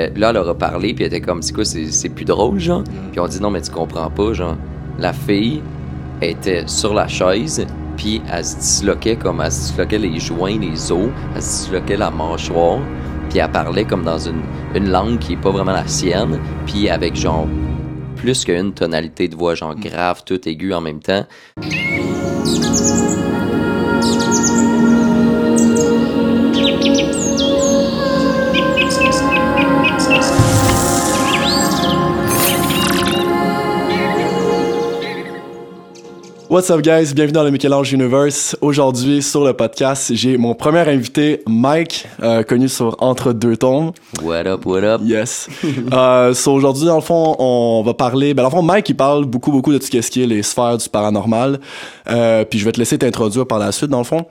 Euh, là, elle leur a parlé, puis elle était comme, c'est quoi, c'est plus drôle, genre? Puis on dit, non, mais tu comprends pas, genre. La fille était sur la chaise, puis elle se disloquait comme, elle se disloquait les joints, les os, elle se disloquait la mâchoire, puis elle parlait comme dans une, une langue qui est pas vraiment la sienne, puis avec genre plus qu'une tonalité de voix, genre grave, tout aigu en même temps. What's up guys, bienvenue dans le Michel-Ange Universe. Aujourd'hui sur le podcast, j'ai mon premier invité, Mike, euh, connu sur Entre deux tombes. What up, what up? Yes. euh, so aujourd'hui, dans le fond, on va parler. Ben, dans le fond, Mike, il parle beaucoup, beaucoup de tout ce qui est les sphères du paranormal. Euh, puis je vais te laisser t'introduire par la suite, dans le fond.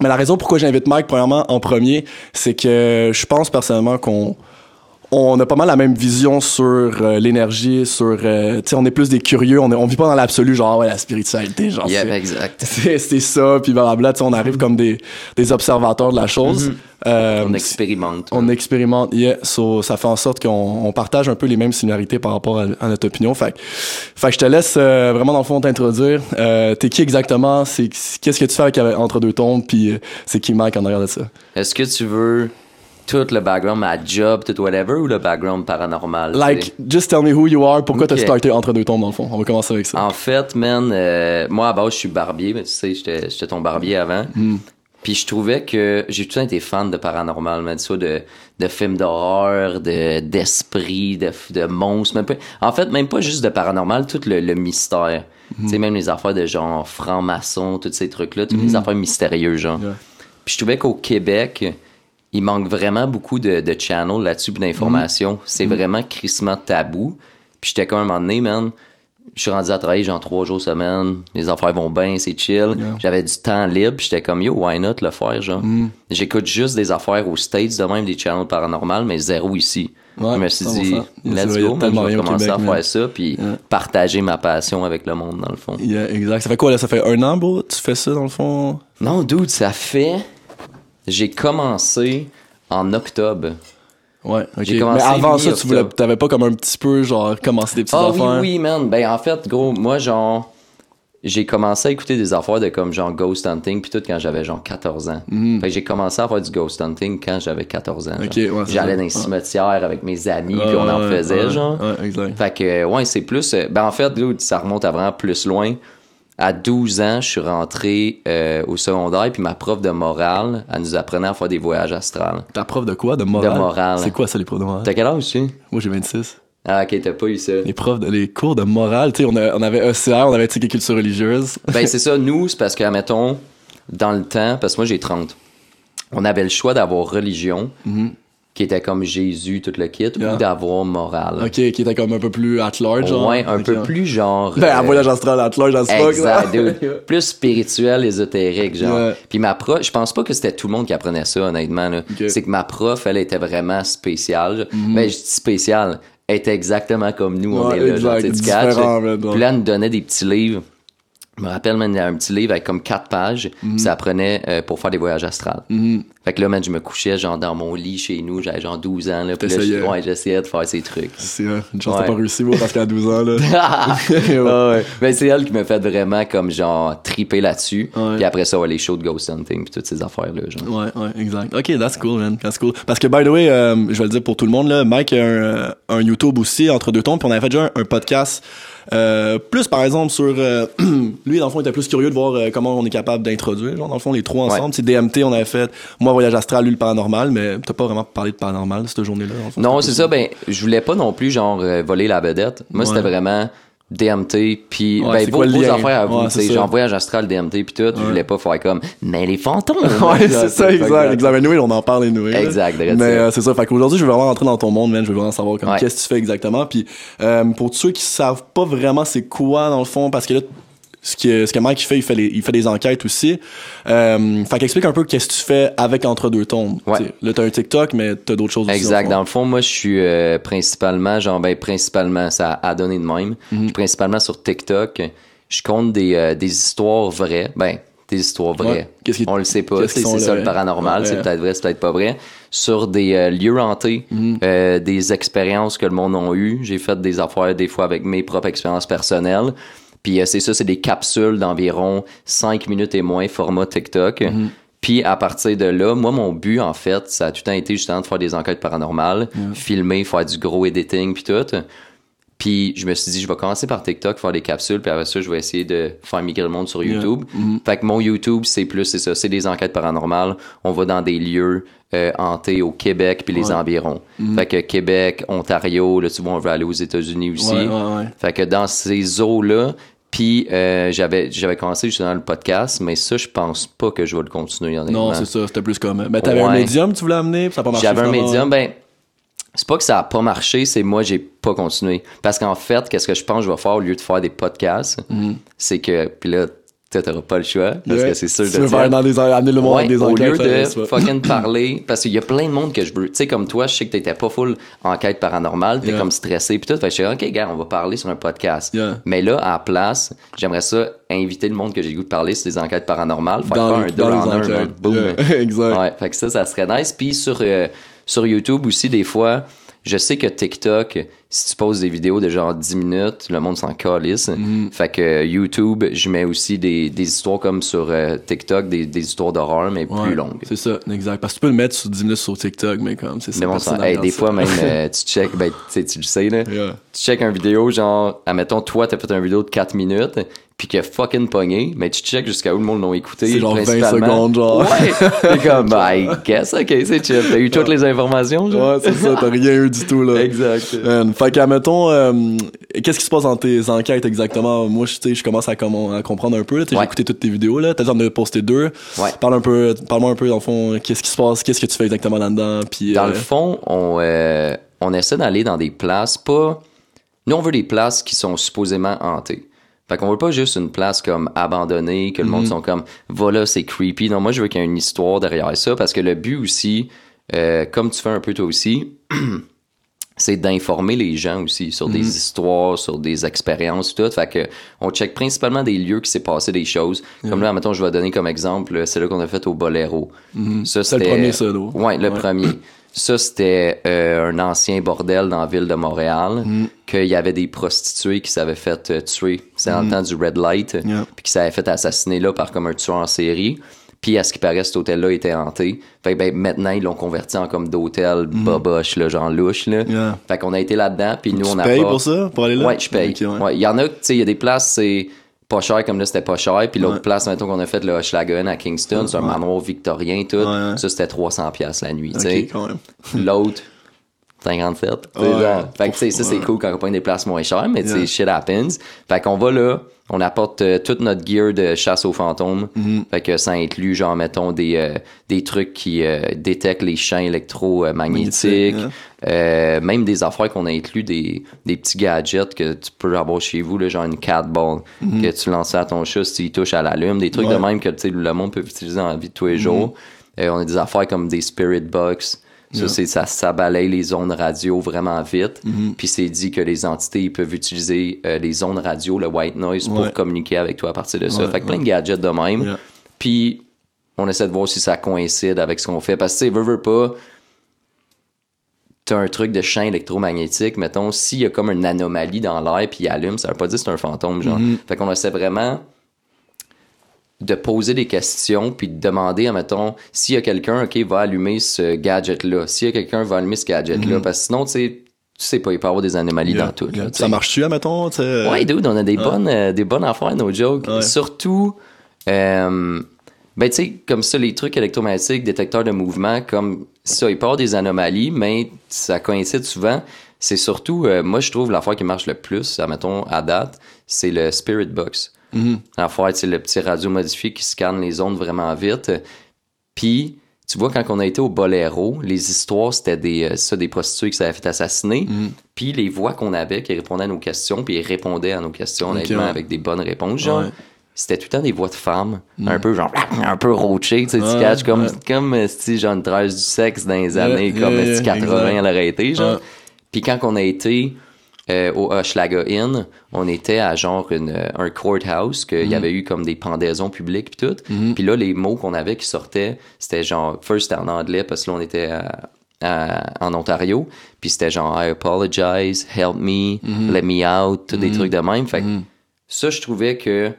Mais la raison pourquoi j'invite Mike, premièrement, en premier, c'est que je pense personnellement qu'on on a pas mal la même vision sur euh, l'énergie, sur, euh, tu sais, on est plus des curieux, on, est, on vit pas dans l'absolu, genre, ouais, la spiritualité, genre, Yeah, c'est- exact. c'est ça, puis blablabla, tu sais, on arrive comme des, des observateurs de la chose. Euh, On expérimente. on expérimente, yeah, so, ça fait en sorte qu'on on partage un peu les mêmes similarités par rapport à, à notre opinion. Fait, que- fait que je te laisse vraiment dans le fond t'introduire. T'es qui exactement? C'est Qu'est-ce que tu fais avec, Entre deux tombes? Puis c'est qui Mike en arrière de ça? Est-ce que tu veux tout le background, ma job, tout whatever, ou le background paranormal? Like, just tell me who you are. Pourquoi t'as starté Entre deux tombes dans le fond? On va commencer avec ça. En fait, man, euh, moi à base, je suis barbier, mais tu sais, j'étais ton barbier avant. Puis je trouvais que j'ai tout le temps été fan de paranormal, soit de, de films d'horreur, de d'esprit, de, de monstres, même pas, en fait, même pas juste de paranormal, tout le, le mystère. Tu sais, même les affaires de genre franc-maçon, tous ces trucs-là, toutes les affaires mystérieuses, genre. Yeah. Puis je trouvais qu'au Québec, il manque vraiment beaucoup de, de channels là-dessus, d'informations. C'est vraiment crissement tabou. Puis j'étais comme un moment donné, man, je suis rendu à travailler genre trois jours semaine, les affaires vont bien, c'est chill. J'avais du temps libre, j'étais comme yo, why not le faire, genre? J'écoute juste des affaires aux States de même, des channels paranormales, mais zéro ici. Ouais, je me suis 100%. dit, let's go, man, je vais commencer Québec, à man. faire ça, puis partager ma passion avec le monde, dans le fond. Yeah, exact. Ça fait quoi là? Ça fait un an, bro? Tu fais ça dans le fond? Non, dude, ça fait. J'ai commencé en octobre. Ouais, Mais avant ça, tu voulais, t'avais pas comme un petit peu, genre, commencé des petites Ah oui, affaires? oui, man. Ben, en fait, gros, moi, genre, j'ai commencé à écouter des affaires de comme genre Ghost Hunting, puis tout quand j'avais genre 14 ans. Fait que j'ai commencé à faire du Ghost Hunting quand j'avais 14 ans. Mhm. Ouais, J'allais dans les Ouais. cimetières avec mes amis, puis on en faisait, genre. Ouais, exact. Fait que, ouais, c'est plus. euh, Ben, en fait, ça remonte à vraiment plus loin. À 12 ans, je suis rentré euh, au secondaire, puis ma prof de morale, elle nous apprenait à faire des voyages astrales. Ta prof de quoi? De morale? De morale. C'est quoi ça, les profs de morale? T'as quel âge, tu? Moi, j'ai 26. Ah, ok, t'as pas eu ça. Les profs, de, les cours de morale, tu sais, on, a- on avait ECR, on avait éthique et culture religieuse. Ben, c'est ça, nous, c'est parce que, admettons, dans le temps, parce que moi j'ai 30, on avait le choix d'avoir religion, qui était comme Jésus, tout le kit. Yeah. ou d'avoir morale. ok, qui était comme un peu plus at large, genre. Ouais, un peu plus genre. Ben, un euh, voyage astral at large, Exact. Plus spirituel, ésotérique, genre. Puis ma prof, je pense pas que c'était tout le monde qui apprenait ça, honnêtement. là. Mhm. C'est que ma prof, elle était vraiment spéciale. Ben, je dis spéciale. Elle était exactement comme nous, on est là, genre, tu. Puis là, elle nous donnait des petits livres. Je me rappelle, man, il y a un petit livre avec comme quatre pages. Mhm. Ça apprenait euh, pour faire des voyages astrales. Fait que là, man, je me couchais genre dans mon lit chez nous. J'avais genre 12 ans. Là, puis là, ouais, j'essayais de faire ces trucs. C'est une chance Ouais. t'as pas réussi, moi, parce qu'à 12 ans, là. Ah ouais. Mais c'est elle qui m'a fait vraiment comme genre triper là-dessus. Ouais. Puis après ça, ouais, les shows de Ghost Hunting puis toutes ces affaires-là. Genre. Ouais, ouais, exact. Ok, that's cool, man. That's cool. Parce que, by the way, euh, je vais le dire pour tout le monde, là, Mike a un, un YouTube aussi, entre deux tombes, puis on avait fait déjà un, un podcast. euh, plus par exemple sur euh, lui dans le fond il était plus curieux de voir euh, comment on est capable d'introduire genre dans le fond les trois ensemble Ouais. c'est DMT on avait fait moi voyage astral lui le paranormal mais t'as pas vraiment parlé de paranormal cette journée là Non, c'est ça. Ben, je voulais pas non plus genre euh, voler la vedette. Moi, Ouais. c'était vraiment DMT puis Ouais, ben vos, vos affaires à vous. Ouais, genre voyage astral, DMT puis tout. Je voulais pas faire comme mais les fantômes. ouais c'est ça exact exact mais nous on en parle nous Exact, mais euh, c'est ça fait qu'aujourd'hui je veux vraiment rentrer dans ton monde man je veux vraiment savoir comme qu'est-ce que tu fais exactement puis euh, pour ceux qui savent pas vraiment c'est quoi dans le fond parce que là ce que, ce que Mike fait, il fait, les- il fait des enquêtes aussi. Euh, fait qu'explique un peu qu'est-ce que tu fais avec Entre deux tombes. Ouais. Là, t'as un TikTok, mais t'as d'autres choses aussi. Exact. au Dans le fond, moi, je suis euh, principalement, genre, ben, principalement, ça a donné de même. Mhm. Suis principalement sur TikTok. Je compte des, euh, des histoires vraies. Ben, des histoires vraies. Ouais. Qu'est-ce qui- On le sait pas. C'est c'est ça le- paranormal. Ouais. C'est peut-être vrai, c'est peut-être pas vrai. sur des euh, lieux hantés, euh, des expériences que le monde a eues. J'ai fait des affaires des fois avec mes propres expériences personnelles. Puis euh, c'est ça, c'est des capsules d'environ 5 minutes et moins, format TikTok. Puis à partir de là, moi, mon but, en fait, ça a tout le temps été justement de faire des enquêtes paranormales, filmer, faire du gros editing, puis tout. Puis je me suis dit, je vais commencer par TikTok, faire des capsules, puis après ça, je vais essayer de faire migrer le monde sur YouTube. Fait que mon YouTube, c'est plus, c'est ça, c'est des enquêtes paranormales. On va dans des lieux euh, hantés au Québec puis les environs. Fait que Québec, Ontario, là, tu vois, on veut aller aux États-Unis aussi. Ouais, ouais, ouais. Fait que dans ces eaux-là, puis euh, j'avais j'avais commencé justement le podcast, mais ça, je pense pas que je vais le continuer. Non, c'est ça, c'était plus comme. Mais t'avais un médium, tu voulais amener, ça pas marché. J'avais un médium, ben, c'est pas que ça a pas marché, c'est moi, j'ai pas continué. Parce qu'en fait, qu'est-ce que je pense que je vais faire au lieu de faire des podcasts, c'est que, puis là, tu t'auras pas le choix, parce Ouais. que c'est sûr Tu de veux dire- faire dans des, amener le monde Ouais, des au enquêtes. lieu ça de pas. fucking parler, parce qu'il y a plein de monde que je veux. Tu sais, comme toi, je sais que t'étais pas full enquête paranormale, t'es Yeah. comme stressé, puis tout. Fait que je suis OK, gars, on va parler sur un podcast. Yeah. Mais là, à la place, j'aimerais ça inviter le monde que j'ai le goût de parler sur des enquêtes paranormales. Faire Dans un dans en un, boom. Yeah, exact. Ouais, fait que ça, ça serait nice. Puis sur, euh, sur YouTube aussi, des fois, je sais que TikTok, si tu poses des vidéos de genre 10 minutes, le monde s'en calisse. Mm-hmm. Fait que euh, YouTube, je mets aussi des, des histoires comme sur euh, TikTok, des, des histoires d'horreur, mais Ouais, plus longues. C'est ça, exact. Parce que tu peux le mettre sur 10 minutes sur TikTok, mais comme, c'est ça. Mais bon, hey, des ça. fois, même, euh, tu check, ben, tu le sais, là. Yeah. Tu check une vidéo, genre, admettons, toi, t'as fait une vidéo de 4 minutes, puis que fucking pogné, mais tu check jusqu'à où le monde l'a écouté. C'est genre 20 principalement. secondes, genre. Ouais! T'es comme, ben, I guess, ok, c'est chill. T'as eu toutes les informations, genre? Ouais, c'est ça, t'as rien eu du tout, là. Exact. Man, fait qu'à mettons, euh, qu'est-ce qui se passe dans tes enquêtes exactement? Moi, je tu sais, je commence à, comprendre un peu, là. Ouais. J'ai écouté toutes tes vidéos, là. T'as besoin de poster deux. Ouais. Parle un peu, parle-moi un peu, dans le fond, qu'est-ce qui se passe, qu'est-ce que tu fais exactement là-dedans, puis... Dans euh, le fond, on, euh, on essaie d'aller dans des places pas. Nous, on veut des places qui sont supposément hantées. Fait qu'on veut pas juste une place comme abandonnée, que le monde sont comme, voilà, c'est creepy. Non, moi, je veux qu'il y ait une histoire derrière ça, parce que le but aussi, euh, comme tu fais un peu toi aussi, c'est d'informer les gens aussi sur des histoires, sur des expériences, tout. Fait que on check principalement des lieux qui s'est passé des choses. Comme là, mettons, je vais donner comme exemple, c'est là qu'on a fait au Boléro. Ça, C'est le premier, là. Ouais, le Ouais. premier. Ça, c'était euh, un ancien bordel dans la ville de Montréal, Mm. qu'il y avait des prostituées qui s'avaient fait euh, tuer. C'est dans le temps du Red Light, Mm. Yeah. puis qui s'avaient fait assassiner là par comme un tueur en série. Puis à ce qui paraît, cet hôtel-là était hanté. Fait que ben, maintenant, ils l'ont converti en comme d'hôtel boboche, là, genre louche. Là. Mm. Yeah. Fait qu'on a été là-dedans, puis nous, tu on a payes pas... pour ça, pour aller là? Ouais, je paye. Ouais, Il y en a, tu sais, il y a des places, c'est pas cher, comme là, c'était pas cher. Puis l'autre Ouais. place, mettons, qu'on a fait, le Hochelaga à Kingston, c'est un manoir victorien, tout. Ouais, ouais. Ça, c'était 300$ piastres la nuit, tu Ok, sais. quand même. L'autre, 57. tu sais, Ouais. genre. Fait que, tu sais, ça, c'est Ouais. cool quand on prend des places moins chères, mais tu sais, shit happens. Fait qu'on va là, on apporte euh, toute notre gear de chasse aux fantômes. Mm-hmm. Fait que ça inclut, genre, mettons, des, euh, des trucs qui euh, détectent les champs électromagnétiques. Magnétique, Euh, même des affaires qu'on a inclus, des, des petits gadgets que tu peux avoir chez vous, là, genre une cat ball, que tu lances à ton chat s'il touche à la lune, des trucs. Ouais. De même que le monde peut utiliser dans la vie de tous les jours. Euh, on a des affaires comme des spirit box. Ça, Yeah. c'est, ça, ça balaye les ondes radio vraiment vite. Mm-hmm. Puis c'est dit que les entités ils peuvent utiliser euh, les ondes radio, le white noise, pour Ouais. communiquer avec toi à partir de ça. Ouais, fait que plein de gadgets de même. Yeah. Puis on essaie de voir si ça coïncide avec ce qu'on fait. Parce que, tu sais, veux, veux pas, t'as un truc de champ électromagnétique, mettons, s'il y a comme une anomalie dans l'air puis il allume, ça veut pas dire que c'est un fantôme, genre. Mm-hmm. Fait qu'on essaie vraiment de poser des questions puis de demander, mettons, s'il y a quelqu'un, OK, va allumer ce gadget-là. S'il y a quelqu'un, va allumer ce gadget-là. Parce que sinon, tu sais, tu sais pas, il peut y avoir des anomalies Mm-hmm. Yeah, dans tout. yeah. là, Ça marche-tu, admettons? tu sais? Ouais, dude, on a des, bonnes, euh, des bonnes affaires, nos jokes. Ouais. Surtout, euh, ben, tu sais, comme ça, les trucs électromagnétiques, détecteurs de mouvement, comme ça, il peut y avoir des anomalies, mais ça coïncide souvent. C'est surtout, euh, moi, je trouve l'affaire qui marche le plus, admettons, à date, c'est le Spirit Box. Mhm. L'affaire, c'est le petit radio modifié qui scanne les ondes vraiment vite. Puis, tu vois, quand on a été au Boléro, les histoires, c'était des, euh, ça, des prostituées qui s'avaient fait assassiner. Mhm. Puis les voix qu'on avait qui répondaient à nos questions, puis ils répondaient à nos questions, honnêtement, ouais. avec des bonnes réponses. Genre, Ouais. Mm. c'était tout le temps des voix de femmes, un peu genre, un peu roachées, tu sais, tu catches, comme, comme euh, si genre une du sexe dans les années, comme si 80, exact. elle aurait été, genre. Puis quand on a été euh, au Hochelaga Inn, on était à genre une, euh, un courthouse, qu'il Mhm. y avait eu comme des pendaisons publiques puis tout. Puis là, les mots qu'on avait qui sortaient, c'était genre, first en anglais parce que là, on était à- à- en Ontario. Puis c'était genre, I apologize, help me, Mhm. let me out, tous des trucs de même. Fait que ça, je trouvais que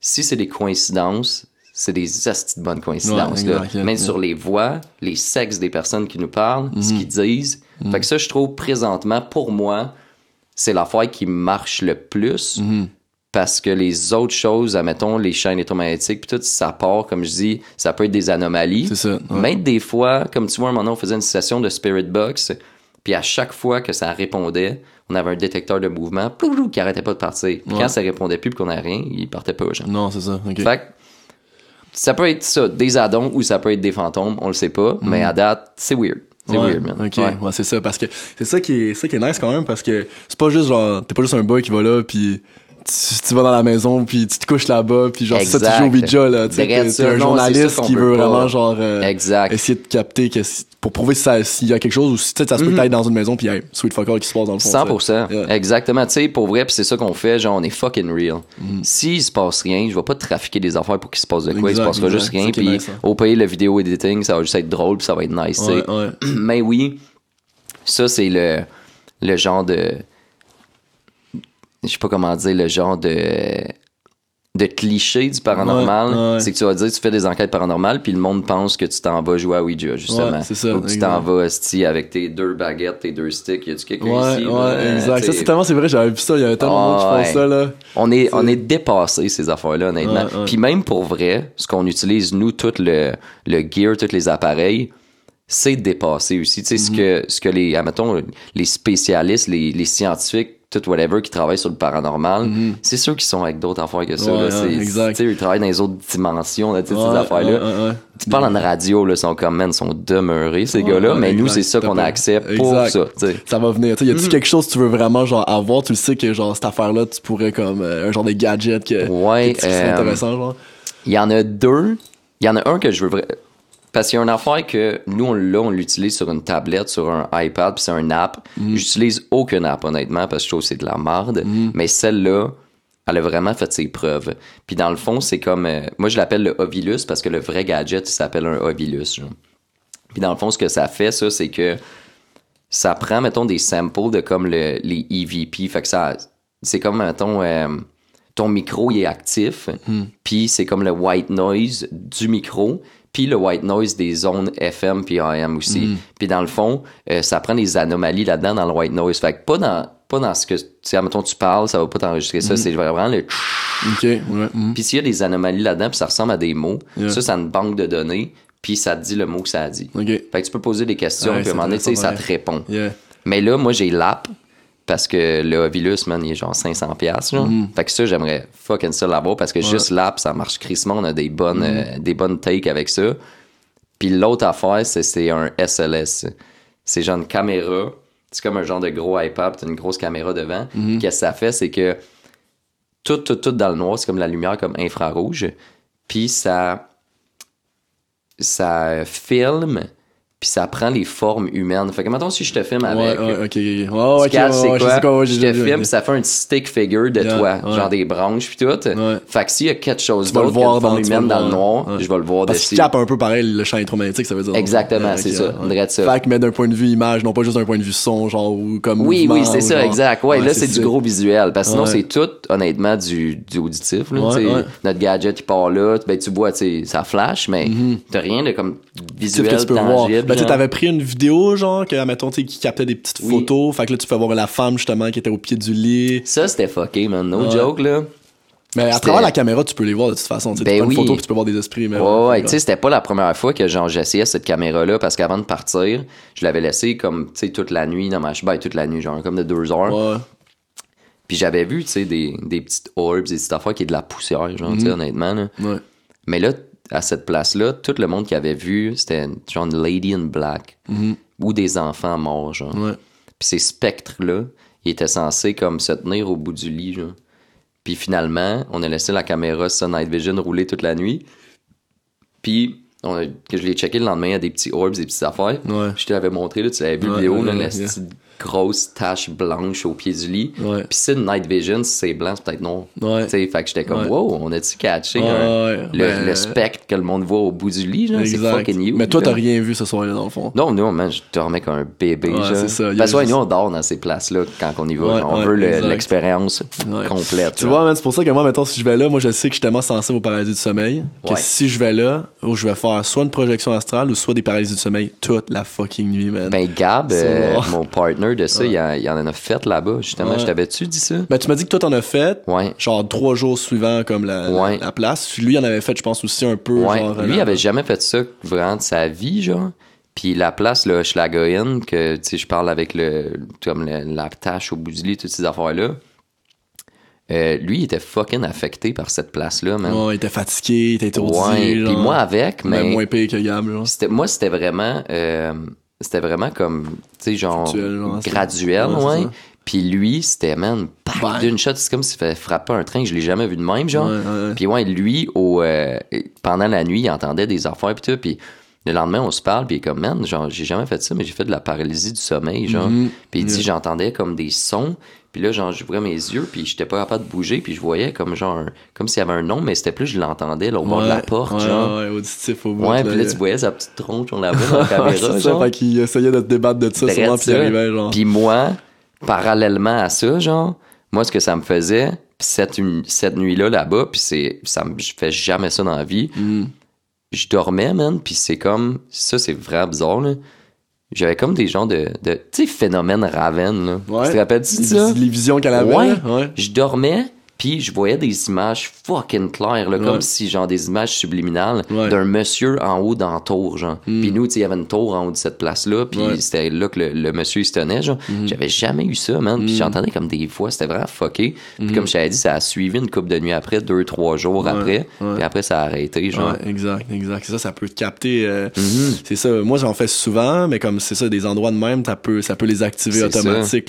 si c'est des coïncidences, c'est des de bonnes coïncidences. Ouais, là. exact, yeah, Même yeah. sur les voix, les sexes des personnes qui nous parlent, ce Mhm. qu'ils disent. Fait que ça, je trouve présentement, pour moi, c'est l'affaire qui marche le plus. Mhm. Parce que les autres choses, admettons, les chaînes électromagnétiques, puis tout, ça part, comme je dis, ça peut être des anomalies. C'est ça, ouais. Même des fois, comme tu vois, un moment, on faisait une session de Spirit Box, puis à chaque fois que ça répondait, on avait un détecteur de mouvement plou, qui arrêtait pas de partir. Puis Ouais. quand ça répondait plus, puis qu'on avait rien, il partait pas, genre. Non, c'est ça. ok. Fait que ça peut être ça, des addons ou ça peut être des fantômes, on le sait pas, mais à date, c'est weird. C'est. Ouais, weird, man. Ok, Ouais. ouais, c'est ça, parce que c'est ça qui est, ça qui est nice quand même, parce que c'est pas juste genre, t'es pas juste un boy qui va là, puis tu, tu vas dans la maison, puis tu te couches là-bas, puis genre, c'est ça, tu Exact. joues au Ouija, là, tu un journaliste ça qui veut pas. vraiment, genre, euh, Exact. essayer de capter que pour prouver si s'il y a quelque chose, ou si tu sais, ça se peut Mhm. être dans une maison, puis hey, sweet fuck all qui se passe dans le fond. 100%. tu sais. Yeah. Exactement. Tu sais, pour vrai, puis c'est ça qu'on fait, genre, on est fucking real. S'il se passe rien, je vais pas trafiquer des affaires pour qu'il se passe de quoi. il se Exact, passera exact. juste rien. Puis nice, hein. au pays, le vidéo editing, ça va juste être drôle, puis ça va être nice, tu sais. Ouais, ouais. Mais oui, ça, c'est le, le genre de. Je sais pas comment dire, le genre de. de cliché du paranormal. Ouais, ouais. C'est que tu vas dire, tu fais des enquêtes paranormales, puis le monde pense que tu t'en vas jouer à Ouija, justement. Ouais, ça, Ou que tu t'en vas, esti, avec tes deux baguettes, tes deux sticks. Y a-tu quelqu'un Ouais, ici? ouais, là? exact. Ça, c'est tellement, c'est vrai, j'avais vu ça, il y avait tellement de monde qui font ça, là. on est, on est dépassé ces affaires-là, honnêtement. Ouais, ouais. Puis même pour vrai, ce qu'on utilise, nous, tout le, le gear, tous les appareils, c'est dépassé aussi. Tu sais, ce, Mhm. que, ce que les, admettons, les spécialistes, les, les scientifiques, tout whatever, qui travaillent sur le paranormal, c'est ceux qui sont avec d'autres affaires que ça. Mhm. Ouais, là. exact. Ils travaillent dans les autres dimensions, là, Ouais, ces affaires-là. Tu parles en radio, là, ils sont comme, man, ils sont demeurés, ces gars-là, mais nous, c'est ça qu'on a t'as accès pas- pour exact. ça, ça va venir. Y Mhm. a-tu quelque chose que tu veux vraiment genre avoir? Tu le sais que genre cette affaire-là, tu pourrais comme euh, un genre de gadget que, Ouais, que euh, intéressant, genre? Il y en a deux. Il y en a un que je veux vraiment. Parce qu'il y a une affaire que nous, on l'a, on l'utilise sur une tablette, sur un iPad, puis c'est un app. J'utilise aucune app, honnêtement, parce que je trouve que c'est de la marde. Mais celle-là, elle a vraiment fait ses preuves. Puis dans le fond, c'est comme. euh, moi, je l'appelle le Ovilus parce que le vrai gadget, il s'appelle un Ovilus. genre. Puis dans le fond, ce que ça fait, ça, c'est que ça prend, mettons, des samples de comme le- les EVP. Fait que ça. C'est comme, mettons. euh, ton micro il est actif, puis c'est comme le white noise du micro, puis le white noise des zones FM puis AM aussi. Puis dans le fond, euh, ça prend des anomalies là-dedans dans le white noise. Fait que pas dans pas dans ce que tu sais, mettons tu parles, ça va pas t'enregistrer ça, c'est vraiment le Ok, ouais. mhm. puis s'il y a des anomalies là-dedans, puis ça ressemble à des mots, Yeah. ça c'est une banque de données, puis ça te dit le mot que ça a dit. Ok. Fait que tu peux poser des questions, Ouais, puis à un moment donné, tu sais, c'est ça te répond. Yeah. Mais là, moi, j'ai l'app parce que le Ovilus, man, il est genre 500$. piastres, genre. Mhm. Fait que ça, j'aimerais fucking ça l'avoir parce que juste l'app, ça marche crissement. On a des bonnes, Mhm. euh, des bonnes takes avec ça. Puis l'autre affaire, c'est, c'est un SLS. C'est genre une caméra. C'est comme un genre de gros iPad, t'as une grosse caméra devant. Mhm. Puis Qu'est-ce que ça fait, c'est que tout, tout, tout dans le noir, c'est comme la lumière comme infrarouge. Puis ça, ça filme, puis ça prend les formes humaines. Fait que maintenant, si je te filme avec, Ouais, ouais, ok, ok. Ouais, tu ok, catches ouais, c'est ouais, je quoi, quoi, te filme, ça fait un stick figure de Yeah, toi, genre des branches puis tout. Fait que s'il y a quelque chose d'autre forme dans- vas humaine le dans le noir, je vais le voir Parce dessus. capte un peu pareil le champ électromagnétique, ça veut dire. Exactement, c'est ça, on dirait ça. Fait que mais d'un point de vue image, non pas juste d'un point de vue son, genre, ou comme. Oui, oui, c'est ça, genre- exact. Ouais, là, c'est du gros visuel. Parce que sinon, c'est tout, honnêtement, du, du auditif. Là. Notre gadget, il part là. Ben, tu vois, tu ça flash, mais t'as rien de comme visuel, tangible. Ben, tu t'avais pris une vidéo, genre, que, mettons, tu qui captait des petites Oui. photos. Fait que là, tu peux voir la femme, justement, qui était au pied du lit. Ça, c'était fucké, man. No Ouais. joke, là. Mais à travers la caméra, tu peux les voir de toute façon. Tu Ben tu prends oui. une photo puis tu peux voir des esprits. Mais Ouais, ouais, tu sais, c'était pas la première fois que genre j'essayais cette caméra-là parce qu'avant de partir, je l'avais laissée comme, tu sais, toute la nuit dans ma ben, toute la nuit, genre comme de deux heures. Ouais. Puis j'avais vu, tu sais, des, des petites orbs, des petites affaires qui est de la poussière, genre, tu sais, honnêtement, là. Ouais. Mais là, à cette place-là, tout le monde qui avait vu, c'était genre une lady in black ou des enfants morts, genre. Ouais. Puis ces spectres-là, ils étaient censés comme se tenir au bout du lit, genre. Puis finalement, on a laissé la caméra sur Night Vision rouler toute la nuit. Puis, on a- que je l'ai checké le lendemain, il y a des petits orbs, des petites affaires. Ouais. Je te l'avais montré, là, tu l'avais vu Ouais, vidéo, là, la yeah. petite grosse tache blanche au pied du lit. Puis c'est une night vision, si c'est blanc, c'est peut-être noir. Ouais. Tu sais, fait que j'étais comme, Ouais. wow, on a-tu catché Ouais, le, ben, le spectre que le monde voit au bout du lit, genre, c'est fucking huge. Mais toi, t'as rien vu ce soir-là, dans le fond? Non, non, man, je dormais comme un bébé. C'est ça, Parce que juste- nous, on dort dans ces places-là quand on y va. On veut l'expérience complète. Tu vois, man, c'est pour ça que moi, mettons, si je vais là, moi, je sais que je suis tellement sensible au paralysie du sommeil que si je vais là, oh, je vais faire soit une projection astrale ou soit des paralysies du sommeil toute la fucking nuit, man. Ben, Gab, euh, mon partner de ça, il, en, il en a fait là-bas, justement. Ouais. Je t'avais-tu dit ça? Ben, tu m'as dit que toi, t'en as fait, Ouais. genre trois jours suivants, comme la, la- Ouais. la place. Lui, il en avait fait, je pense, aussi un peu, genre. Lui, il la- avait jamais fait ça vraiment de sa vie, genre. Puis la place, là, Schlagoyen, que, tu sais, je parle avec le, comme le- la tâche au bout du lit, toutes ces affaires-là. euh, lui, il était fucking affecté par cette place-là, man. Ouais, il était fatigué, il était étourdi. Ouais. genre. Puis moi avec, Même mais. moins pire que Gab, moi, c'était vraiment, euh, c'était vraiment comme, tu sais, genre, c'est- graduel, Ouais. Puis lui, c'était, man, Bang. d'une shot. C'est comme s'il fait frapper un train. Je l'ai jamais vu de même, genre. Ouais, ouais, ouais. Puis ouais, lui, au, euh, pendant la nuit, il entendait des affaires, puis tout. Puis le lendemain, on se parle, puis il est comme, man, genre, j'ai jamais fait ça, mais j'ai fait de la paralysie du sommeil, genre. Mhm. Puis il dit, j'entendais comme des sons. Puis là, genre, j'ouvrais mes yeux, puis j'étais pas capable de bouger, puis je voyais comme genre, un- comme s'il y avait un nom, mais c'était plus, je l'entendais, là, au bord de la porte, ouais, genre. Ouais, auditif au bout. Ouais, puis là, tu voyais sa petite tronche, on la voit dans la caméra, c'est ça, genre. fait qu'il essayait de te débattre de ça, sûrement, puis il arrivait, genre. Puis moi, parallèlement à ça, genre, moi, ce que ça me faisait, pis cette, cette nuit-là, là-bas, puis c'est, ça je fais jamais ça dans la vie, Mm. je dormais, man, puis c'est comme, ça, c'est vraiment bizarre, là. J'avais comme des genres de, de tu sais, phénomène Raven, là. Ouais. Tu te rappelles-tu de ça? Les visions qu'elle avait, Ouais. là, ouais. Je dormais, puis je voyais des images fucking claires, là, comme si, genre, des images subliminales Ouais. d'un monsieur en haut dans la tour, genre. Mm. Puis nous, tu sais, il y avait une tour en haut de cette place-là, puis Ouais. c'était là que le, le monsieur, il se tenait, genre. J'avais jamais eu ça, man. Puis Mm. j'entendais comme des voix, c'était vraiment fucké. Puis comme je t'avais dit, ça a suivi une couple de nuits après, deux, trois jours après. Puis après, ça a arrêté, genre. Ouais, exact, exact. C'est ça, ça peut te capter. euh. C'est ça. Moi, j'en fais souvent, mais comme c'est ça, des endroits de même, ça peut, ça peut les activer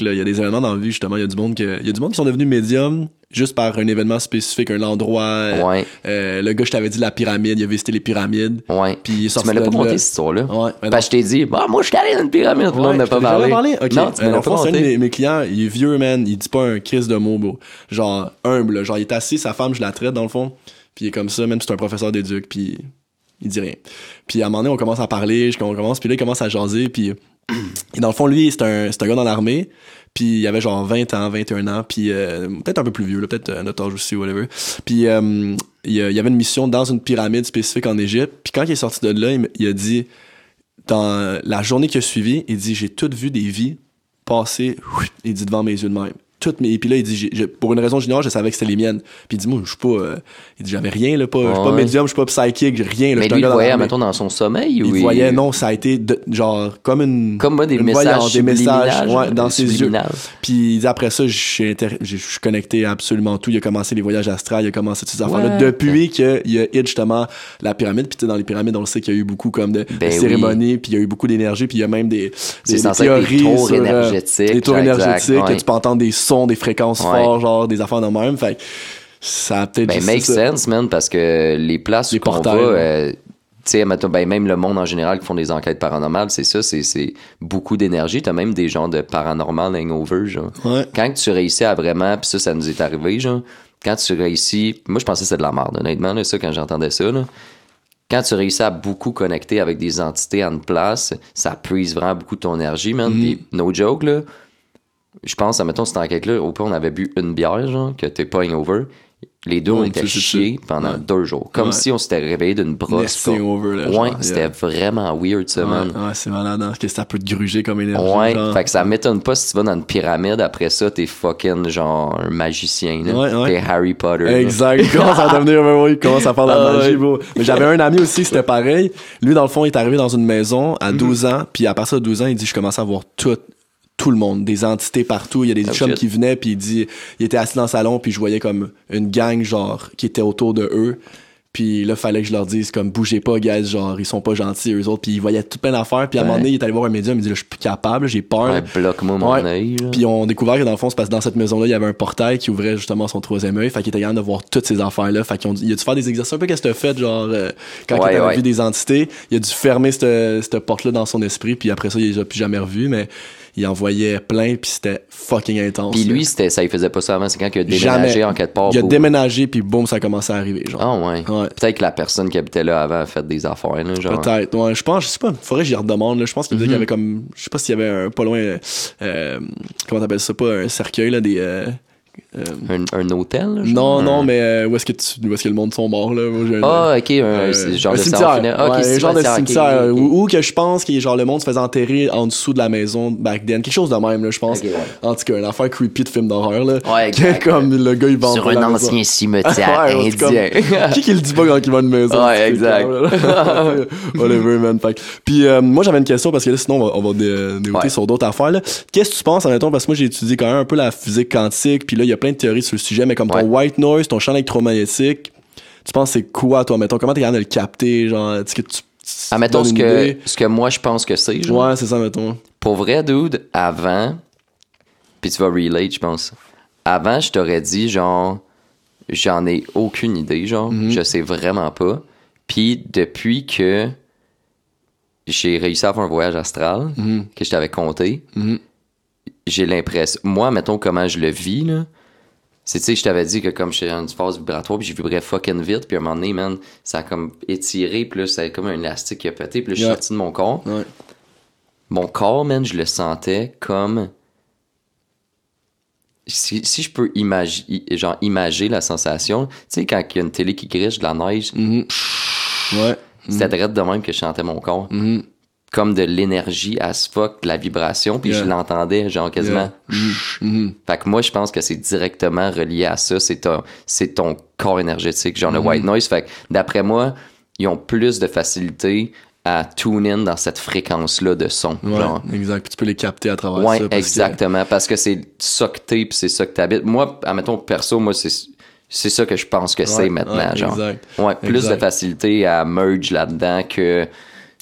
là. Il y a des événements dans la vie, justement. Il y a du monde que, il y a du monde qui sont devenus médiums juste par un événement spécifique, un endroit. euh, Ouais, euh, le gars, je t'avais dit la pyramide, il a visité les pyramides. ouais. Puis il est Tu sorti me l'as pas monté, cette histoire-là. Ouais. Parce que je t'ai dit, bah, moi, je suis allé dans une pyramide. Monde n'a pas parlé. Ok. Non, tu Euh, me l'as pas c'est un de monté. mes, mes clients, il est vieux, man. Il dit pas un kiss de mots, bro. Genre, humble. Genre, il est assis, sa femme, je la traite, dans le fond. Puis il est comme ça, même si c'est un professeur d'éduc, puis il dit rien. Puis à un moment donné, on commence à parler, on commence, puis là, il commence à jaser, puis... Et dans le fond, lui, c'est un, c'est un gars dans l'armée, puis il avait genre 20 ans, 21 ans, puis euh, peut-être un peu plus vieux, peut-être euh, notre âge aussi, whatever. Puis euh, il, y avait une mission dans une pyramide spécifique en Égypte, puis quand il est sorti de là, il a dit dans la journée qui a suivi, il dit j'ai toutes vu des vies passer, il dit devant mes yeux de même. Toutes mes, et puis là, il dit, j'ai- j'ai- pour une raison junior, je savais que c'était les miennes. Puis il dit, moi, je suis pas, euh, il dit, j'avais rien, là, pas, je suis pas Ouais. médium, je suis pas psychique, j'ai rien, là, Mais je suis un lui, il gars dans voyait, l'armée. mettons, dans son sommeil ou Il voyait, non, ça a été, de- genre, comme une, Comme moi, des une messages des messages, subliminales, ouais, dans ses yeux. subliminales. Puis il dit après ça, je suis inter- je suis connecté à absolument tout. Il a commencé les voyages astrales, il a commencé toutes ces affaires-là. What? Depuis qu'il a hit justement la pyramide. Puis tu sais, dans les pyramides, on le sait qu'il y a eu beaucoup comme de, de Ben oui. cérémonies, puis il y a eu beaucoup d'énergie, puis il y a même des, C'est des, des censé être des théories tours sur, euh, énergétiques, des tours exact, énergétiques, ouais. que tu peux entendre des sons, des fréquences Ouais. fortes, genre des affaires de même. Fait ça a peut-être Ben, make ça. sense, man, parce que les places Les où on va, euh, tu sais, ben, même le monde en général qui font des enquêtes paranormales, c'est ça, c'est- c'est beaucoup d'énergie. T'as même des gens de paranormal hangover, genre. Ouais. Quand tu réussis à vraiment, puis ça, ça nous est arrivé, genre, quand tu réussis, moi je pensais que c'était de la merde, honnêtement, là, ça, quand j'entendais ça, là. Quand tu réussis à beaucoup connecter avec des entités en place, ça puise vraiment beaucoup de ton énergie, man. Mhm. Puis, no joke, là, je pense, admettons, cette enquête-là, au pire, on avait bu une bière, genre, que t'es pas hangover. Les deux, on était chiés pendant ouais. deux jours. Comme Ouais. si on s'était réveillé d'une brosse. Over, là, ouais, c'était yeah. vraiment weird, ça, Ouais, man. ouais, c'est malade, hein, que ça peut te gruger comme énergie. Ouais, genre. fait que ça m'étonne pas si tu vas dans une pyramide, après ça, t'es fucking genre un magicien, là. Ouais, ouais. T'es Harry Potter. Exact. Il commence à devenir, ouais, ouais, il commence à faire de la Ah, magie, bro. Mais j'avais un ami aussi, c'était pareil. Lui, dans le fond, il est arrivé dans une maison à Mhm. 12 ans, puis à partir de 12 ans, il dit, je commençais à voir tout, tout le monde, des entités partout. Il y a des Oh, chums shit. qui venaient, puis il dit, il était assis dans le salon, puis je voyais comme une gang, genre, qui était autour de eux. Puis là, fallait que je leur dise, comme, bougez pas, guys, genre, ils sont pas gentils, eux autres. Puis il voyait tout plein d'affaires. Puis à un moment donné, il est allé voir un médium, il dit, là, je suis plus capable, j'ai peur. Ouais, bloque-moi mon Ouais. œil. Puis on découvert que dans le fond, c'est parce que dans cette maison-là, il y avait un portail qui ouvrait justement son troisième œil. Fait qu'il était capable de voir toutes ces affaires-là. Fait qu'il a dû faire des exercices un peu qu'est-ce que fait, genre, euh, quand il avait vu des entités, il a dû fermer cette, cette porte-là dans son esprit. Puis après ça, il les a plus jamais revus. Mais il envoyait plein, puis c'était fucking intense. Puis lui, c'était, ça, il faisait pas ça avant. C'est quand il a déménagé Jamais. en quelque part. il a déménagé, puis boum, ça a commencé à arriver, genre. Ah ouais. Ouais. Peut-être que la personne qui habitait là avant a fait des affaires, là, genre. Peut-être, ouais, je pense, je sais pas, faudrait que j'y redemande, là. Je pense qu'il me disait Mhm. qu'il y avait comme, je sais pas s'il y avait un, pas loin, euh, euh, comment t'appelles ça, pas un cercueil, là, des, euh, Un, un hôtel, non, genre? non, Un- mais euh, où est-ce que tu, où est-ce que le monde sont morts, là? Moi, Ah, ok, un, euh, genre un de cimetière. Ah, ok, ouais, un genre de cimetière, ok, ok. Où, où que je pense que genre le monde se faisait enterrer en dessous de la maison back then, quelque chose de même là, je pense. Ouais. En tout cas, une affaire creepy de film d'horreur là. Ouais, exact. comme le gars il vend Sur un la maison. ancien cimetière Ouais, c'est comme- indien. qui qui le dit pas quand il va une maison? Ouais, exact. Whatever, man. Puis euh, moi, j'avais une question parce que là, sinon, on va, on va dé- dérouter sur d'autres affaires. Qu'est-ce que tu penses, admettons, parce que moi, j'ai étudié quand même un peu la physique quantique, puis là, il y a plein de théories sur le sujet, mais comme ton white noise, ton champ électromagnétique, tu penses c'est quoi, toi, mettons? Comment t'es capable de le capter? Genre, est-ce que tu. Ah, mettons ce que, ce que moi je pense que c'est. genre. Ouais, c'est ça, mettons. Pour vrai, dude, avant, puis tu vas relate, je pense. Avant, je t'aurais dit, genre, j'en ai aucune idée, genre, Mhm. je sais vraiment pas. Puis depuis que j'ai réussi à faire un voyage astral, Mhm. que je t'avais compté, Mhm. j'ai l'impression. Moi, mettons comment je le vis, là. C'est, tu sais, je t'avais dit que comme j'étais dans une phase vibratoire, puis je vibrais fucking vite, puis à un moment donné, man, ça a comme étiré, puis là, c'est comme un élastique qui a pété, puis là, je suis Yeah. sorti de mon corps. Ouais. Mon corps, man, je le sentais comme. Si, si je peux imagi- genre, imager la sensation, tu sais, quand il y a une télé qui griche de la neige, Mhm. Ouais. c'était direct de même que je sentais mon corps. Mhm. Comme de l'énergie as fuck, de la vibration, puis Yeah. je l'entendais, genre quasiment. Yeah. Mhm. Fait que moi, je pense que c'est directement relié à ça. C'est ton, c'est ton corps énergétique, genre le Mm-hmm. white noise. Fait que d'après moi, ils ont plus de facilité à tune in dans cette fréquence-là de son. Ouais, genre. exact. Puis tu peux les capter à travers Ouais, ça. parce que- exactement. Parce que c'est ça que t'es, puis c'est ça que t'habites. Moi, admettons, perso, moi, c'est, c'est ça que je pense que c'est maintenant, ouais, genre. exact. Ouais, plus Exact. de facilité à merge là-dedans que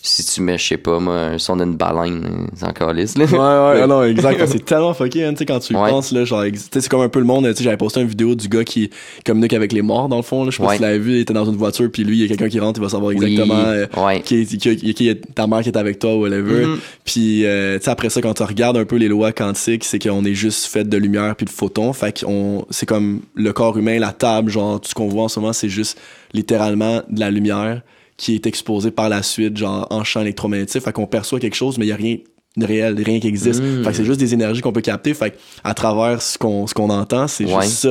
si tu mets, je sais pas, moi, un son d'une baleine, c'est encore lisse, là. Ouais, ouais, ah non, exact. c'est tellement fucké, hein, tu sais, quand tu Ouais. penses, là, genre, ex- tu sais, c'est comme un peu le monde, tu sais, j'avais posté une vidéo du gars qui communique avec les morts, dans le fond, là, je sais pas Ouais. si tu l'avais vu, il était dans une voiture, puis lui, il y a quelqu'un qui rentre, il va savoir Oui, exactement euh, ouais. qui, qui, qui- qui est ta mère qui est avec toi, ou whatever. Mhm. Puis, euh, tu sais, après ça, quand tu regardes un peu les lois quantiques, c'est qu'on est juste fait de lumière puis de photons, fait qu'on, c'est comme le corps humain, la table, genre, tout ce qu'on voit en ce moment, c'est juste littéralement de la lumière qui est exposée par la suite, genre, en champ électromagnétique, fait qu'on perçoit quelque chose, mais il y a rien de réel, rien qui existe. Mm. Fait que c'est juste des énergies qu'on peut capter. Fait que à travers ce qu'on ce qu'on entend, c'est Ouais. juste ça.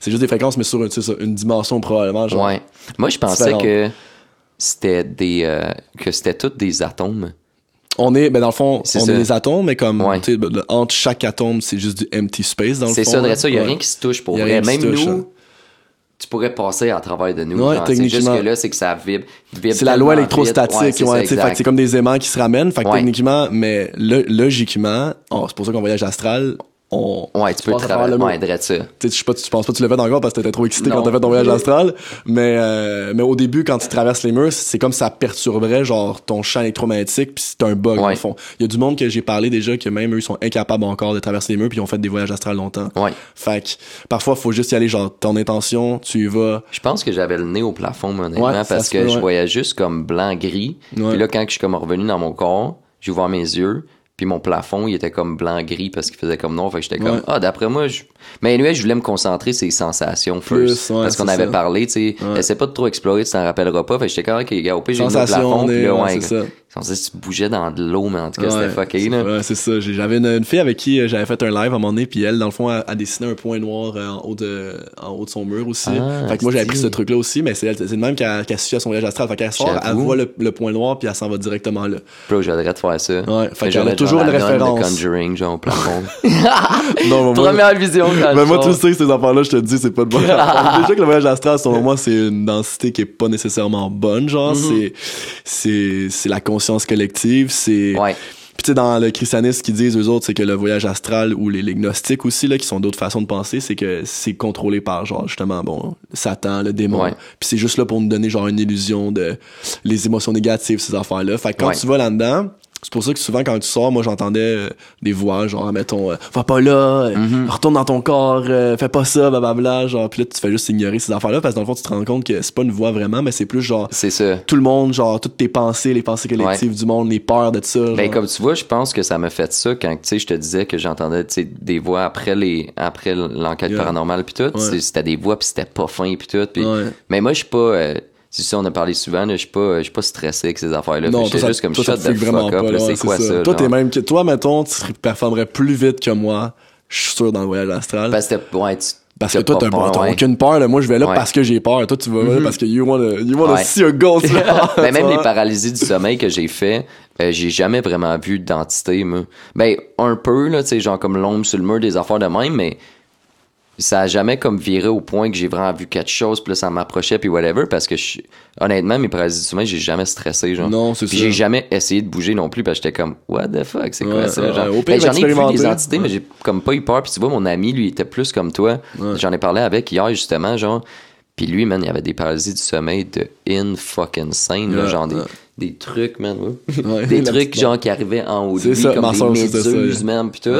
C'est juste des fréquences, mais sur une, c'est ça, une dimension probablement. Genre, Ouais. Moi, je pensais que c'était des. euh, que c'était tous des atomes. On est, ben dans le fond, on ça. est des atomes, mais comme Ouais. ben, entre chaque atome, c'est juste du empty space dans le fond. C'est ça, de là. ça. Il n'y a rien qui se touche pour vrai. Même touche, nous, hein. Tu pourrais passer à travers de nous. Ouais. C'est juste techniquement. que là, c'est que ça vibre. vibre C'est la loi électrostatique, Ouais, c'est comme des aimants qui se ramènent, fait que techniquement, mais lo- logiquement, oh, c'est pour ça qu'on voyage astral, on, Ouais, tu peux à travers travailler. le Ouais, direct ça. Tu sais, pas, tu penses pas que tu l'as fait encore parce que t'étais trop excité Non. quand t'as fait ton voyage astral, mais euh, mais au début quand tu traverses les murs, c'est comme ça perturberait genre ton champ électromagnétique puis c'est un bug Ouais. le fond. Il y a du monde que j'ai parlé déjà que même eux sont incapables encore de traverser les murs puis ils ont fait des voyages astrales longtemps. Ouais. Fait que parfois faut juste y aller genre ton intention, tu y vas. Je pense que j'avais le nez au plafond, honnêtement, Ouais, parce que je voyais juste comme blanc-gris. Puis là, quand je suis comme revenu dans mon corps, j'ai ouvert mes yeux, puis mon plafond, il était comme blanc-gris parce qu'il faisait comme noir. Fait que j'étais comme, Ouais. ah, d'après moi, je. Mais anyway, je voulais me concentrer sur les sensations Plus, first. ouais, parce qu'on avait ça. parlé, tu sais, Ouais. essaie pas de trop explorer, tu t'en rappelleras pas. Fait que j'étais comme, ok, gars, au pire, j'ai mis plafond, puis là, ouais. On sait si tu bougeais dans de l'eau, mais en tout cas, Ouais, c'était fucké, là. Ouais, c'est ça. J'avais une, une fille avec qui euh, j'avais fait un live à un moment donné, puis elle, dans le fond, a, a dessiné un point noir euh, en haut de, en haut de son mur aussi. Ah, fait que moi, j'avais pris ce truc-là aussi, mais c'est elle, c'est même qu'elle qu suit à son voyage astral. Fait qu'elle sort, elle voit le, le point noir, puis elle s'en va directement là. Bro, j'aimerais te faire ça. Ouais, fait a toujours une de référence. Conjuring, genre, au plafond. Non, mais moi, Première vision, mais moi, tu sais, ces affaires-là, je te dis, c'est pas de bon. Déjà que le voyage astral, selon moi, c'est une densité qui est pas nécessairement bonne, genre. Mhm. C'est, c'est, c'est la conscience collective, c'est. Ouais. Puis tu sais, dans le christianisme, ce qu'ils disent, eux autres, c'est que le voyage astral ou les, les gnostiques aussi, là, qui sont d'autres façons de penser, c'est que c'est contrôlé par, genre, justement, bon, Satan, le démon. Ouais. Puis c'est juste là pour nous donner, genre, une illusion de les émotions négatives, ces affaires-là. Fait que quand Ouais. tu vas là-dedans, C'est pour ça que souvent, quand tu sors, moi, j'entendais euh, des voix, genre, mettons, euh, va pas là, euh, Mhm. retourne dans ton corps, euh, fais pas ça, blablabla, genre, puis là, tu fais juste ignorer ces affaires-là, parce que dans le fond, tu te rends compte que c'est pas une voix vraiment, mais c'est plus genre, C'est ça. tout le monde, genre, toutes tes pensées, les pensées collectives du monde, les peurs de ça. Ben, comme tu vois, je pense que ça m'a fait ça quand, tu sais, je te disais que j'entendais, tu sais, des voix après les, après l'enquête Yeah. paranormale pis tout. Ouais. C'était des voix pis c'était pas fin pis tout. pis- Ouais. Mais moi, je suis pas, euh, c'est ça, on a parlé souvent, je suis pas, je suis pas stressé avec ces affaires-là. Non, toi, ça, juste comme toi, ça te fait fuck vraiment up, c'est quoi ça? Toi, t'es même que, toi, mettons, tu performerais plus vite que moi, je suis sûr, dans le voyage astral. Parce que, ouais, tu- Parce que toi, t'as ouais. aucune peur, là. Moi, je vais là Ouais. parce que j'ai peur. Toi, tu vas là parce que you wanna, you wanna Ouais. see a ghost. Ben, même les paralysies du sommeil que j'ai fait, euh, j'ai jamais vraiment vu d'entité, moi. Ben, un peu, là, tu sais, genre comme l'ombre sur le mur, des affaires de même, mais ça a jamais comme viré au point que j'ai vraiment vu quelque chose, puis là, ça m'approchait, puis whatever, parce que je- honnêtement, mes paralysies du sommeil, j'ai jamais stressé, genre. Non, c'est Puis ça. j'ai jamais essayé de bouger non plus, parce que j'étais comme, what the fuck, c'est quoi ça? genre? ouais. Ben, j'en ai vu des entités, mais j'ai comme pas eu peur, puis tu vois, mon ami, lui, était plus comme toi. J'en ai parlé avec hier, justement, genre. Puis lui, man, il avait des paralysies du sommeil de in fucking scène, genre des. Des trucs, man, ouais. Ouais, des trucs genre qui arrivaient en haut de lui, ça, comme des méduses, man, pis tout.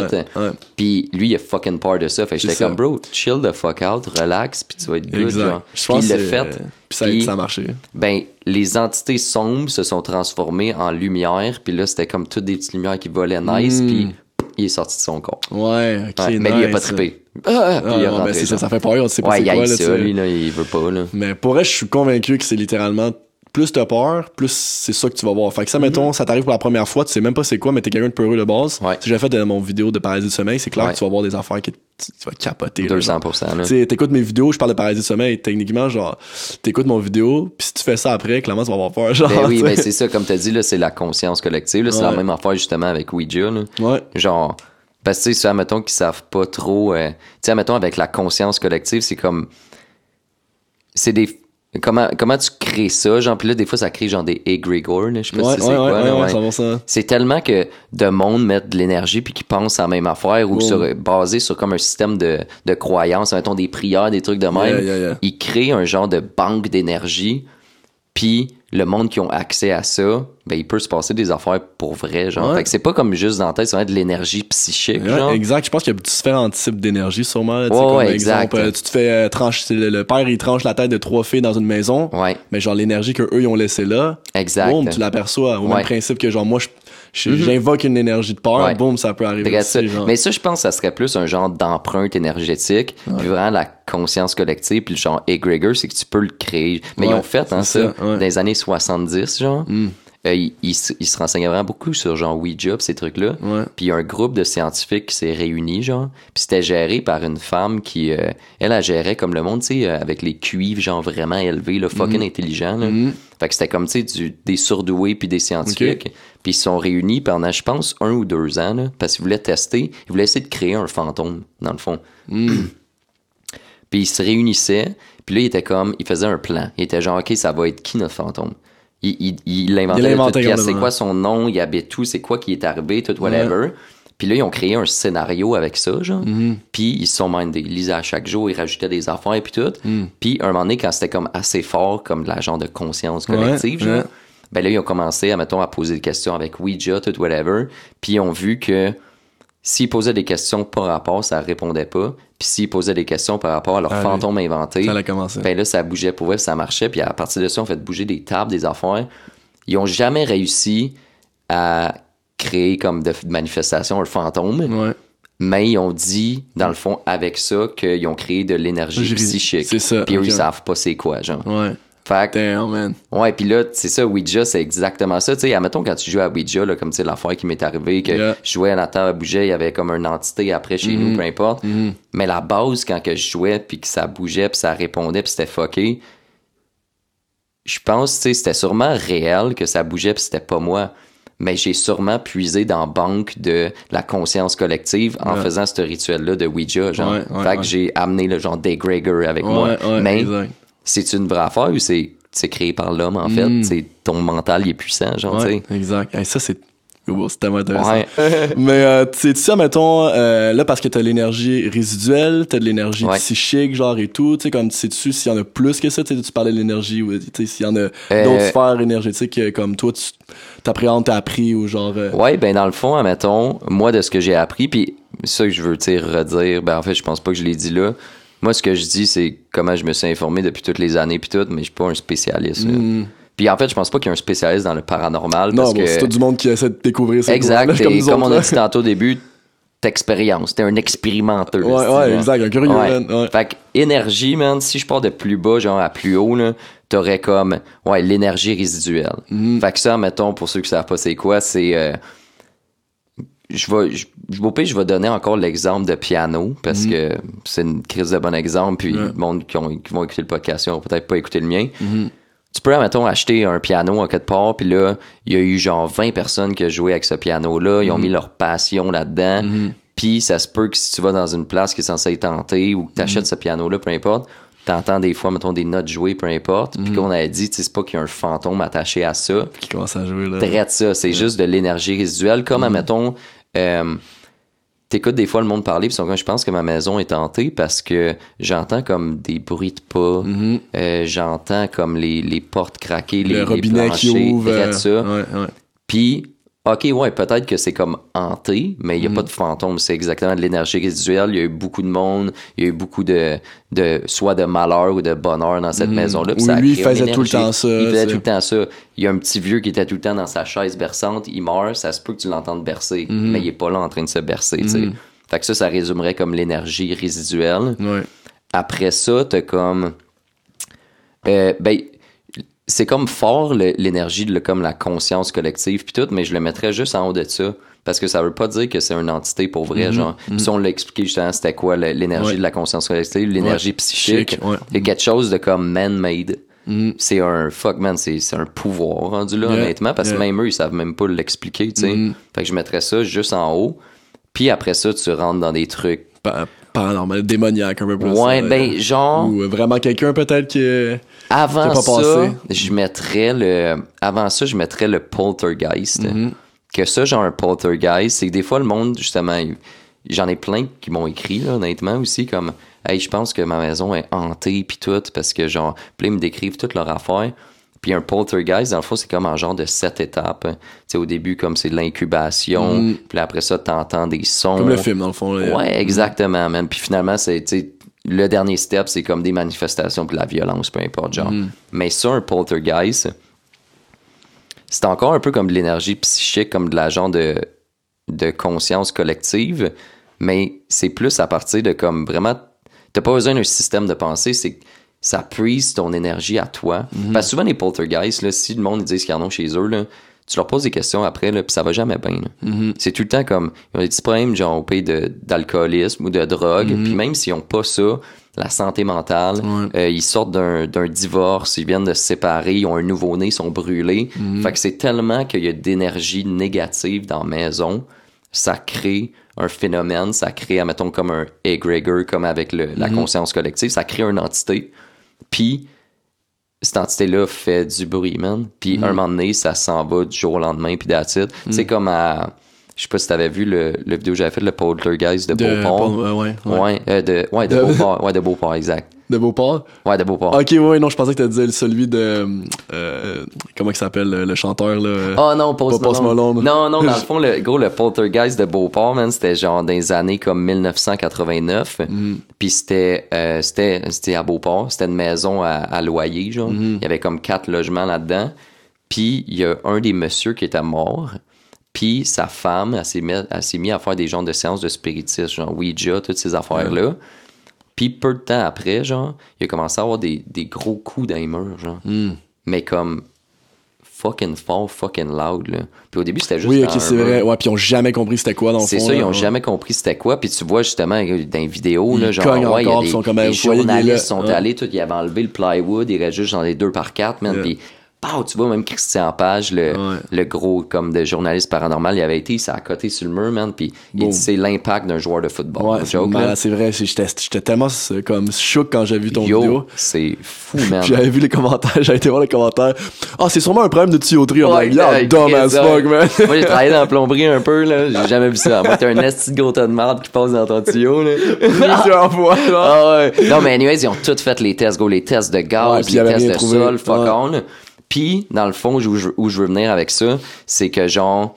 Puis lui, il a fucking peur de ça. Fait que j'étais comme, bro, chill the fuck out, relax, puis tu vas être good, Exact. genre. Puis il l'a fait. Puis ça, Puis- ça a marché. Ben, les entités sombres se sont transformées en lumière, puis là, c'était comme toutes des petites lumières qui volaient nice, Mm. puis il est sorti de son corps. Ouais, ok. Ouais, mais il a pas trippé. Ah, Ah, il ben, rentré, ça, ça fait peur, on sait pas Ouais, c'est quoi, là, ça, lui, là, il veut pas, là. Mais pour vrai, je suis convaincu que c'est littéralement plus t'as peur, plus c'est ça que tu vas voir. Fait que ça, mettons, ça t'arrive pour la première fois, tu sais même pas c'est quoi, mais t'es quelqu'un de peureux de base. Mhm. Ouais. Si j'ai fait de mon vidéo de paralysie du sommeil, c'est clair Ouais. que tu vas voir des affaires que tu, tu vas capoter. là, genre. 200%, là. Tu t'écoutes mes vidéos, je parle de paralysie du sommeil, techniquement, genre, t'écoutes mon vidéo, puis si tu fais ça après, clairement, tu vas avoir peur, genre. Ben oui, tu ben c'est ça, comme t'as dit, là, c'est la conscience collective. C'est la même affaire justement avec Ouija. Là. Ouais. Genre, parce que tu sais, ceux, admettons, qui savent pas trop. euh, tu sais, admettons, avec la conscience collective, c'est comme. C'est des. Comment, comment tu crées ça? Genre, puis là, des fois, ça crée genre des égrégores. Je sais pas Ouais, si ouais, c'est ouais, quoi. ça. C'est tellement que de monde mettent de l'énergie puis qui pensent à la même affaire ou sur, basé sur comme un système de, de croyances, mettons des prières, des trucs de même. Yeah, yeah, yeah. Ils créent un genre de banque d'énergie puis le monde qui ont accès à ça, ben il peut se passer des affaires pour vrai, genre. Ouais. Fait que c'est pas comme juste dans la tête, c'est vraiment de l'énergie psychique, Ouais, genre. exact. Je pense qu'il y a différents types d'énergie, sûrement. là, Ouais, comme ouais, exemple, exact. euh, tu te fais euh, trancher, le, le père, il tranche la tête de trois filles dans une maison. Ouais, Mais genre, l'énergie qu'eux, ils ont laissée là, exact. tu l'aperçois. Au même principe que, genre, moi, je- je- j'invoque une énergie de peur, Ouais. boum, ça peut arriver aussi, ça. genre. Mais ça, je pense que ça serait plus un genre d'empreinte énergétique, puis vraiment la conscience collective, puis le genre egregor, c'est que tu peux le créer. Mais ils Ouais, ont fait, hein, ça, ouais. dans les années 70, genre. Mm. Euh, ils, ils se- ils se renseignaient vraiment beaucoup sur genre Ouija, pis ces trucs-là. Ouais. Puis il y a un groupe de scientifiques qui s'est réuni, genre. Puis c'était géré par une femme qui, euh, elle, elle gérait comme le monde, tu sais, euh, avec les cuivres, genre vraiment élevés, là, fucking intelligent, là. Mhm. Fait que c'était comme, tu sais, des surdoués puis des scientifiques. Puis ils se sont réunis pendant, je pense, un ou deux ans, là, parce qu'ils voulaient tester, ils voulaient essayer de créer un fantôme, dans le fond. Mm. Puis ils se réunissaient, puis là, il était comme, il faisait un plan. Il était genre, OK, ça va être qui notre fantôme? Il, il, il pièces. C'est quoi son nom? Il habite où? C'est quoi qui est arrivé? Tout whatever. Puis là, ils ont créé un scénario avec ça, genre. Mhm. Puis ils se sont mindés. Ils lisaient à chaque jour, ils rajoutaient des affaires, puis tout. Mm. Puis un moment donné, quand c'était comme assez fort, comme de la genre de conscience collective, Ouais, genre, ouais. ben là, ils ont commencé, à, mettons, à poser des questions avec Ouija, tout whatever. Puis ils ont vu que s'ils posaient des questions par rapport, ça répondait pas. Puis s'ils posaient des questions par rapport à leur Allez. fantôme inventé, Ça commencé. ben là, ça bougeait pour eux, ça marchait. Puis à partir de ça, on fait bouger des tables, des affaires. Ils ont jamais réussi à créer comme de manifestation un fantôme, Ouais. mais ils ont dit, dans le fond, avec ça, qu'ils ont créé de l'énergie psychique. c'est ça, Puis eux, ok. ils savent pas c'est quoi, genre. Ouais. Fait Damn, man. ouais, puis là, c'est ça, Ouija, c'est exactement ça. Tu sais, admettons, quand tu joues à Ouija, là, comme tu sais, l'affaire qui m'est arrivée, que Yeah. je jouais à elle bougeait, il y avait comme une entité après chez nous, peu importe. Mais la base, quand que je jouais, puis que ça bougeait, puis ça répondait, puis c'était fucké, je pense, tu sais, c'était sûrement réel que ça bougeait, puis c'était pas moi. Mais j'ai sûrement puisé dans banque de la conscience collective en faisant ce rituel-là de Ouija, genre. Ouais, ouais, fait que ouais. j'ai amené le genre d'Egregor avec Ouais, moi. ouais, Mais exact. C'est une vraie affaire ou c'est c'est créé par l'homme en fait? Mm. c'est ton mental il est puissant genre Ouais, exact. Hey, ça, c'est. C'est tellement intéressant. Ouais. Mais euh, tu sais, mettons, euh, là, parce que t'as l'énergie résiduelle, t'as de l'énergie Ouais. psychique, genre, et tout, tu sais, comme, tu sais-tu s'il y en a plus que ça, tu sais, tu parlais de l'énergie, ou, tu sais, s'il y en a Euh, d'autres sphères énergétiques, comme toi, tu t'appréhendes, t'as appris, ou genre... euh, Ouais, ben dans le fond, admettons, moi de ce que j'ai appris, puis ça que je veux tu sais, redire, ben en fait, je pense pas que je l'ai dit là. Moi, ce que je dis, c'est comment je me suis informé depuis toutes les années, puis tout, mais je suis pas un spécialiste. hmm. Puis en fait, je pense pas qu'il y a un spécialiste dans le paranormal. Non, parce bon, que... c'est tout du monde qui essaie de découvrir ça. Exact, et comme on a dit tantôt au début, t'expérience, t'es un expérimenteur. Ouais, ouais, exact, un curieux, Ouais. man, ouais. Fait que énergie, man, si je pars de plus bas, genre à plus haut, là, t'aurais comme, ouais, l'énergie résiduelle. Mhm. Fait que ça, mettons, pour ceux qui savent pas c'est quoi, c'est, euh, je vais, je, je- au pire, je vais donner encore l'exemple de piano, parce Mhm. que c'est une crise de bon exemple, puis Ouais. le monde qui, ont- qui vont écouter le podcast, ils ont peut-être pas écouté le mien. Mhm. Tu peux, mettons, acheter un piano à quelque part, puis là, il y a eu genre 20 personnes qui ont joué avec ce piano-là, ils ont mis leur passion là-dedans, Mhm. puis ça se peut que si tu vas dans une place qui est censée être hantée ou que tu achètes ce piano-là, peu importe, t'entends des fois, mettons, des notes jouées, peu importe, puis qu'on avait dit, tu sais, c'est pas qu'il y a un fantôme attaché à ça, Qui commence à jouer, là. traite ça, c'est juste de l'énergie résiduelle, comme, admettons, euh, t'écoutes des fois le monde parler, puis ils sont comme, je pense que ma maison est hantée parce que j'entends comme des bruits de pas, Mhm. euh, j'entends comme les, les portes craquer, les, Le les robinet qui planchers, ouvre. euh. Puis, ok, ouais, peut-être que c'est comme hanté, mais il n'y a pas de fantôme, c'est exactement de l'énergie résiduelle. Il y a eu beaucoup de monde, il y a eu beaucoup de, de soit de malheur ou de bonheur dans cette maison-là. puis Oui, lui, il faisait tout le temps ça, Il faisait tout le temps ça. Il y a un petit vieux qui était tout le temps dans sa chaise berçante, il meurt, ça se peut que tu l'entendes bercer, Mm-hmm. mais il est pas là en train de se bercer. Fait que ça, ça résumerait comme l'énergie résiduelle. Ouais. Après ça, t'as comme. Euh, ben, c'est comme fort l'énergie, de comme la conscience collective, puis tout, mais je le mettrais juste en haut de ça. Parce que ça veut pas dire que c'est une entité pour vrai, genre. Puis Si on l'a expliqué justement, c'était quoi l'énergie. Ouais. de la conscience collective, l'énergie Ouais. psychique. Psychique, ouais. C'est quelque chose de comme man-made. Mhm. C'est un fuck man, c'est c'est un pouvoir rendu là, Yeah. honnêtement, parce que Yeah. même eux, ils savent même pas l'expliquer, tu sais. Mhm. Fait que je mettrais ça juste en haut. Puis après ça, tu rentres dans des trucs. Paranormal, démoniaque un peu plus. Ouais, euh, ben, genre. Ou euh, vraiment quelqu'un peut-être qui. Avant pas ça, passé. je mettrais le. Avant ça, je mettrais le poltergeist. Mm-hmm. Que ça, genre un poltergeist, c'est que des fois, le monde, justement, j'en ai plein qui m'ont écrit, là, honnêtement, aussi, comme Hey, je pense que ma maison est hantée, puis tout, parce que, genre, puis ils me décrivent toute leur affaire. Puis un poltergeist, dans le fond, c'est comme un genre de sept étapes. Tu sais, au début, comme c'est de l'incubation, puis là, après ça, t'entends des sons. Comme le film, dans le fond. là. Ouais, exactement, man. Puis finalement, c'est, le dernier step, c'est comme des manifestations puis de la violence, peu importe, genre. Mais ça, un poltergeist, c'est encore un peu comme de l'énergie psychique, comme de la genre de, de conscience collective, mais c'est plus à partir de comme vraiment, t'as pas besoin d'un système de pensée, c'est ça prise ton énergie à toi. Parce que souvent, les poltergeists, là, si le monde disent qu'ils en ont chez eux, là, tu leur poses des questions après, là, puis ça va jamais bien. là. C'est tout le temps comme, ils ont des petits problèmes, genre, au pays de- d'alcoolisme ou de drogue, puis même s'ils ont pas ça, la santé mentale, euh, ils sortent d'un d'un divorce, ils viennent de se séparer, ils ont un nouveau-né, ils sont brûlés. Fait que c'est tellement qu'il y a d'énergie négative dans la maison, ça crée un phénomène, ça crée, admettons, comme un egregor, comme avec le- la conscience collective, ça crée une entité. Puis, cette entité-là fait du bruit, man. Puis, un moment donné, ça s'en va du jour au lendemain, puis that's it. C'est comme à... Je sais pas si t'avais vu le, le vidéo que j'avais fait, le poltergeist de, De, Beauport. Paul- euh, ouais, ouais. Ouais, euh, de, ouais, de, De- Beauport. Ouais, de Beauport, exact. De Beauport? Ouais, de Beauport. Ok, ouais, non, je pensais que tu disais celui de. euh, comment il s'appelle, le, chanteur, là? Oh non, Post Post Malone. Malone. Non, non, dans le fond, le, gros, le poltergeist de Beauport, man, c'était genre dans les années comme 1989. Mm. Puis c'était, euh, c'était, c'était à Beauport. C'était une maison à, à loyer, genre. Mm-hmm. Il y avait comme quatre logements là-dedans. Puis il y a un des messieurs qui était mort. Puis sa femme, elle s'est, mis, elle s'est mis à faire des genres de séances de spiritisme, genre Ouija, toutes ces affaires-là. Puis peu de temps après, genre, il a commencé à avoir des, des gros coups dans les murs, genre. Mm. Mais comme fucking fort, fucking loud, là. Puis au début, c'était juste Oui, ok, c'est vrai. Ouais, puis ils ont jamais compris c'était quoi dans le fond. C'est ça, ils ont jamais compris c'était quoi. Puis tu vois justement dans les vidéos, Ils là, genre, ouais, y a des, ils sont comme, voyez, est là. journalistes sont allés, tout, ils avaient enlevé le plywood, il restait juste dans les deux par quatre, man. Yeah. Puis pow, tu vois, même Christian Page, le, Ouais. le gros, comme de journaliste paranormal, il avait été, il s'est à côté sur le mur, man, puis il c'est l'impact d'un joueur de football. Ouais, c'est là. vrai. J'étais tellement comme choqué quand j'ai vu ton Yo, vidéo. c'est fou, man. J'avais vu les commentaires, j'avais été voir les commentaires. Ah, c'est sûrement un problème de tuyauterie. I'm Ouais, ouais, dumb as fuck, man. Moi, j'ai travaillé dans la plomberie un peu, là. J'ai jamais vu ça. Moi, t'as un esti de de marde qui passe dans ton tuyau, là. Plusieurs fois, genre. Ah ouais. Non, mais anyways, ils ont tous fait les tests, go, les tests de gaz, les tests de trouvé. sol, fuck on. Puis, dans le fond, où je, où je veux venir avec ça, c'est que genre,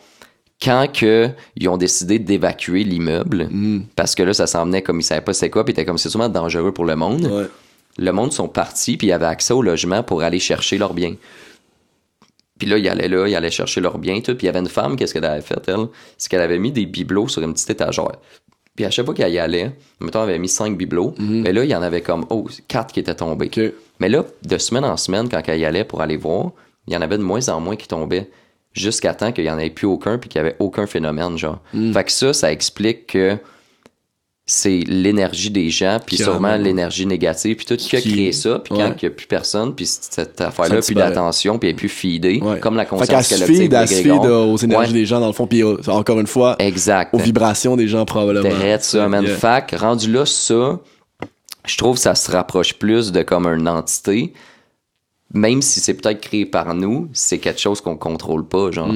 quand que ils ont décidé d'évacuer l'immeuble, Mm. parce que là, ça s'en venait comme ils savaient pas c'est quoi, puis était comme c'est sûrement dangereux pour le monde, Ouais. le monde sont partis, puis ils avaient accès au logement pour aller chercher leurs biens. Puis là, ils allaient là, ils allaient chercher leurs biens, tout. Puis il y avait une femme, qu'est-ce qu'elle avait fait, elle? C'est qu'elle avait mis des bibelots sur une petite étagère. Puis à chaque fois qu'elle y allait, mettons, elle avait mis cinq bibelots, mais là, il y en avait comme, oh, quatre qui étaient tombés. Mhm. Mais là, de semaine en semaine, quand elle y allait pour aller voir, il y en avait de moins en moins qui tombaient. Jusqu'à temps qu'il n'y en avait plus aucun, puis qu'il n'y avait aucun phénomène, genre. Mhm. Fait que ça, ça explique que c'est l'énergie des gens, puis sûrement l'énergie négative, puis tout qui a créé ça, puis quand Ouais. il n'y a plus personne, puis cette affaire-là, plus d'attention, puis elle est plus feedée, Ouais. comme la Fait qu'elle conscience se collective feed, elle se feed aux énergies Ouais. des gens, dans le fond, puis euh, encore une fois, Exact. aux vibrations des gens, probablement. T'arrêtes ça, man. Yeah. Fac, rendu là, ça, je trouve que ça se rapproche plus de comme une entité. Même si c'est peut-être créé par nous, c'est quelque chose qu'on contrôle pas, genre.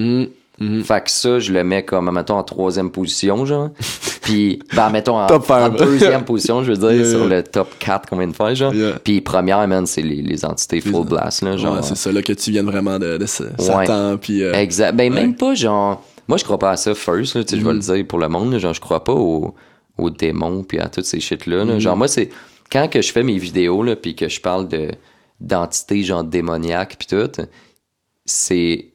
Mhm. Mhm. Fait que ça, je le mets comme, mettons, en troisième position, genre. Puis, ben, mettons, en, Top en five. deuxième position, je veux dire, Yeah, sur le top 4 qu'on vient de faire, genre. Yeah. Puis, première, man, c'est les, les entités full blast, là, genre. Ouais, c'est ça là que tu viennes vraiment de, de sa- Satan, puis... euh, Exact. Ben, ouais. même pas genre. Moi, je crois pas à ça first, là, tu sais, je vais le dire pour le monde. là, genre, je crois pas aux, aux démons puis à toutes ces shit-là. là. Genre, moi, c'est. Quand que je fais mes vidéos, là, puis que je parle de d'entités, genre démoniaques puis tout, c'est.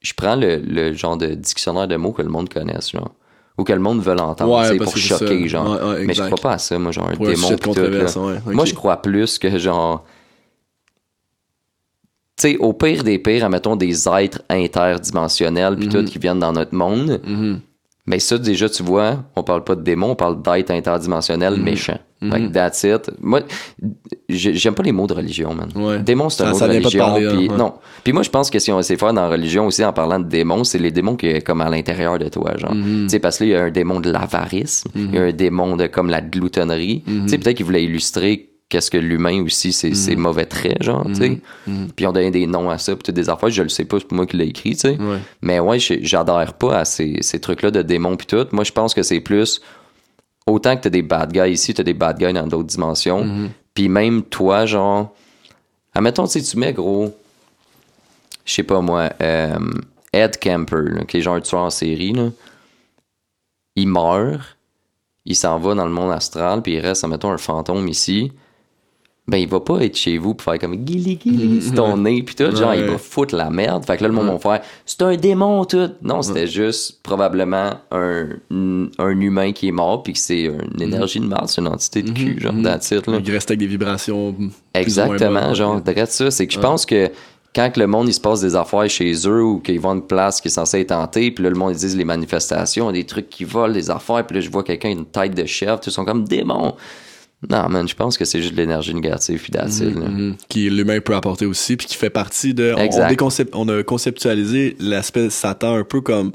Je prends le, le genre de dictionnaire de mots que le monde connaisse, genre. Ou que le monde veut l'entendre, Ouais, pour choquer, genre. Ouais, ouais, Mais je crois pas à ça, moi, genre, un Pour un démon tout. Moi, je crois plus que, genre tu sais, au pire des pires, admettons des êtres interdimensionnels puis tout qui viennent dans notre monde. Mhm. Mais ça, déjà, tu vois, on parle pas de démons, on parle d'êtres interdimensionnels Mhm. méchants. Fait que that's it. Moi, j'ai- j'aime pas les mots de religion, man. Ouais. Démon, c'est un Ça- mot ça de religion. parler, hein, puis ouais. Non. Puis moi, je pense que si on essaie de faire dans la religion aussi, en parlant de démons, c'est les démons qui est comme à l'intérieur de toi, genre. Mhm. Tu sais, parce que là, il y a un démon de l'avarice, il y a un démon de comme la gloutonnerie. Mhm. Tu sais, peut-être qu'il voulait illustrer qu'est-ce que l'humain aussi, c'est ses Mhm. mauvais traits, genre, tu sais. Puis on donnait des noms à ça, puis toutes des affaires, je le sais pas, c'est moi qui l'ai écrit, tu sais. Ouais. Mais ouais, j'adhère pas à ces, ces trucs-là de démons pis tout. Moi, je pense que c'est plus autant que t'as des bad guys ici, t'as des bad guys dans d'autres dimensions. Mm-hmm. Puis même toi, genre, admettons, tu tu mets gros, je sais pas moi, euh, Ed Camper, là, qui est genre un tueur en série, là. il meurt, il s'en va dans le monde astral, puis il reste, admettons, un fantôme ici. Ben, il va pas être chez vous pour faire comme guili guili, c'est ton nez, puis tout. Genre, il va foutre la merde. Fait que là, le monde va faire c'est un démon, tout. Non, c'était juste probablement un, un humain qui est mort, puis que c'est une énergie de merde, c'est une entité de cul, genre, that's it, là. Il reste avec des vibrations. Exactement, bonnes, genre, direct ça. C'est que je pense que quand que le monde il se passe des affaires chez eux ou qu'ils vont à une place qui est censée être hantée, puis là, le monde ils disent les manifestations, des trucs qui volent, des affaires, puis là, je vois quelqu'un une tête de chef, ils sont comme démons. Non, man, je pense que c'est juste de l'énergie négative, puis it, là. Mhm. qui l'humain peut apporter aussi, puis qui fait partie de. On, Exact. on a conceptualisé l'aspect Satan un peu comme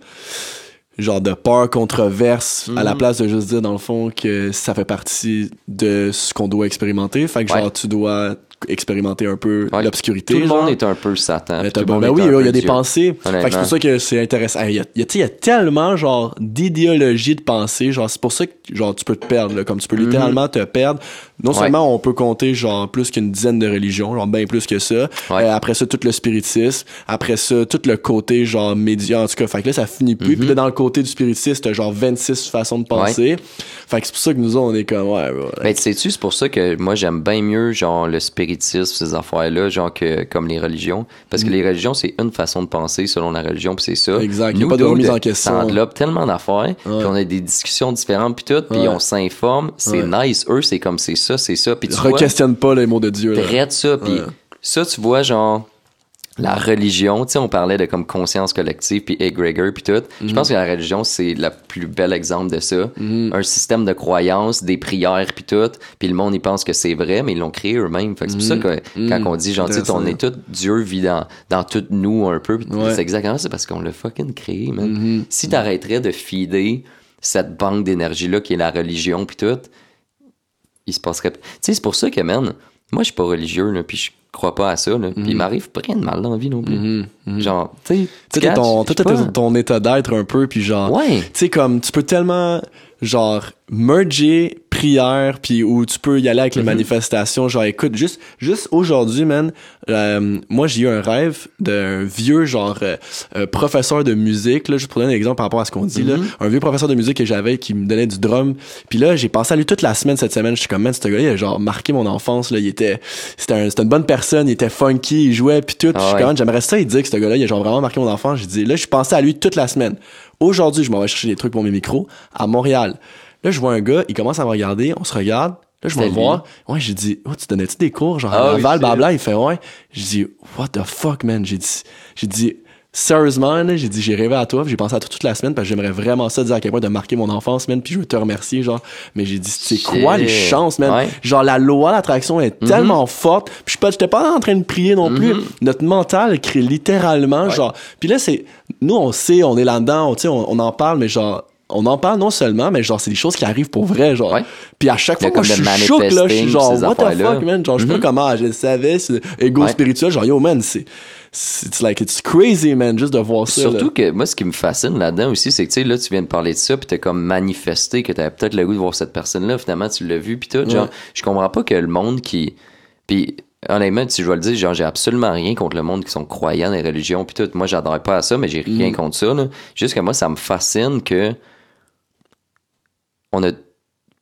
genre de peur controverse à la place de juste dire dans le fond que ça fait partie de ce qu'on doit expérimenter. Fait que genre tu dois expérimenter un peu Ouais. l'obscurité. Tout le monde est un peu Satan. Tout monde ben oui, il y a des Dieu. pensées. Fait que c'est pour ça que c'est intéressant. Il y, a, il y a- tellement genre d'idéologies de pensée. Genre, c'est pour ça que genre tu peux te perdre. là, comme tu peux littéralement te perdre. Non Ouais. seulement on peut compter genre plus qu'une dizaine de religions, genre bien plus que ça. Ouais. Euh, après ça, tout le spiritisme. Après ça, tout le côté genre média. En tout cas, fait que là, ça finit plus. Puis là, dans le côté du spiritisme, t'as genre 26 façons de penser. Fait que c'est pour ça que nous on est comme, ouais. Ben, tu sais-tu, c'est pour ça que moi, j'aime bien mieux, genre, le spiritisme, ces affaires-là, genre, que, comme les religions. Parce que les religions, c'est une façon de penser selon la religion, puis c'est ça. Mm. Exact. Il y a pas de remise en question. Ça enveloppe tellement d'affaires, puis on a des discussions différentes, puis tout, puis Ouais. on s'informe. C'est Ouais. nice. Eux, c'est comme c'est ça, c'est ça. Puis tu vois, Re-questionne pas les mots de Dieu. là. Traite ça, puis ça, tu vois, genre, la religion, tu sais, on parlait de comme conscience collective, puis egregor, puis tout. Je Mhm. pense que la religion, c'est le plus bel exemple de ça. Un système de croyances, des prières, puis tout. Puis le monde, il pense que c'est vrai, mais ils l'ont créé eux-mêmes. Fait que c'est pour ça que quand on dit, genre, tu sais, on Mhm. Est tout, Dieu vit dans, dans tout nous un peu. Ouais. C'est exactement ça, parce qu'on l'a fucking créé, man. Mhm. Si t'arrêterais de feeder cette banque d'énergie-là qui est la religion, puis tout, il se passerait. Tu sais, c'est pour ça que, man, moi, je suis pas religieux, là, puis je crois pas à ça, là. Puis il m'arrive pas rien de mal dans la vie non plus. Genre, tu sais, Mhm. Tu sais, ton, ton état d'être un peu, puis genre. Ouais. Tu sais, comme, tu peux tellement, genre, merger prière, puis où tu peux y aller avec les Mhm. manifestations. Genre, écoute, juste, juste aujourd'hui, man, euh, moi, j'ai eu un rêve d'un vieux, genre, euh, euh, professeur de musique, là, juste pour donner un exemple par rapport à ce qu'on dit, Mhm. là. Un vieux professeur de musique que j'avais qui me donnait du drum. Puis là, j'ai pensé à lui toute la semaine cette semaine. Je suis comme, man, ce gars-là, il a genre marqué mon enfance, là. Il était, c'était un- c'était une bonne personne, il était funky, il jouait, puis tout. Je Ah ouais. comme, j'aimerais ça, il dit que ce gars-là, il a genre vraiment marqué mon enfance. J'ai dit, là, je pensais à lui toute la semaine. Aujourd'hui, je m'en vais chercher des trucs pour mes micros à Montréal. Là, je vois un gars, il commence à me regarder, on se regarde. Là, je vais le voir. Ouais, j'ai dit, oh, tu donnais-tu des cours, genre, à Laval, shit. blabla? Il fait, ouais. J'ai dit, what the fuck, man? J'ai dit, j'ai dit, sérieusement, j'ai dit, j'ai rêvé à toi, j'ai pensé à toi toute la semaine, parce que j'aimerais vraiment ça dire à quel point de marquer mon enfance, man, puis je veux te remercier, genre. Mais j'ai dit, c'est quoi les chances, man? Ouais. Genre, la loi d'attraction est Mhm. tellement forte. Puis je pas- j'étais pas en train de prier non plus. Notre mental crée littéralement, genre. Puis là, c'est. Nous, on sait, on est là-dedans, on, tu sais, on, on en parle, mais genre. On en parle non seulement, mais genre, c'est des choses qui arrivent pour vrai, genre. Ouais. Puis à chaque fois, moi, je suis choqué, là. Je suis genre, what the fuck, man? Genre, je sais pas comment, je le savais, c'est Ouais. spirituel. Genre, yo, man, c'est. It's like, it's crazy, man, juste de voir ça. Surtout là. que moi, ce qui me fascine là-dedans aussi, c'est que tu sais, là, tu viens de parler de ça, puis t'as comme manifesté que t'avais peut-être le goût de voir cette personne-là, finalement, tu l'as vu, puis tout. Genre, Ouais. je comprends pas que le monde qui. Puis, honnêtement, si je dois le dire, genre, j'ai absolument rien contre le monde qui sont croyants dans les religions, puis tout. Moi, j'adore pas à ça, mais j'ai rien Mm. contre ça, là. Juste que moi, ça me fascine que. On a.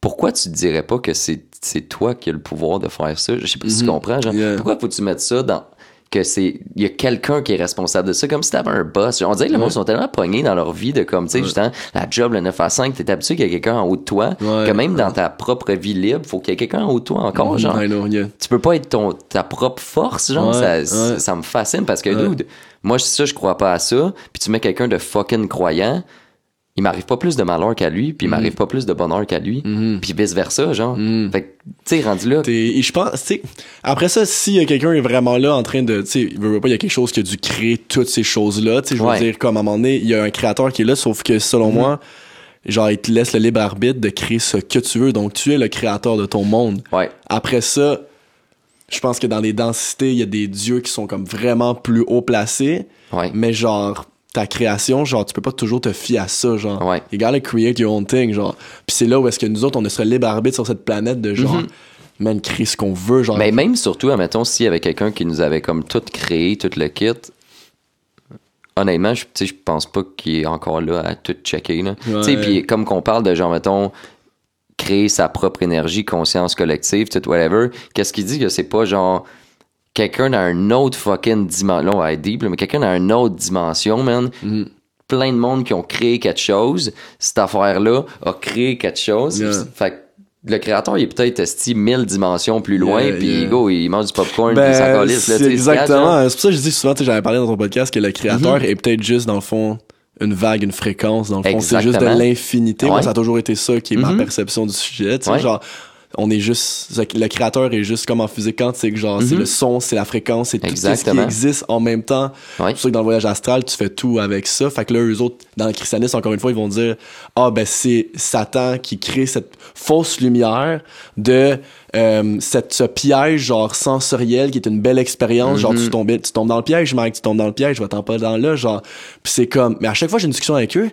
Pourquoi tu te dirais pas que c'est c'est toi qui as le pouvoir de faire ça? Je sais pas si tu Mhm. comprends, genre. Yeah. Pourquoi faut-tu mettre ça dans que c'est il y a quelqu'un qui est responsable de ça? Comme si t'avais un boss on dirait que le monde sont tellement pognés dans leur vie de comme tu sais justement la job le 9 à 5 t'es habitué qu'il y a quelqu'un en haut de toi Ouais. que même dans ta propre vie libre faut qu'il y ait quelqu'un en haut de toi encore genre I know, yeah. tu peux pas être ton ta propre force genre Ouais, ça, ouais. ça me fascine parce que Ouais. dude moi ça je crois pas à ça puis tu mets quelqu'un de fucking croyant il m'arrive pas plus de malheur qu'à lui puis il Mm. m'arrive pas plus de bonheur qu'à lui Mm-hmm. puis vice versa genre fait que tu sais rendu là je pense, tu après ça, a quelqu'un est vraiment là en train de, tu sais, il veut pas, il y a quelque chose qui a dû créer toutes ces choses-là, tu sais, je veux Ouais. dire, comme à un moment donné, il y a un créateur qui est là, sauf que selon Mhm. moi, genre, il te laisse le libre arbitre de créer ce que tu veux, donc tu es le créateur de ton monde. ouais Après ça, je pense que dans les densités, il y a des dieux qui sont comme vraiment plus haut placés, ouais mais genre, ta création, genre, tu peux pas toujours te fier à ça, genre. Ouais. You gotta create your own thing, genre. Puis c'est là où est-ce que nous autres, on a ce libre arbitre sur cette planète de genre, man, créer ce qu'on veut, genre. Mhm. Mais même surtout, admettons, s'il y avait quelqu'un qui nous avait comme tout créé, tout le kit, honnêtement, je, tu sais, je pense pas qu'il est encore là à tout checker. Là. Tu sais, Ouais. Puis comme qu'on parle de genre, mettons, créer sa propre énergie, conscience collective, tout whatever, qu'est-ce qu'il dit que c'est pas genre quelqu'un dans un autre fucking dimension, là on va être deep, là, mais quelqu'un dans une autre dimension, man, Mhm. plein de monde qui ont créé quelque chose, cette affaire-là a créé quelque chose, Yeah. fait que le créateur, il est peut-être esti mille dimensions plus loin, Yeah, puis yeah. go, il mange du popcorn, puis il s'en Ben, calisse, là, exactement. C'est pour ça que je dis souvent, j'avais parlé dans ton podcast que le créateur Mhm. est peut-être juste, dans le fond, une vague, une fréquence. Dans le fond, c'est juste de l'infinité. Moi, ça a toujours été ça qui est ma Mhm. perception du sujet. Tu sais, Ouais. genre, on est juste, le créateur est juste comme en physique quantique, genre, c'est Mhm. le son, c'est la fréquence, c'est tout ce qui existe en même temps. Ouais. C'est que dans le voyage astral, tu fais tout avec ça. Fait que là, eux autres, dans le christianisme, encore une fois, ils vont dire Ah, ben, c'est Satan qui crée cette fausse lumière de euh, cette, ce piège, genre, sensoriel, qui est une belle expérience. Genre, Mm-hmm. tu tombes, tu tombes dans le piège, Mike, tu tombes dans le piège, je vais t'en pas dans là, genre. Puis c'est comme. Mais à chaque fois j'ai une discussion avec eux,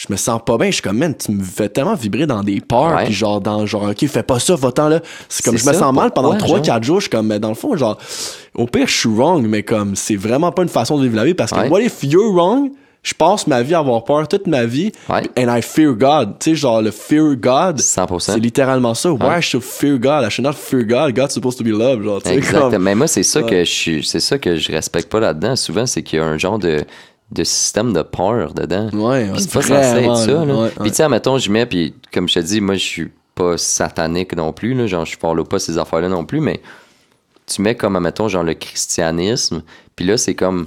je me sens pas bien. Je suis comme, man, tu me fais tellement vibrer dans des peurs, puis genre, dans genre, ok, fais pas ça, va-t'en là. C'est comme, je me sens mal pendant pourquoi, 3-4 genre? jours, je suis comme, mais dans le fond, genre, au pire, je suis wrong, mais comme, c'est vraiment pas une façon de vivre la vie parce que, what if you're wrong? Je passe ma vie à avoir peur toute ma vie, Ouais. and I fear God. Tu sais, genre, le fear God, 100%. c'est littéralement ça. Why I should fear God? I should not fear God. God's supposed to be love, genre, Exactement. comme- Mais moi, c'est ça Ouais. que je suis, c'est ça que je respecte pas là-dedans. Souvent, c'est qu'il y a un genre de, de système de peur dedans. Ouais, ouais, c'est pas censé être ça, là. Ouais, Puis tu sais, mettons, je mets, puis comme je te dis, moi, je suis pas satanique non plus, là. Genre, je follow pas ces affaires-là non plus, mais tu mets comme, mettons, genre le christianisme, puis là, c'est comme,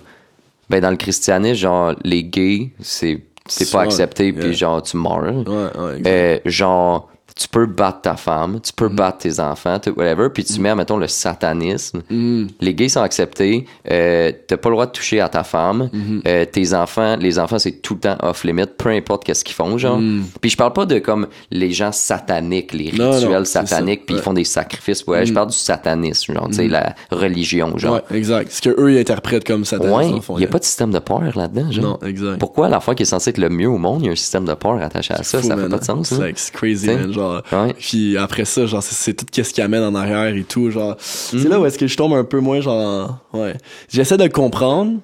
ben dans le christianisme, genre, les gays, c'est c'est pas accepté, puis yeah. genre, tu meurs. Ouais, ouais. Euh, genre, tu peux battre ta femme, tu Mm-hmm. peux battre tes enfants, whatever, puis tu mets, mettons, le satanisme. Mm. Les gays sont acceptés, euh, t'as pas le droit de toucher à ta femme, Mm-hmm. euh, tes enfants, les enfants, c'est tout le temps off-limit, peu importe qu'est-ce qu'ils font, genre. Mm. Puis je parle pas de comme les gens sataniques, les Non, rituels non, sataniques, puis ils ouais. Mm. font des sacrifices, ouais, je parle du satanisme, genre, tu sais, la religion, genre. Ouais, exact. Ce que eux ils interprètent comme Satan. Ouais, y a pas de système de peur là-dedans, genre. Non, exact. Pourquoi l'enfant qui est censé être le mieux au monde, il y a un système de peur attaché à ça? Fou, ça fait man. pas de sens, C'est hein? crazy, man. Genre. Ouais. Puis après ça, genre, c'est, tout ce qui amène en arrière et tout. Genre, Mhm. c'est là où est-ce que je tombe un peu moins, genre, ouais. J'essaie de comprendre,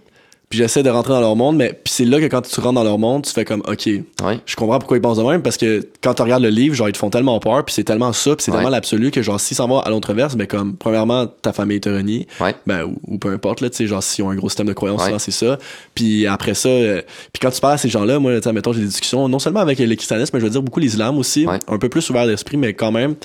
puis j'essaie de rentrer dans leur monde, mais puis c'est là que quand tu rentres dans leur monde, tu fais comme, ok, Ouais. je comprends pourquoi ils pensent de même, parce que quand tu regardes le livre, genre, ils te font tellement peur, puis c'est tellement ça, puis c'est Ouais. tellement l'absolu que, genre, s'ils s'en vont à l'autre-verse, ben, comme, premièrement, ta famille te renie, Ouais. ben, ou, ou peu importe, là, tu sais, genre, s'ils ont un gros système de croyance, c'est ça. Puis après ça, euh, puis quand tu parles à ces gens-là, moi, tu mettons, j'ai des discussions, non seulement avec le christianisme, mais je veux dire beaucoup l'islam aussi, Ouais. un peu plus ouvert d'esprit, mais quand même,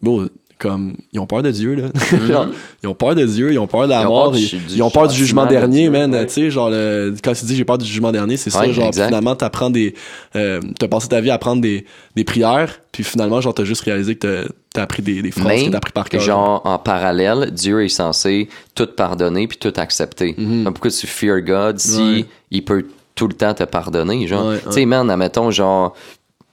bon, comme, ils ont peur de Dieu, là. Genre, ils ont peur de Dieu, ils ont peur de la Mhm. Ils mort, ils, ont peur du jugement dernier, man. ouais. Tu sais, genre, le- quand tu dis j'ai peur du jugement dernier, c'est ça, genre, exact. finalement, t'apprends des, euh, t'as passé ta vie à apprendre des, des prières, puis finalement, genre, t'as juste réalisé que t'as, t'as appris des, des phrases Mais, que t'as appris par cœur. genre, en parallèle, Dieu est censé tout pardonner puis tout accepter. Donc, Pourquoi tu fear God si Mhm. Ouais. il peut tout le temps te pardonner, genre? Tu sais, man, admettons, genre,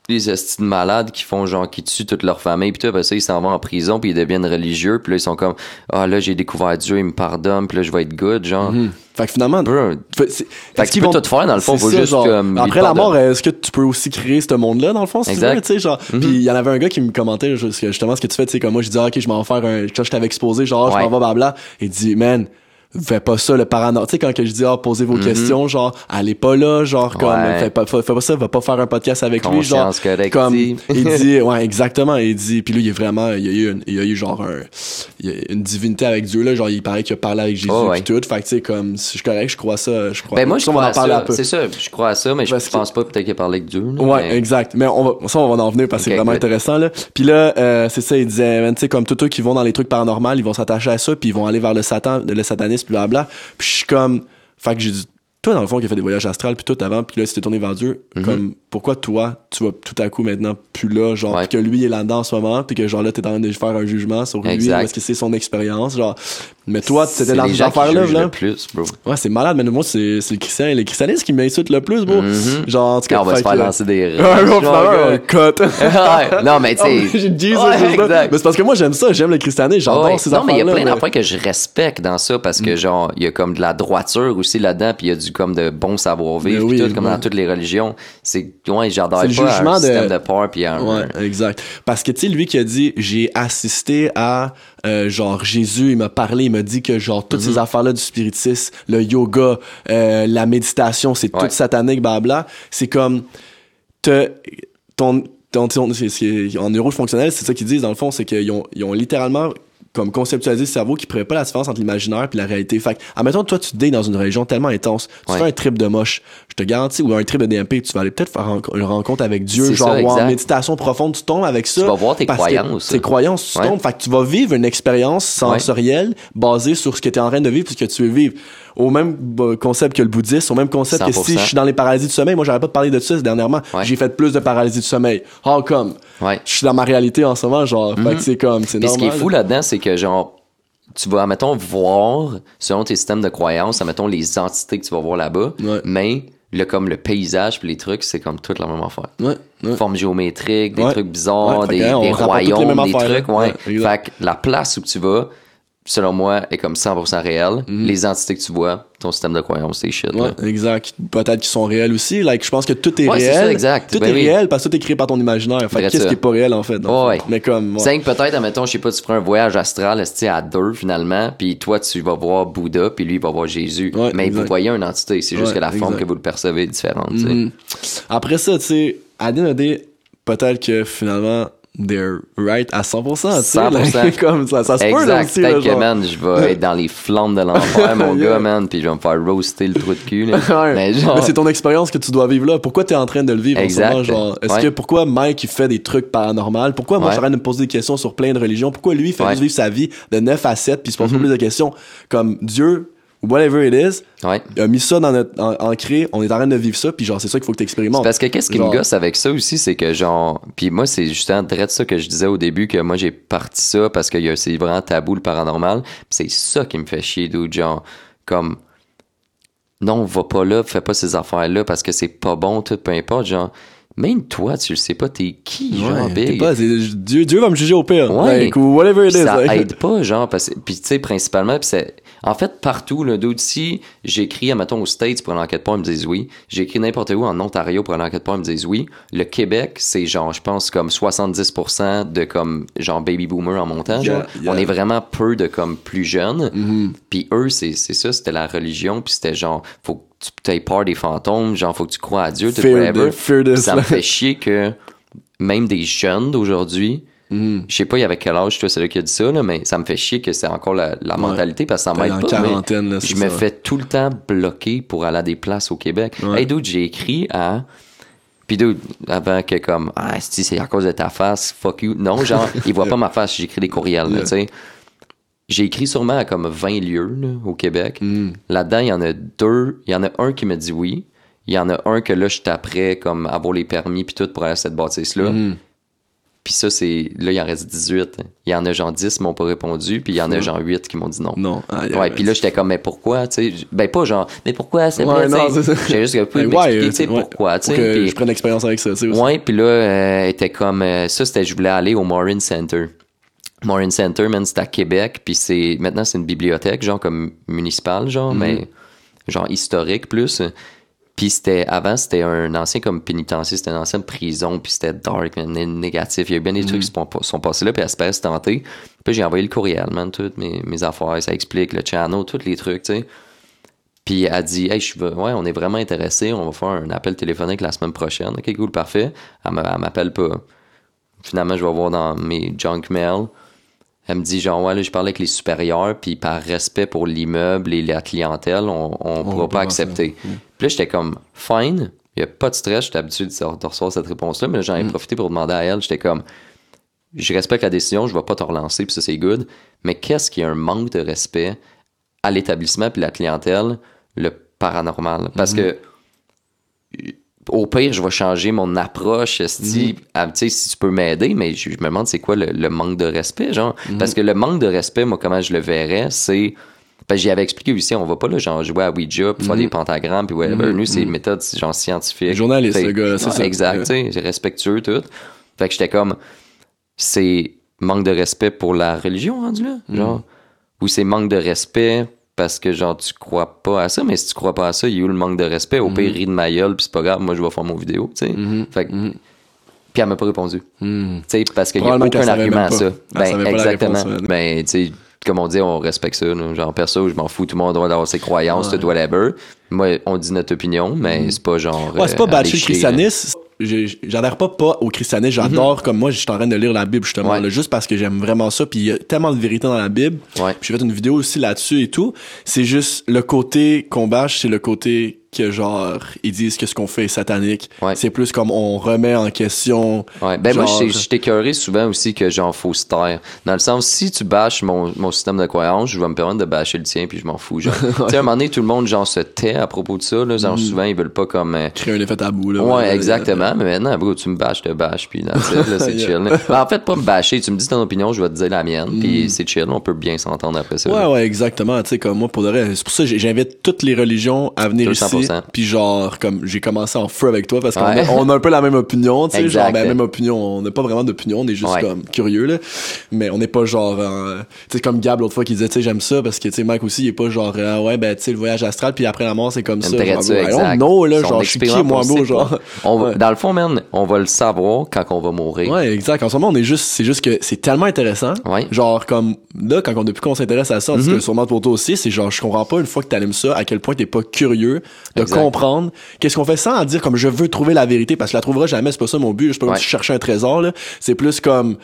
les estimes malades qui font, genre, qui tuent toute leur famille puis tout, après ça, ils s'en vont en prison puis ils deviennent religieux puis là, ils sont comme, ah, là, j'ai découvert Dieu, il me pardonne puis là, je vais être good, genre. Mhm. Fait que finalement, Bro, Fait, Fait tu peux tout faire, dans le fond, faut ça, juste genre, comme Après la mort, est-ce que tu peux aussi créer ce monde-là, dans le fond, si Exact. tu veux, tu sais, genre. Mhm. Puis il y en avait un gars qui me commentait, justement, ce que tu fais, tu sais, comme moi, je disais, ah, ok, je m'en vais faire un. Quand je t'avais exposé, genre, Ouais. je m'en vais, blabla. Il dit, man, fais pas ça, le paranormal. Tu sais, quand que je dis, ah, posez vos questions, genre, allez pas là, genre, comme, Mhm. Fais pas, fais, pas ça, va pas faire un podcast avec lui, genre. Comme, il dit, ouais, exactement, il dit, puis lui, il est vraiment, il y a eu, une- il y a eu genre un, il y a une divinité avec Dieu, là, genre, il paraît qu'il a parlé avec Jésus, Oh, ouais. puis tout. Fait que, tu sais, comme, si je suis correct, je crois ça, je crois. Ben moi, je Ça, on crois en à parler un peu. C'est ça, je crois à ça, mais je Parce que- pense pas peut-être qu'il a parlé avec Dieu. là, Ouais, mais- exact. Mais on va, ça, on va en venir parce que c'est vraiment good. intéressant, là. Puis là, euh, c'est ça, il disait, tu sais, comme tous ceux qui vont dans les trucs paranormaux, ils vont s'attacher à ça, puis ils vont aller vers le satan, le satanisme, puis blabla. Puis je suis comme, fait que j'ai dit, toi, dans le fond, qui a fait des voyages astrales, puis tout avant, puis là, tu t'es tourné vers Dieu, comme, pourquoi toi, tu vas tout à coup maintenant plus là, genre. Ouais. puis que lui est là-dedans en ce moment, puis que genre là, t'es en train de faire un jugement sur lui, Exact. parce que c'est son expérience, genre. Mais toi, c'était dans ces affaires-là, là. le plus, bro. Ouais, c'est malade, mais moi, c'est le christian, les christianistes qui m'insultent le plus, bro. Mhm. Genre, en tout cas, Quand on va se faire que- lancer des Ouais, cut. Ouais, non, mais tu Ah, sais. mais c'est parce que moi, j'aime ça, j'aime le christianisme, j'adore ces non, mais il y a affaires-là. plein d'affaires que je respecte dans ça parce Mm. que, genre, il y a comme de la droiture aussi là-dedans, puis il y a du comme de bon savoir-vivre, puis oui, tout, comme ouais. dans toutes les religions. C'est, ouais, j'adore le pas jugement un de- système de peur, puis un. Ouais, exact. Parce que, tu sais, lui qui a dit, j'ai assisté à, euh, genre, Jésus, il m'a parlé, il m'a dit que, genre, toutes ces affaires-là du spiritisme, le yoga, euh, la méditation, c'est tout satanique, blabla. C'est comme, te, ton, ton, ton- en neurofonctionnel, c'est ça qu'ils disent, dans le fond, c'est qu'ils ont, ils ont littéralement, comme conceptualisé le cerveau qui ne pas la différence entre l'imaginaire et la réalité. Fait que, admettons, toi, tu te dans une région tellement intense, tu Ouais. fais un trip de moche, je te garantis, ou un trip de DMP, tu vas aller peut-être faire une rencontre avec Dieu, genre, ça, en méditation profonde, tu tombes avec ça. Tu vas voir tes que croyances. Tes croyances, tu Ouais. tombes. Fait que tu vas vivre une expérience sensorielle basée sur ce que tu es en train de vivre, puis ce que tu veux vivre. Au même bah, concept que le bouddhisme, au même concept que si 100%. je suis dans les paralysies du sommeil, moi, j'arrête pas de parler de ça dernièrement. Ouais. J'ai fait plus de paralysie du sommeil. How come? Ouais. Je suis dans ma réalité en ce moment, genre. Fait que c'est comme, c'est Puis ce normal. qui est fou là-dedans, c'est que, genre, tu vas, mettons, voir, selon tes systèmes de croyances, mettons, les entités que tu vas voir là-bas, Ouais. mais le, comme le paysage puis les trucs, c'est comme toute la même affaire. Ouais, ouais. Formes géométriques, des trucs bizarres, des, hein, des royaumes, des affaires, trucs, ouais. Fait que la place où tu vas, selon moi, est comme 100% réelle. Les entités que tu vois, ton système de croyances, c'est shit. Mhm. Ouais, là. exact. Peut-être qu'ils sont réels aussi. Like, je pense que tout est Ouais, réel. ça, exact. Tout Ben est oui. réel parce que tout est créé par ton imaginaire. Fait qu'est-ce qui est pas réel, en fait? Ouais. Mais comme, que peut-être, admettons, je sais pas, tu feras un voyage astral à deux finalement, puis toi tu vas voir Bouddha, puis lui il va voir Jésus. Mais exact. vous voyez une entité, c'est juste que la forme exact. que vous le percevez est différente. Mhm. Après ça, tu sais, à peut-être que finalement, they're right à 100%, tu sais. 100%. là, comme ça, ça se peut, là, Exact. aussi, là, que, man, je vais être dans les flammes de l'enfer, mon Yeah. gars, man, puis je vais me faire roaster le trou de cul, là. Ouais. Mais genre, Mais c'est ton expérience que tu dois vivre là. Pourquoi tu es en train de le vivre en ce Exact. moment, genre? Est-ce Ouais. que pourquoi Mike il fait des trucs paranormaux Pourquoi moi Ouais. en train de me poser des questions sur plein de religions? Pourquoi lui il fait juste vivre sa vie de 9 à 7 puis il se pose pas Mhm. plus de questions? Comme Dieu whatever it is ouais. a mis ça dans notre en- ancré, on est en train de vivre ça puis genre c'est ça qu'il faut que tu expérimentes. Parce que qu'est-ce qui Genre- me gosse avec ça aussi, c'est que genre, puis moi c'est justement direct ça que je disais au début que moi j'ai parti ça parce que c'est vraiment tabou le paranormal, Puis c'est ça qui me fait chier, dude, genre comme non, va pas là, fais pas ces affaires là parce que c'est pas bon, tout peu importe, genre même toi tu le sais pas, t'es qui, genre Ouais, big? pas- Dieu, Dieu va me juger au pire. Ouais. Like, whatever it is. ça like. aide pas, genre, parce que, puis tu sais, principalement, puis c'est, en fait, partout, là, d'autres, si j'écris, admettons, aux States pour une enquête pas, ils me disent oui. J'écris n'importe où en Ontario pour une enquête pas, ils me disent oui. Le Québec, c'est genre, je pense, comme 70% de comme, genre, baby boomer en montant, Yeah, genre. yeah. On est vraiment peu de comme plus jeunes. Mhm. Puis eux, c'est, c'est ça, c'était la religion, puis c'était genre, faut que tu aies peur des fantômes, genre, faut que tu crois à Dieu, tout whatever. ça me fait chier que même des jeunes d'aujourd'hui, Mhm. je sais pas, il y avait quel âge, toi, c'est là qui a dit ça, là, mais ça me fait chier que c'est encore la, la Ouais. mentalité parce que ça m'aide pas. quarantaine, là, je me fais tout le temps bloquer pour aller à des places au Québec. Ouais. Hey, dude, j'ai écrit à. Puis, dude, avant que comme, ah, si c'est à cause de ta face, fuck you. Non, genre, il voit pas ma face, j'écris des courriels, Yeah. tu sais. J'ai écrit sûrement à comme 20 lieux, là, au Québec. Mhm. Là-dedans, il y en a deux. Il y en a un qui me dit oui. Il y en a un que là, je taperais comme avoir les permis puis tout pour aller à cette bâtisse-là. Mhm. Puis ça, c'est. Là, il en reste 18. Il y en a genre 10 qui m'ont pas répondu, puis il y en a genre 8 qui m'ont dit non. Non. Ah, yeah, Ouais, puis là, j'étais comme, mais pourquoi, tu sais? Ben, pas genre, mais pourquoi, c'est Ouais, non, c'est ça. J'ai juste peux ouais, m'expliquer, tu sais, pourquoi, tu sais? je prenne l'expérience avec ça, tu sais. Ouais, puis là, euh, était comme. euh, ça, c'était, je voulais aller au Morin Center. Morin Center, man, c'est à Québec, puis c'est. Maintenant, c'est une bibliothèque, genre comme municipale, genre, Mhm. mais genre historique plus. Puis c'était. Avant, c'était un ancien comme pénitencier, c'était une ancienne prison, puis c'était dark, négatif. Il y a eu bien des trucs qui sont, sont passés là, puis se tenter. Puis j'ai envoyé le courriel, man, toutes mes, mes affaires, ça explique le channel, tous les trucs, tu sais. Puis elle dit, hey, je veux, ouais, on est vraiment intéressé, on va faire un appel téléphonique la semaine prochaine. Ok, cool, parfait. Elle m'appelle pas. Finalement, je vais voir dans mes junk mail. Elle me dit, genre, ouais, là, je parlais avec les supérieurs, puis par respect pour l'immeuble et la clientèle, on, on pourra pas pas ça. Puis là, j'étais comme, fine, il y a pas de stress, j'étais habitué de, recevoir cette réponse-là, mais j'en ai Mm. profité pour demander à elle, j'étais comme, je respecte la décision, je vais pas te relancer, puis ça, c'est good, mais qu'est-ce qui est un manque de respect à l'établissement puis la clientèle, le paranormal? Parce que au pire, je vais changer mon approche, à- tu sais, si tu peux m'aider, mais je, je me demande c'est quoi le, le manque de respect, genre? Parce que le manque de respect, moi, comment je le verrais, c'est. Parce que j'y avais expliqué aussi, on va pas là, genre, jouer à Ouija, puis faire des pentagrammes, puis whatever. Nous, c'est une méthode, genre, scientifique. Journaliste, le gars, c'est ça. Exact, Ouais. sais, respectueux, tout. Fait que j'étais comme, c'est manque de respect pour la religion, rendu là, genre. Ou c'est manque de respect parce que, genre, tu crois pas à ça, mais si tu crois pas à ça, il y a où le manque de respect? Au pire, ris de ma gueule, puis c'est pas grave, moi, je vais faire mon vidéo, tu sais. Fait que- Puis elle m'a pas répondu. Mhm. Tu sais, parce qu'il y a aucun argument à ça. Ben, exactement. ben, tu sais, comme on dit, on respecte ça. là. Genre, perso, je m'en fous, tout le monde doit avoir ses croyances, tout whatever. Moi, on dit notre opinion, mais c'est pas genre. Ouais, c'est pas euh, bâcher le christianisme. J'adhère pas pas au christianisme. J'adore, comme moi, je suis en train de lire la Bible, justement, Ouais. là, juste parce que j'aime vraiment ça. Puis il y a tellement de vérité dans la Bible. Ouais. J'ai fait une vidéo aussi là-dessus et tout. C'est juste le côté qu'on bâche, c'est le côté que genre ils disent que ce qu'on fait est satanique. C'est plus comme on remet en question. Ben moi je t'écœurais souvent aussi que genre faut se taire. Dans le sens si tu bâches mon, mon système de croyance, je vais me permettre de bâcher le tien puis je m'en fous. Genre. Tu sais à un moment donné tout le monde genre se tait à propos de ça. Là, genre mm. souvent ils veulent pas comme euh... créer un effet tabou là. Ouais, exactement. Mais maintenant tu me bâches te bâches puis là c'est yeah. chill. Ben, en fait pas me bâcher. Tu me dis ton opinion, je vais te dire la mienne puis mm. c'est chill. On peut bien s'entendre après ça. Ouais ouais exactement. Tu sais comme moi pour de vrai. C'est pour ça j'invite toutes les religions à venir ici puis genre, comme j'ai commencé en feu avec toi parce qu'on a, un peu la même opinion, tu sais, genre ben, même opinion. On n'a pas vraiment d'opinion, on est juste comme curieux là. Mais on n'est pas genre, euh, tu sais, comme Gab l'autre fois qui disait, tu sais, j'aime ça parce que tu sais, Mike aussi, il est pas genre, ah ouais, ben tu sais, le voyage astral, puis après la mort, c'est comme ça. Genre, non, là, genre, je suis qui, moi, beau, genre? On va. Dans le fond, man, on va le savoir quand on va mourir. Ouais, exact. En ce moment, on est juste, c'est juste que c'est tellement intéressant. Genre, comme là, quand on depuis qu'on s'intéresse à ça, on mm que mm-hmm. sûrement pour toi aussi, c'est genre, je comprends pas une fois que t'allumes ça, à quel point t'es pas curieux de Exact. comprendre qu'est-ce qu'on fait sans en dire comme je veux trouver la vérité parce que je la trouverai jamais, c'est pas ça mon but, je suis pas Ouais. cherchais un trésor là, c'est plus comme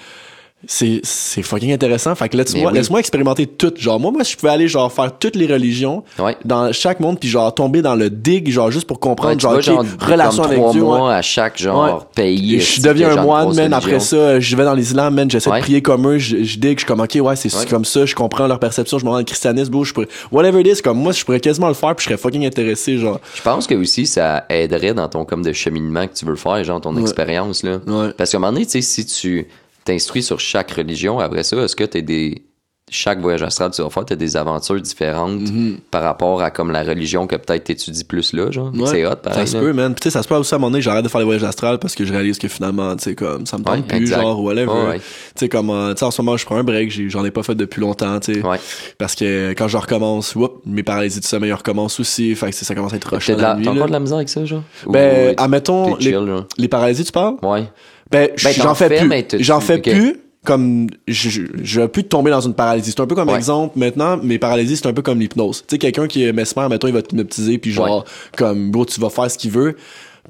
c'est c'est fucking intéressant fait que laisse-moi Mais oui. laisse-moi expérimenter tout genre moi moi je pouvais aller genre faire toutes les religions Ouais. dans chaque monde puis genre tomber dans le dig genre juste pour comprendre Ouais, genre, genre relation avec trois Dieu ouais. mois à chaque genre pays. Et je deviens un moine, man. Après ça, je vais dans l'islam, man. J'essaie de prier comme eux. Je, que je suis comme, OK, ouais, c'est comme ça. Je comprends leur perception. Je me rends dans le christianisme, bro. Je pourrais, whatever it is, comme moi, je pourrais quasiment le faire puis je serais fucking intéressé, genre. Je pense que aussi ça aiderait dans ton comme de cheminement que tu veux faire, genre ton expérience là. Ouais. Parce qu'à un moment donné, tu sais, si tu t'instruis sur chaque religion, après ça, est-ce que t'as des chaque voyage astral que tu vas faire, t'as des aventures différentes par rapport à comme la religion que peut-être t'étudies plus là, genre? Ouais. C'est hot, pareil. Ça se peut, man. Puis, tu sais, ça se peut aussi à un moment donné j'arrête de faire les voyages astrales parce que je réalise que finalement, tu sais, comme, ça me tente Ouais, plus, exact. genre, whatever. Ouais. Tu sais, comme, euh, tu sais, en ce moment, je prends un break. J'en ai pas fait depuis longtemps, tu sais. Parce que quand je recommence, whoop, mes paralysies du sommeil recommencent aussi. Fait que ça commence à être rush T'as de la- la nuit, t'as encore de la misère avec ça, genre? Ben, ou- admettons, t'es les, genre? les paralysies, tu parles? Ouais. Ben, Ben, j'en fais, plus. mais J'en fais plus comme je, veux plus tomber dans une paralysie. C'est un peu comme Ouais. exemple maintenant, mes paralysies c'est un peu comme l'hypnose. Tu sais quelqu'un qui est mesmer, mettons il va t'hypnotiser puis genre comme bro tu vas faire ce qu'il veut.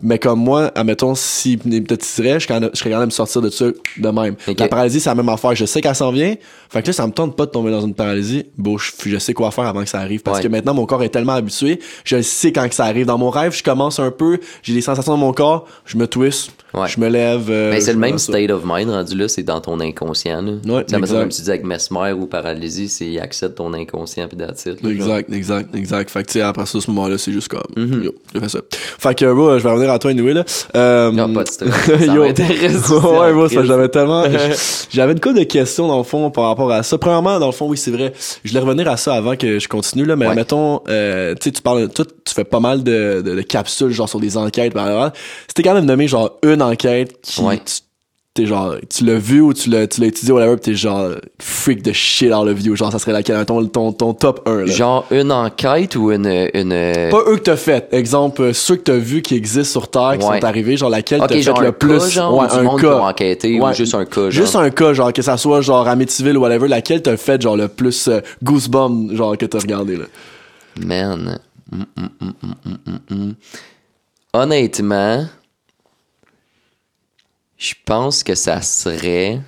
Mais comme moi, admettons, s'il m'hypnotiserait, je je serais capable de me sortir de ça de même. La paralysie, c'est la même affaire. Je sais qu'elle s'en vient. Fait que là, ça me tente pas de tomber dans une paralysie. Bon, je, je sais quoi faire avant que ça arrive. Parce Ouais. que maintenant, mon corps est tellement habitué. Je sais quand que ça arrive. Dans mon rêve, je commence un peu. J'ai des sensations dans mon corps. Je me twist. Ouais. Je me lève. euh, Mais c'est le me même ça. state of mind rendu là, c'est dans ton inconscient. Là. Ouais, comme tu dis avec mesmer ou paralysie, c'est il accepte ton inconscient puis genre. Exact, exact, exact. Fait que, tu sais, après ça, ce moment-là, c'est juste comme, Mhm. yo, j'ai fait ça. Fait que, bro, je vais revenir à toi, anyway, là. Euh, Non, pas de stress. Ça yo. aussi, ouais, bro, crise. j'avais tellement, j'avais une couple de questions, dans le fond, par rapport à ça. Premièrement, dans le fond, oui, c'est vrai. Je voulais revenir à ça avant que je continue, là, mais Ouais. mettons, euh, tu sais, tu parles, toi, tu fais pas mal de, de, de capsules, genre, sur des enquêtes, blablabla. C'était quand même nommé, genre, une enquête qui, Ouais. tu- t'es genre, tu l'as vu ou tu l'as, tu l'as étudié, whatever, pis t'es genre, freak de shit out of you. Genre, ça serait laquelle, ton, ton, ton top 1, là. Genre une enquête ou une. une... Pas eux que t'as fait. Exemple, euh, ceux que t'as vus qui existent sur Terre, qui Ouais. sont arrivés, genre laquelle t'as fait le plus. cas, genre, ouais, ou du un monde cas. pour enquêter, ou juste un cas, genre? Juste un cas, genre, que ça soit genre Amityville ou whatever, laquelle t'as fait genre le plus euh, goosebump, genre, que t'as regardé, là? Man. Hum, hum, hum. Honnêtement, je pense que ça serait.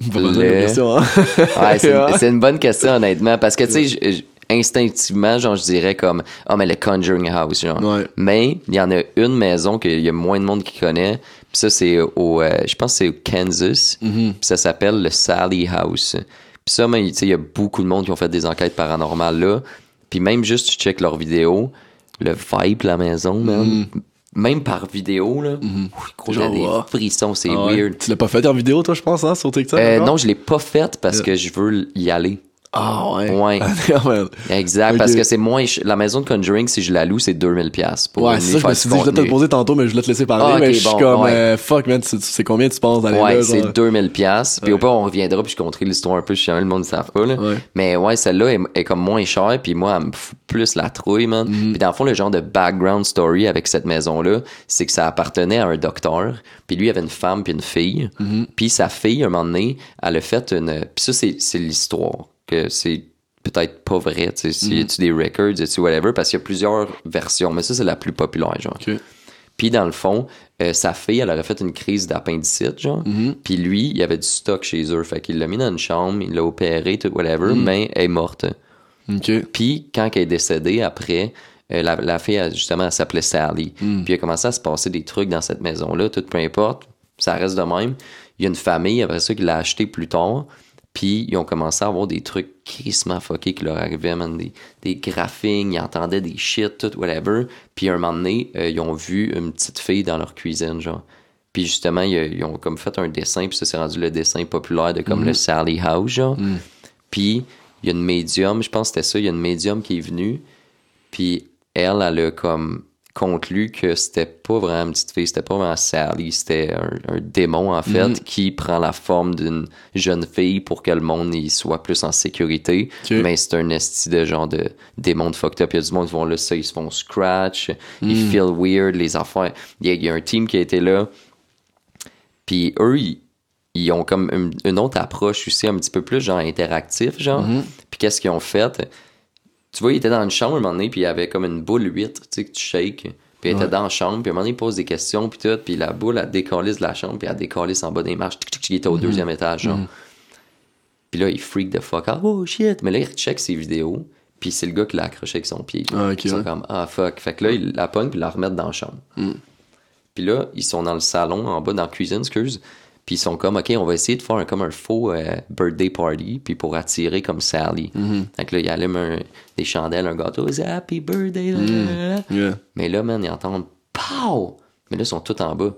Le- question, hein. Ouais, c'est c'est une bonne question, honnêtement. Parce que, tu sais, instinctivement, genre, je dirais comme, ah, mais le Conjuring House, genre. Ouais. Mais il y en a une maison qu'il y a moins de monde qui connaît. Puis ça, c'est au, euh, je pense que c'est au Kansas. Mm-hmm. Puis ça s'appelle le Sally House. Puis ça, mais, tu sais, il y a beaucoup de monde qui ont fait des enquêtes paranormales là. Puis même juste, tu check leurs vidéos, le vibe, la maison, man. Même par vidéo, là. Gros, j'ai. Genre, des frissons, c'est Ah ouais. weird. Tu l'as pas fait en vidéo, toi, je pense, hein, sur TikTok? Euh, non, je l'ai pas faite parce que je veux y aller. Ah, ouais. Ouais. Ah. Exact, parce que c'est moins. La maison de Conjuring, si je la loue, c'est 2000$ piastres pour Ouais, c'est ça, je me suis dit, je voulais te le poser tantôt, mais je voulais te laisser parler, Ah, mais je suis bon, comme, ouais. euh, fuck, man, sais combien tu penses d'aller Ouais, c'est genre? 2000$. piastres. Puis au pire, on reviendra, puis je compterai l'histoire un peu si jamais le monde ne savent pas. Là. Ouais. Mais ouais, celle-là est, est comme moins chère, puis moi, elle me fout plus la trouille, man. Mhm. Puis dans le fond, le genre de background story avec cette maison-là, c'est que ça appartenait à un docteur, puis lui, il avait une femme puis une fille. Mhm. Puis sa fille, un moment donné, elle a fait une... Puis ça, c'est c'est l'histoire, que c'est peut-être pas vrai, tu sais, si y a-tu des records, a-tu whatever, parce qu'il y a plusieurs versions, mais ça, c'est la plus populaire, genre. Puis dans le fond, euh, sa fille, elle aurait fait une crise d'appendicite, genre. Puis lui, il y avait du stock chez eux. Fait qu'il l'a mis dans une chambre, il l'a opéré, tout, whatever, mais elle est morte. Puis quand elle est décédée, après, euh, la, la fille, elle, justement, elle s'appelait Sally. Puis il a commencé à se passer des trucs dans cette maison-là, tout peu importe. Ça reste de même. Il y a une famille, après ça, qui l'a acheté plus tard. Puis ils ont commencé à avoir des trucs crissement fuckés qui leur arrivaient, man, des, des graphings, ils entendaient des shit, tout, whatever. Puis un moment donné, euh, ils ont vu une petite fille dans leur cuisine, genre. Puis justement, ils, ils ont comme fait un dessin, puis ça s'est rendu le dessin populaire de comme le Sally House, genre. Puis il y a une médium, je pense que c'était ça, il y a une médium qui est venue, puis elle, elle a comme conclu que c'était pas vraiment une petite fille, c'était pas vraiment Sally, c'était un, un démon en fait qui prend la forme d'une jeune fille pour que le monde y soit plus en sécurité. Mais c'est un esti de genre de démon de fucked up. Il y a du monde qui vont là, ça, ils se font scratch, ils feel weird, les affaires. Il y, a, il y a un team qui a été là, puis eux, ils, ils ont comme une, une autre approche aussi, un petit peu plus genre interactif, genre. Puis qu'est-ce qu'ils ont fait? Tu vois, il était dans une chambre un moment donné, puis il y avait comme une boule huître, tu sais, que tu shakes. Puis il était Ouais. dans la chambre, puis à un moment donné, il pose des questions, puis tout, puis la boule, elle décalisse de la chambre, puis elle décalisse en bas des marches, tic, tic, tic, il était au deuxième étage, genre. Puis là, il freak the fuck out, oh shit! Mais là, il check ses vidéos, puis c'est le gars qui l'a accroché avec son pied. Ah, Ils sont ouais. comme, ah fuck. Fait que là, il la pogne, puis la remettent dans la chambre. Puis là, ils sont dans le salon, en bas, dans la cuisine, excuse. Puis ils sont comme, OK, on va essayer de faire un- comme un faux euh, birthday party, puis pour attirer comme Sally. Fait que là, ils allument un- des chandelles, un gâteau, c'est Happy birthday. Yeah. Mais là, man, ils entendent POW! Mais là, ils sont tous en bas.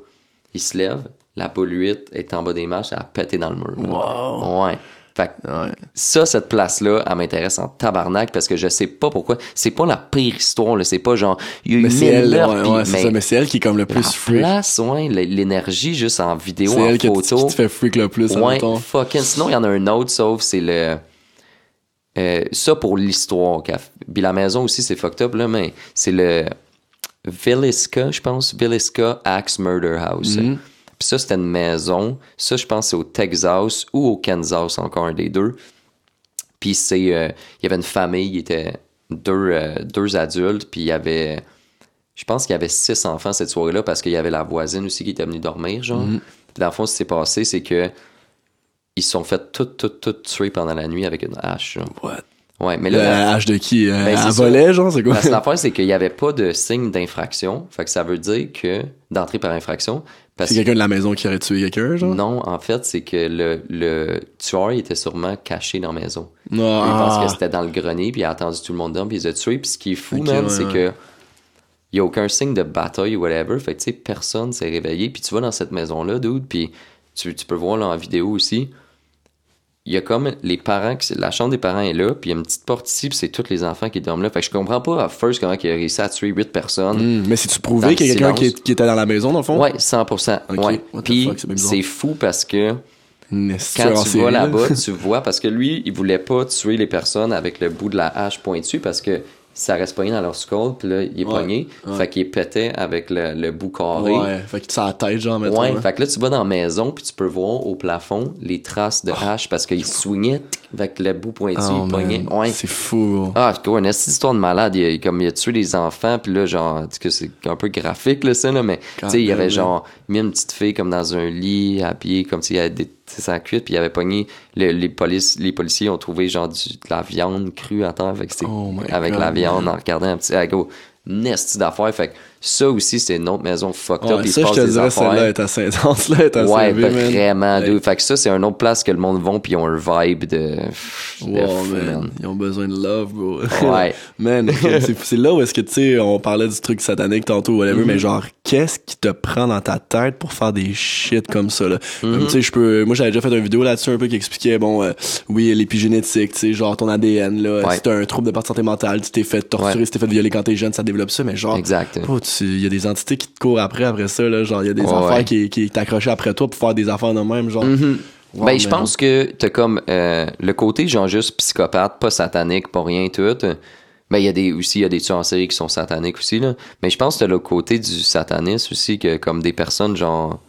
Ils se lèvent, la boule huître est en bas des marches, elle a pété dans le mur. Wow. Ouais. Fait que Ouais. ça, cette place-là, elle m'intéresse en tabarnak parce que je sais pas pourquoi. C'est pas la pire histoire, là. C'est pas genre, il y a eu Mais c'est elle, ouais, c'est mais ça, mais c'est elle qui est comme le la plus freak. place, ouais, l'énergie juste en vidéo, C'est en elle qui, photo. qui te fait freak le plus, Ouais, fucking. Sinon, il y en a un autre, sauf c'est le. euh, ça pour l'histoire. Puis la maison aussi, c'est fucked up, là, mais c'est le. Villisca, je pense. Villisca Axe Murder House. Mhm. Puis ça, c'était une maison. Ça, je pense, c'est au Texas ou au Kansas, encore un des deux. Puis c'est. euh, il y avait une famille, il était deux, euh, deux adultes, puis il y avait. Je pense qu'il y avait six enfants cette soirée-là parce qu'il y avait la voisine aussi qui était venue dormir, genre. Mhm. Puis dans le fond, ce qui s'est passé, c'est que. Ils se sont fait tout, tout, tout tuer pendant la nuit avec une hache. genre. What? Ouais, mais là, La hache de qui? Euh, Ben, ça. volait, genre, c'est quoi? parce que l'affaire, c'est qu'il n'y avait pas de signe d'infraction. Fait que ça veut dire que d'entrée par infraction. C'est quelqu'un de la maison qui aurait tué quelqu'un, genre? non, en fait, c'est que le, le tueur il était sûrement caché dans la maison. Non. Il pense ah. que c'était dans le grenier, puis il a attendu tout le monde dormir, puis il les a tués. Puis ce qui est fou, ouais, c'est que il n'y a aucun signe de bataille ou whatever. Fait que, tu sais, personne s'est réveillé. Puis tu vas dans cette maison-là, dude, puis tu, tu peux voir là, en vidéo aussi. Il y a comme les parents, qui- la chambre des parents est là, puis il y a une petite porte ici, puis c'est tous les enfants qui dorment là. Fait que je comprends pas à first comment il a réussi à tuer 8 personnes. Hmm, Mais c'est-tu prouvé qu'il y a quelqu'un qui, était dans la maison, dans le fond? Ouais, 100%. Ok, ouais. Puis c'est fou parce que quand tu vas là. là-bas, tu vois, parce que lui, il voulait pas tuer les personnes avec le bout de la hache pointu parce que ça reste pogné dans leur skull, puis là, il est Ouais, pogné. ouais. Fait qu'il pétait avec le, le bout carré. Ouais, fait que ça la tête, genre. Ouais, hein. fait que là, tu vas dans la maison, puis tu peux voir au plafond les traces de hache parce qu'il tic, avec le bout pointu, Oh, Ouais. C'est fou. Ah, c'est quoi, une histoire de malade. Il a, comme il a tué des enfants, puis là, genre, que c'est un peu graphique, là, ça, là, mais, tu sais, il y avait genre, mis une petite fille comme dans un lit, habillée, comme s'il y avait des, tu sais, sa cuite, puis il avait pogné, le- les, les policiers ont trouvé, genre, du- de la viande crue à terre, fait que c'était Oh avec God, la viande, en regardant un petit, ah, gros, nesti d'affaires, fait que ça aussi, c'est une autre maison fucked Ouais, up, il se ça, je te des dirais, celle-là est assez intense, là, est assez Ouais, vraiment. Fait que ça, c'est une autre place que le monde vont, puis ils ont un vibe de, de Wow, fou, man. man. Ils ont besoin de love, bro. Ouais. man, c'est là où est-ce que, tu sais, on parlait du truc satanique tantôt, whatever, Mhm. mais genre, qu'est-ce qui te prend dans ta tête pour faire des shit comme ça, là? Mhm. Tu sais, je peux, moi, j'avais déjà fait une vidéo là-dessus un peu qui expliquait, bon, euh, oui, l'épigénétique, tu sais, genre ton ADN, là, Ouais. si t'as un trouble de part de santé mentale, tu t'es fait torturer, si t'es fait violer quand t'es jeune, ça développe ça, mais genre, Exact. Tu- il y a des entités qui te courent après, après ça, là. Genre, il y a des Ouais, affaires ouais. qui, qui t'accrochent après toi pour faire des affaires de même, genre. Mhm. Wow, ben, je pense que t'as comme euh, le côté genre juste psychopathe, pas satanique, pas rien tout. Ben, il y a des aussi, il y a des tueurs en série qui sont sataniques aussi, là. Mais je pense que t'as le côté du satanisme aussi, que comme des personnes genre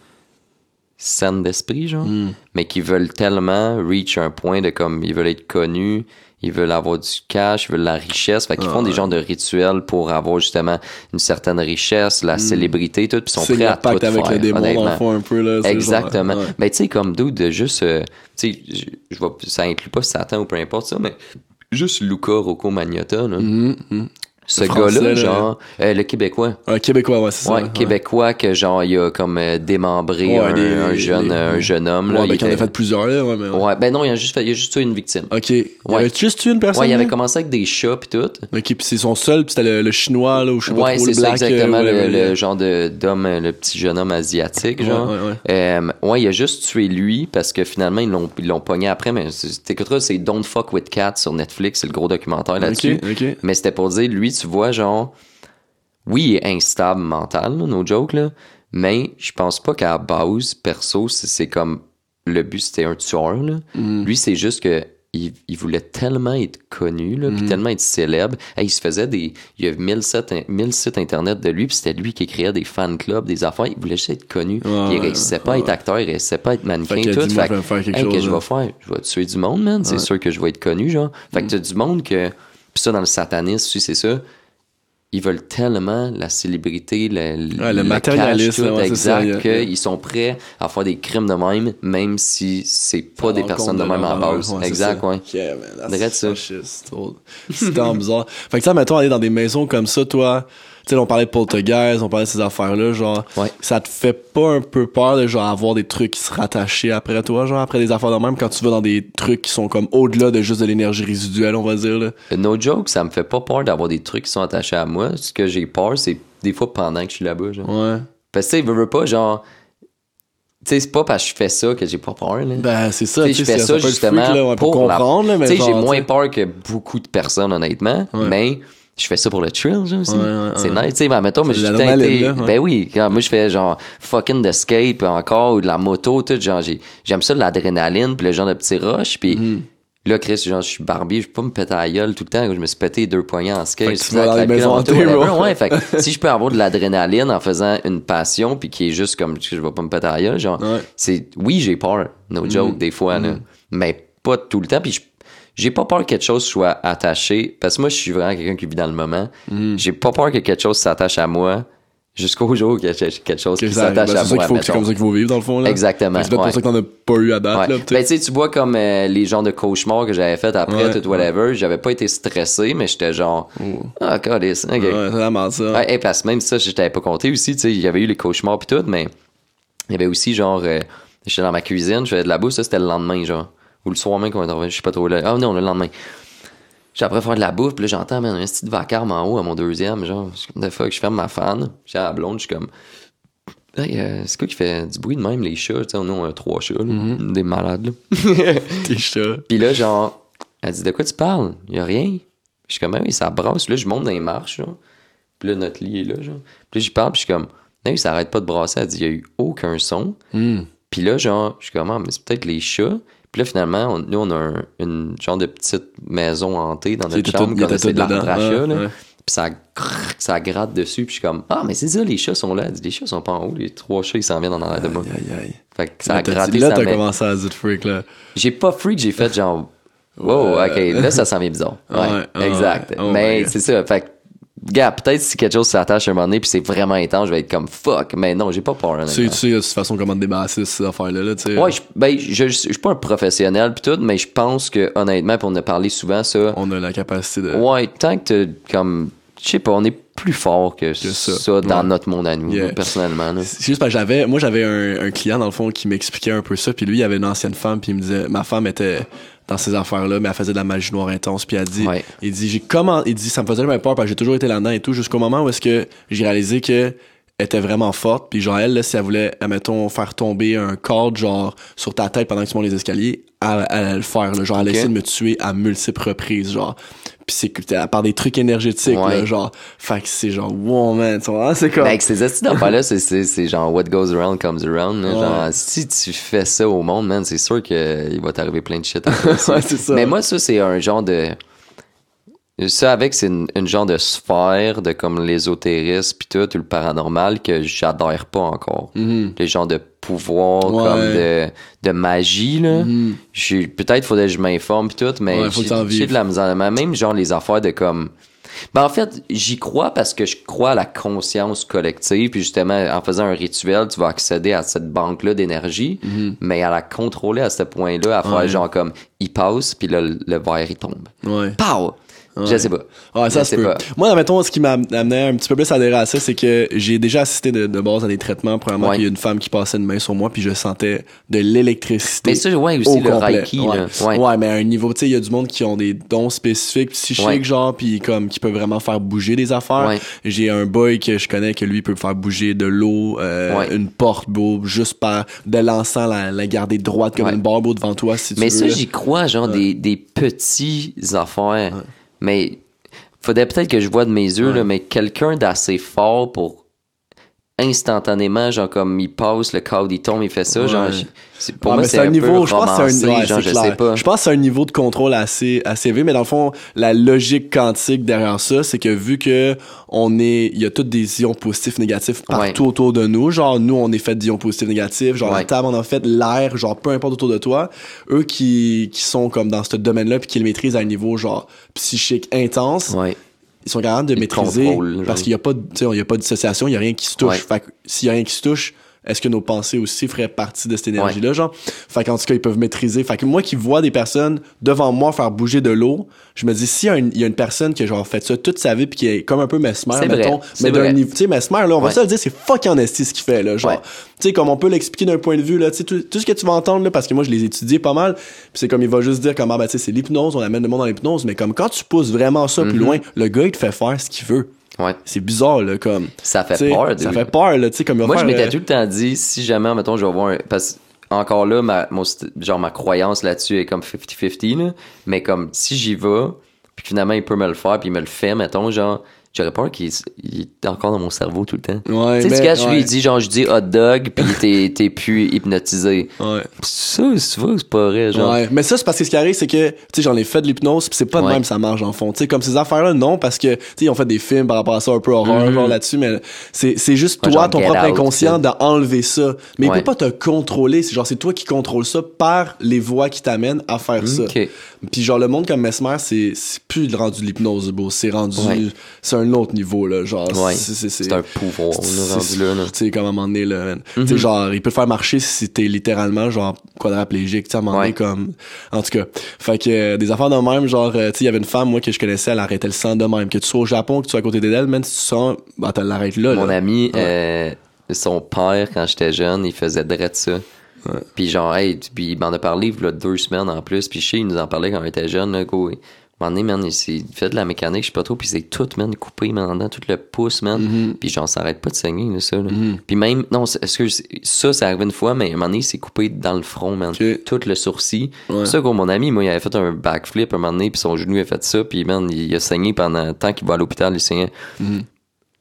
saines d'esprit, genre, Hmm. mais qui veulent tellement reach un point de comme ils veulent être connus, ils veulent avoir du cash, ils veulent la richesse, fait qu'ils Ah, font des genres de rituels pour avoir justement une certaine richesse, la célébrité, tout, puis ils sont prêts à tout avec faire, le démon, dans honnêtement. le fond, un peu, là. c'est Exactement. genre, ouais. Mais tu sais, comme dude, de juste. euh, tu sais, je, vois, ça inclut pas Satan ou peu importe ça, mais juste Luca Rocco Magnotta, là. Mhm, mhm. Ce gars-là, là. genre. euh, le Québécois. Un Québécois, ouais, c'est ça. Ouais, Québécois que genre il a comme euh, démembré Ouais, un, des- un jeune, des- un jeune homme. Ouais, Là, ben, il qu'il en a était- fait plusieurs, là, ouais, mais. Ouais, ben non, il a juste fait, il a juste tué une victime. Ok. Il Ouais. avait juste tué une personne. Ouais, il avait commencé avec des chats pis tout. Ok, puis c'est son seul, puis c'était le, le chinois, là, ou je sais pas Ouais, trop, c'est le ça black. exactement, euh, le, le genre d'homme, euh, le petit jeune homme asiatique, genre. ouais, ouais. Euh, ouais, il a juste tué lui parce que finalement, ils l'ont, ils l'ont pogné après. Mais t'écouteras, c'est Don't Fuck with Cats sur Netflix, c'est le gros documentaire là-dessus. Ok, ok. Mais c'était pour dire, lui, tu vois, genre, oui, il est instable mental, là, no joke, là. Mais je pense pas qu'à la base, perso, c'est, comme le but, c'était un tueur, là. Mm. Lui, c'est juste que. Il, il voulait tellement être connu, là, Mm. puis tellement être célèbre. Hey, il se faisait des. Il y a 1000 sites, 1000 sites internet de lui, puis c'était lui qui créait des fan clubs, des affaires. Il voulait juste être connu. Ouais, il réussissait pas à être acteur, il réussissait pas à être mannequin, Fait tout. Fait hey, chose, que je vais faire? Je vais tuer du monde, man. C'est sûr que je vais être connu, genre. Fait que t'as du monde que Puis ça, dans le satanisme, tu sais, c'est ça. Ils veulent tellement la célébrité, le, Ouais, le matérialisme, cash, tout, ouais, c'est ça, exact, qu'ils sont prêts à faire des crimes de même, même si c'est pas des personnes de de même à base. exact, ouais. Yeah, man, that's ça. C'est trop- bizarre. Fait que ça, mettons, aller dans des maisons comme ça, toi, sais, on parlait de poltergeist, on parlait de ces affaires-là, genre, Ouais. ça te fait pas un peu peur de, genre, avoir des trucs qui se rattachaient après toi, genre, après des affaires de même, quand tu vas dans des trucs qui sont comme au-delà de juste de l'énergie résiduelle, on va dire, là? No joke, ça me fait pas peur d'avoir des trucs qui sont attachés à moi. Ce que j'ai peur, c'est des fois pendant que je suis là-bas, genre. Ouais. Parce que, tu sais, veux, veux pas, genre. Tu sais, c'est pas parce que je fais ça que j'ai pas peur, là. Ben, c'est ça, je fais ça justement freak, là, ouais, pour, comprendre, mais Tu sais, j'ai moins peur que beaucoup de personnes, honnêtement, Ouais. mais je fais ça pour le thrill, genre, aussi. Ouais, ouais, c'est ouais. nice, tu sais, ben, mettons, mais j'ai. Ben oui, quand moi, je fais genre fucking de skate encore, ou de la moto, tout, genre, j'ai- j'aime ça, de l'adrénaline, puis le genre de petits rushs, puis Mm-hmm. là, Chris, genre, je suis barbier, je peux pas me péter à la gueule tout le temps, je me suis pété deux poignets en skate. Fait que tu vas. Ouais, fait que si je peux avoir de l'adrénaline en faisant une passion, puis qui est juste comme, je vais pas me péter à la gueule, genre, Ouais. c'est oui j'ai peur no joke des fois là, mais pas tout le temps puis je- j'ai pas peur que quelque chose soit attaché parce que moi je suis vraiment quelqu'un qui vit dans le moment j'ai pas peur que quelque chose s'attache à moi jusqu'au jour que j'ai quelque chose Que qui arrive. Ben, s'attache à c'est moi qu'il faut, c'est comme ça qu'il faut vivre, dans le fond, là. Exactement, C'est peut-être ouais. pour ça que t'en as pas eu à date, Ouais. là, Ben, tu sais, tu vois comme euh, les genres de cauchemars que j'avais fait après, Ouais, tout whatever, j'avais pas été stressé, mais j'étais genre, ah, God, ok. Ouais, c'est vraiment ça. Et parce que même ça, je t'avais pas compté aussi, tu sais, il y avait eu les cauchemars pis tout, mais il y avait aussi genre, euh, j'étais dans ma cuisine, je faisais de la bouffe, ça c'était le lendemain, genre. Ou le soir même qu'on est revenu, je sais pas trop là. Ah non, le lendemain. J'étais après faire de la bouffe, pis là j'entends man, un petit vacarme en haut à mon deuxième, genre, je comme, the fuck, je ferme ma fan, j'ai la blonde, je suis comme, hey, euh, c'est quoi qui fait du bruit de même, les chats, tu sais, nous on a trois chats, là, des malades, là. T'es chat. Pis là, genre, elle dit, de quoi tu parles? Y a rien. Je suis comme, ah oui, ça brasse. Là, je monte dans les marches, genre. Puis là, notre lit est là, genre. Puis là, j'y parle, puis je suis comme, non, ça arrête pas de brasser. Elle dit, il y a eu aucun son. Hmm. Puis là, genre, je suis comme, ah, mais c'est peut-être les chats. Puis là, finalement, on- nous, on a un- une genre de petite maison hantée dans notre chambre, qu'on essaie de la retracher, Ouais, là. ouais. Puis ça, ça gratte dessus, puis je suis comme, ah, mais c'est ça, les chats sont là. Les chats sont pas en haut, les trois chats, ils s'en viennent en arrière de moi. Aïe, aïe, aïe. Fait que ça a Là, t'as gratté dit- là, t'as commencé à dire freak, là. j'ai pas freak, j'ai fait genre. Wow, ok, là ça s'en vient bizarre. Ouais, Ouais, ouais, exact. Oh mais c'est ça, fait que, gars, peut-être si quelque chose s'attache à un moment donné puis c'est vraiment intense, je vais être comme fuck, mais non, j'ai pas peur. Tu sais, tu sais, de toute façon, comment te débarrasser de ces affaires-là, là, tu sais. Ouais, je, ben, je, je, je suis pas un professionnel pis tout, mais je pense que honnêtement, pour en a parlé souvent, ça. On a la capacité de. Ouais, tant que t'as comme. Je sais pas, on est plus fort que, ça. ça, dans Ouais. notre monde à nous, Yeah. personnellement. là. C'est juste parce que j'avais, moi j'avais un, un client dans le fond qui m'expliquait un peu ça, puis lui il avait une ancienne femme, puis il me disait, ma femme était dans ces affaires-là, mais elle faisait de la magie noire intense, puis elle dit, Ouais. il dit, j'ai comment, il dit, ça me faisait même peur parce que j'ai toujours été là-dedans et tout, jusqu'au moment où est-ce que j'ai réalisé que elle était vraiment forte, puis genre elle, là, si elle voulait, admettons, faire tomber un cadre genre sur ta tête pendant que tu montes les escaliers, elle, allait le faire, là, genre elle essayait de me tuer à multiples reprises, genre. Puis c'est que à part des trucs énergétiques, Ouais. là, genre, fait que c'est genre, wow man, tu vois, c'est comme. Ben, avec ces astuces d'affaires-là, c'est, c'est, c'est genre what goes around comes around. là. Ouais. Genre, si tu fais ça au monde, man, c'est sûr qu'il va t'arriver plein de shit. Ouais, ça. Mais moi, ça, c'est un genre de. Ça, avec, c'est une, une genre de sphère de comme l'ésotérisme pis tout, ou le paranormal que j'adhère pas encore. Mhm. Les genres de pouvoirs, Ouais. comme de, de magie, là. Mhm. J'ai- Peut-être faudrait que je m'informe pis tout, mais Ouais, j'ai de la misère. Même genre les affaires de comme. Ben en fait, j'y crois parce que je crois à la conscience collective, puis justement, en faisant un rituel, tu vas accéder à cette banque-là d'énergie, mais à la contrôler à ce point-là, à faire. Ouais. genre comme, il passe, puis là, le le verre, il tombe. Ouais. Pow! Je sais pas. Ouais, ça peut. pas. Moi, mettons, ce qui m'a amené un petit peu plus à adhérer à ça, c'est que j'ai déjà assisté de, de base à des traitements. Premièrement, Ouais. puis il y a une femme qui passait une main sur moi, puis je sentais de l'électricité. Mais ça, ouais, aussi, au le complet. Reiki, ouais. là. Ouais. Ouais, mais à un niveau, tu sais, il y a du monde qui ont des dons spécifiques, psychiques, Ouais. genre, puis comme, qui peuvent vraiment faire bouger des affaires. Ouais. J'ai un boy que je connais que lui peut faire bouger de l'eau, euh, Ouais. une porte, beau, juste par de l'encens, la, la garder droite comme Ouais. une barre beau devant toi, si tu Mais veux. ça, j'y crois, genre des, des petits affaires. Mais faudrait peut-être que je vois de mes yeux, Ouais. là, mais quelqu'un d'assez fort pour instantanément, genre comme il passe, le cadre il tombe, il fait ça. Genre, Ouais. pour Ouais, moi, mais c'est un un niveau, peu je pense c'est romancé, un, ouais, genre, c'est je clair. sais pas. Je pense que c'est un niveau de contrôle assez, assez élevé, mais dans le fond, la logique quantique derrière ça, c'est que vu que on est, il y a tous des ions positifs, négatifs partout autour de nous, genre, nous, on est fait d'ions positifs, négatifs, genre, la table, on a fait l'air, genre, peu importe autour de toi, eux qui, qui sont comme dans ce domaine-là, puis qui le maîtrisent à un niveau, genre, psychique intense, Ouais. Ils sont capables de maîtriser parce qu'il y a pas de, tu sais, il y a pas de dissociation, il y a rien qui se touche. Ouais. Fait s'il y a rien qui se touche, est-ce que nos pensées aussi feraient partie de cette énergie-là, genre? Fait qu'en tout cas, ils peuvent maîtriser. Fait que moi qui vois des personnes devant moi faire bouger de l'eau, je me dis, s'il y, a une- il y a une personne qui a genre fait ça toute sa vie puis qui est comme un peu mesmer, vrai, mettons, c'est mais d'un vrai. niveau, tu sais, mesmer, là, on va Ouais. se le dire, c'est fucking esti ce qu'il fait, là, genre. Ouais. Tu sais, comme on peut l'expliquer d'un point de vue, là, tu sais, tout, tout ce que tu vas entendre, là, parce que moi, je les ai étudiés pas mal, puis c'est comme, il va juste dire comme, ah, ben, tu sais, c'est l'hypnose, on amène le monde dans l'hypnose, mais comme quand tu pousses vraiment ça plus loin, le gars, il te fait faire ce qu'il veut. Ouais. C'est bizarre, là, comme. Ça fait peur. Ça fait peur, là, tu sais, comme Moi, je m'étais tout le temps dit, si jamais, mettons, je vais voir un... Parce que, encore là, ma, mon genre, ma croyance là-dessus est comme 50-50, là. Mais comme, si j'y vais, puis finalement, il peut me le faire, puis il me le fait, mettons, genre, j'aurais peur qu'il il est encore dans mon cerveau tout le temps. Ouais, tu sais, mais- tu catches, lui, ouais. il dit, genre, je dis hot dog, puis t'es, plus hypnotisé. Ouais. Ça, c'est vrai, c'est pas vrai, genre. Ouais, mais ça c'est parce que ce qui arrive c'est que tu sais j'en ai fait de l'hypnose puis c'est pas de Ouais. même ça marche en fond. Tu sais comme ces affaires là non parce que tu sais ils ont fait des films par rapport à ça un peu horreur genre là-dessus mais c'est juste Ouais, toi genre ton propre Out, inconscient d'enlever ça. Mais il Ouais. peut pas te contrôler, c'est genre c'est toi qui contrôles ça par les voies qui t'amènent à faire ça. Puis genre le monde comme Mesmer c'est plus le rendu de l'hypnose beau, c'est rendu Ouais. c'est un autre niveau là, genre Ouais. c'est un pouvoir, on rendu là, là. tu sais, comme à un moment donné, là. Tu sais, genre, il peut te faire marcher si t'es littéralement, genre, quadraplégique, tu sais, à un moment donné, Ouais. comme, en tout cas. Fait que, euh, des affaires de même, genre, euh, tu sais, il y avait une femme, moi, que je connaissais, elle arrêtait le sang de même. Que tu sois au Japon, que tu sois à côté d'elle, man, si tu sens, bah, t'as l'arrête là, Mon là. ami, euh, son père, quand j'étais jeune, il faisait direct ça. Puis genre, hey, puis il m'en a parlé il y a deux semaines en plus. Puis je sais, il nous en parlait quand on était jeune, là, go. À donné, man, il s'est fait de la mécanique, je sais pas trop, puis c'est tout, man, coupé, man, dans tout le pouce, man. Mhm. Puis genre, ça arrête pas de saigner, là, ça, là. Puis même, non, c'est- excuse, ça, ça arrivé une fois, mais à un moment donné, il s'est coupé dans le front, man. Tout le sourcil. Ouais. C'est ça, gros, mon ami, moi, il avait fait un backflip un moment donné, puis son genou a fait ça, puis man, il a saigné pendant tant qu'il va à l'hôpital, il saignait Mhm.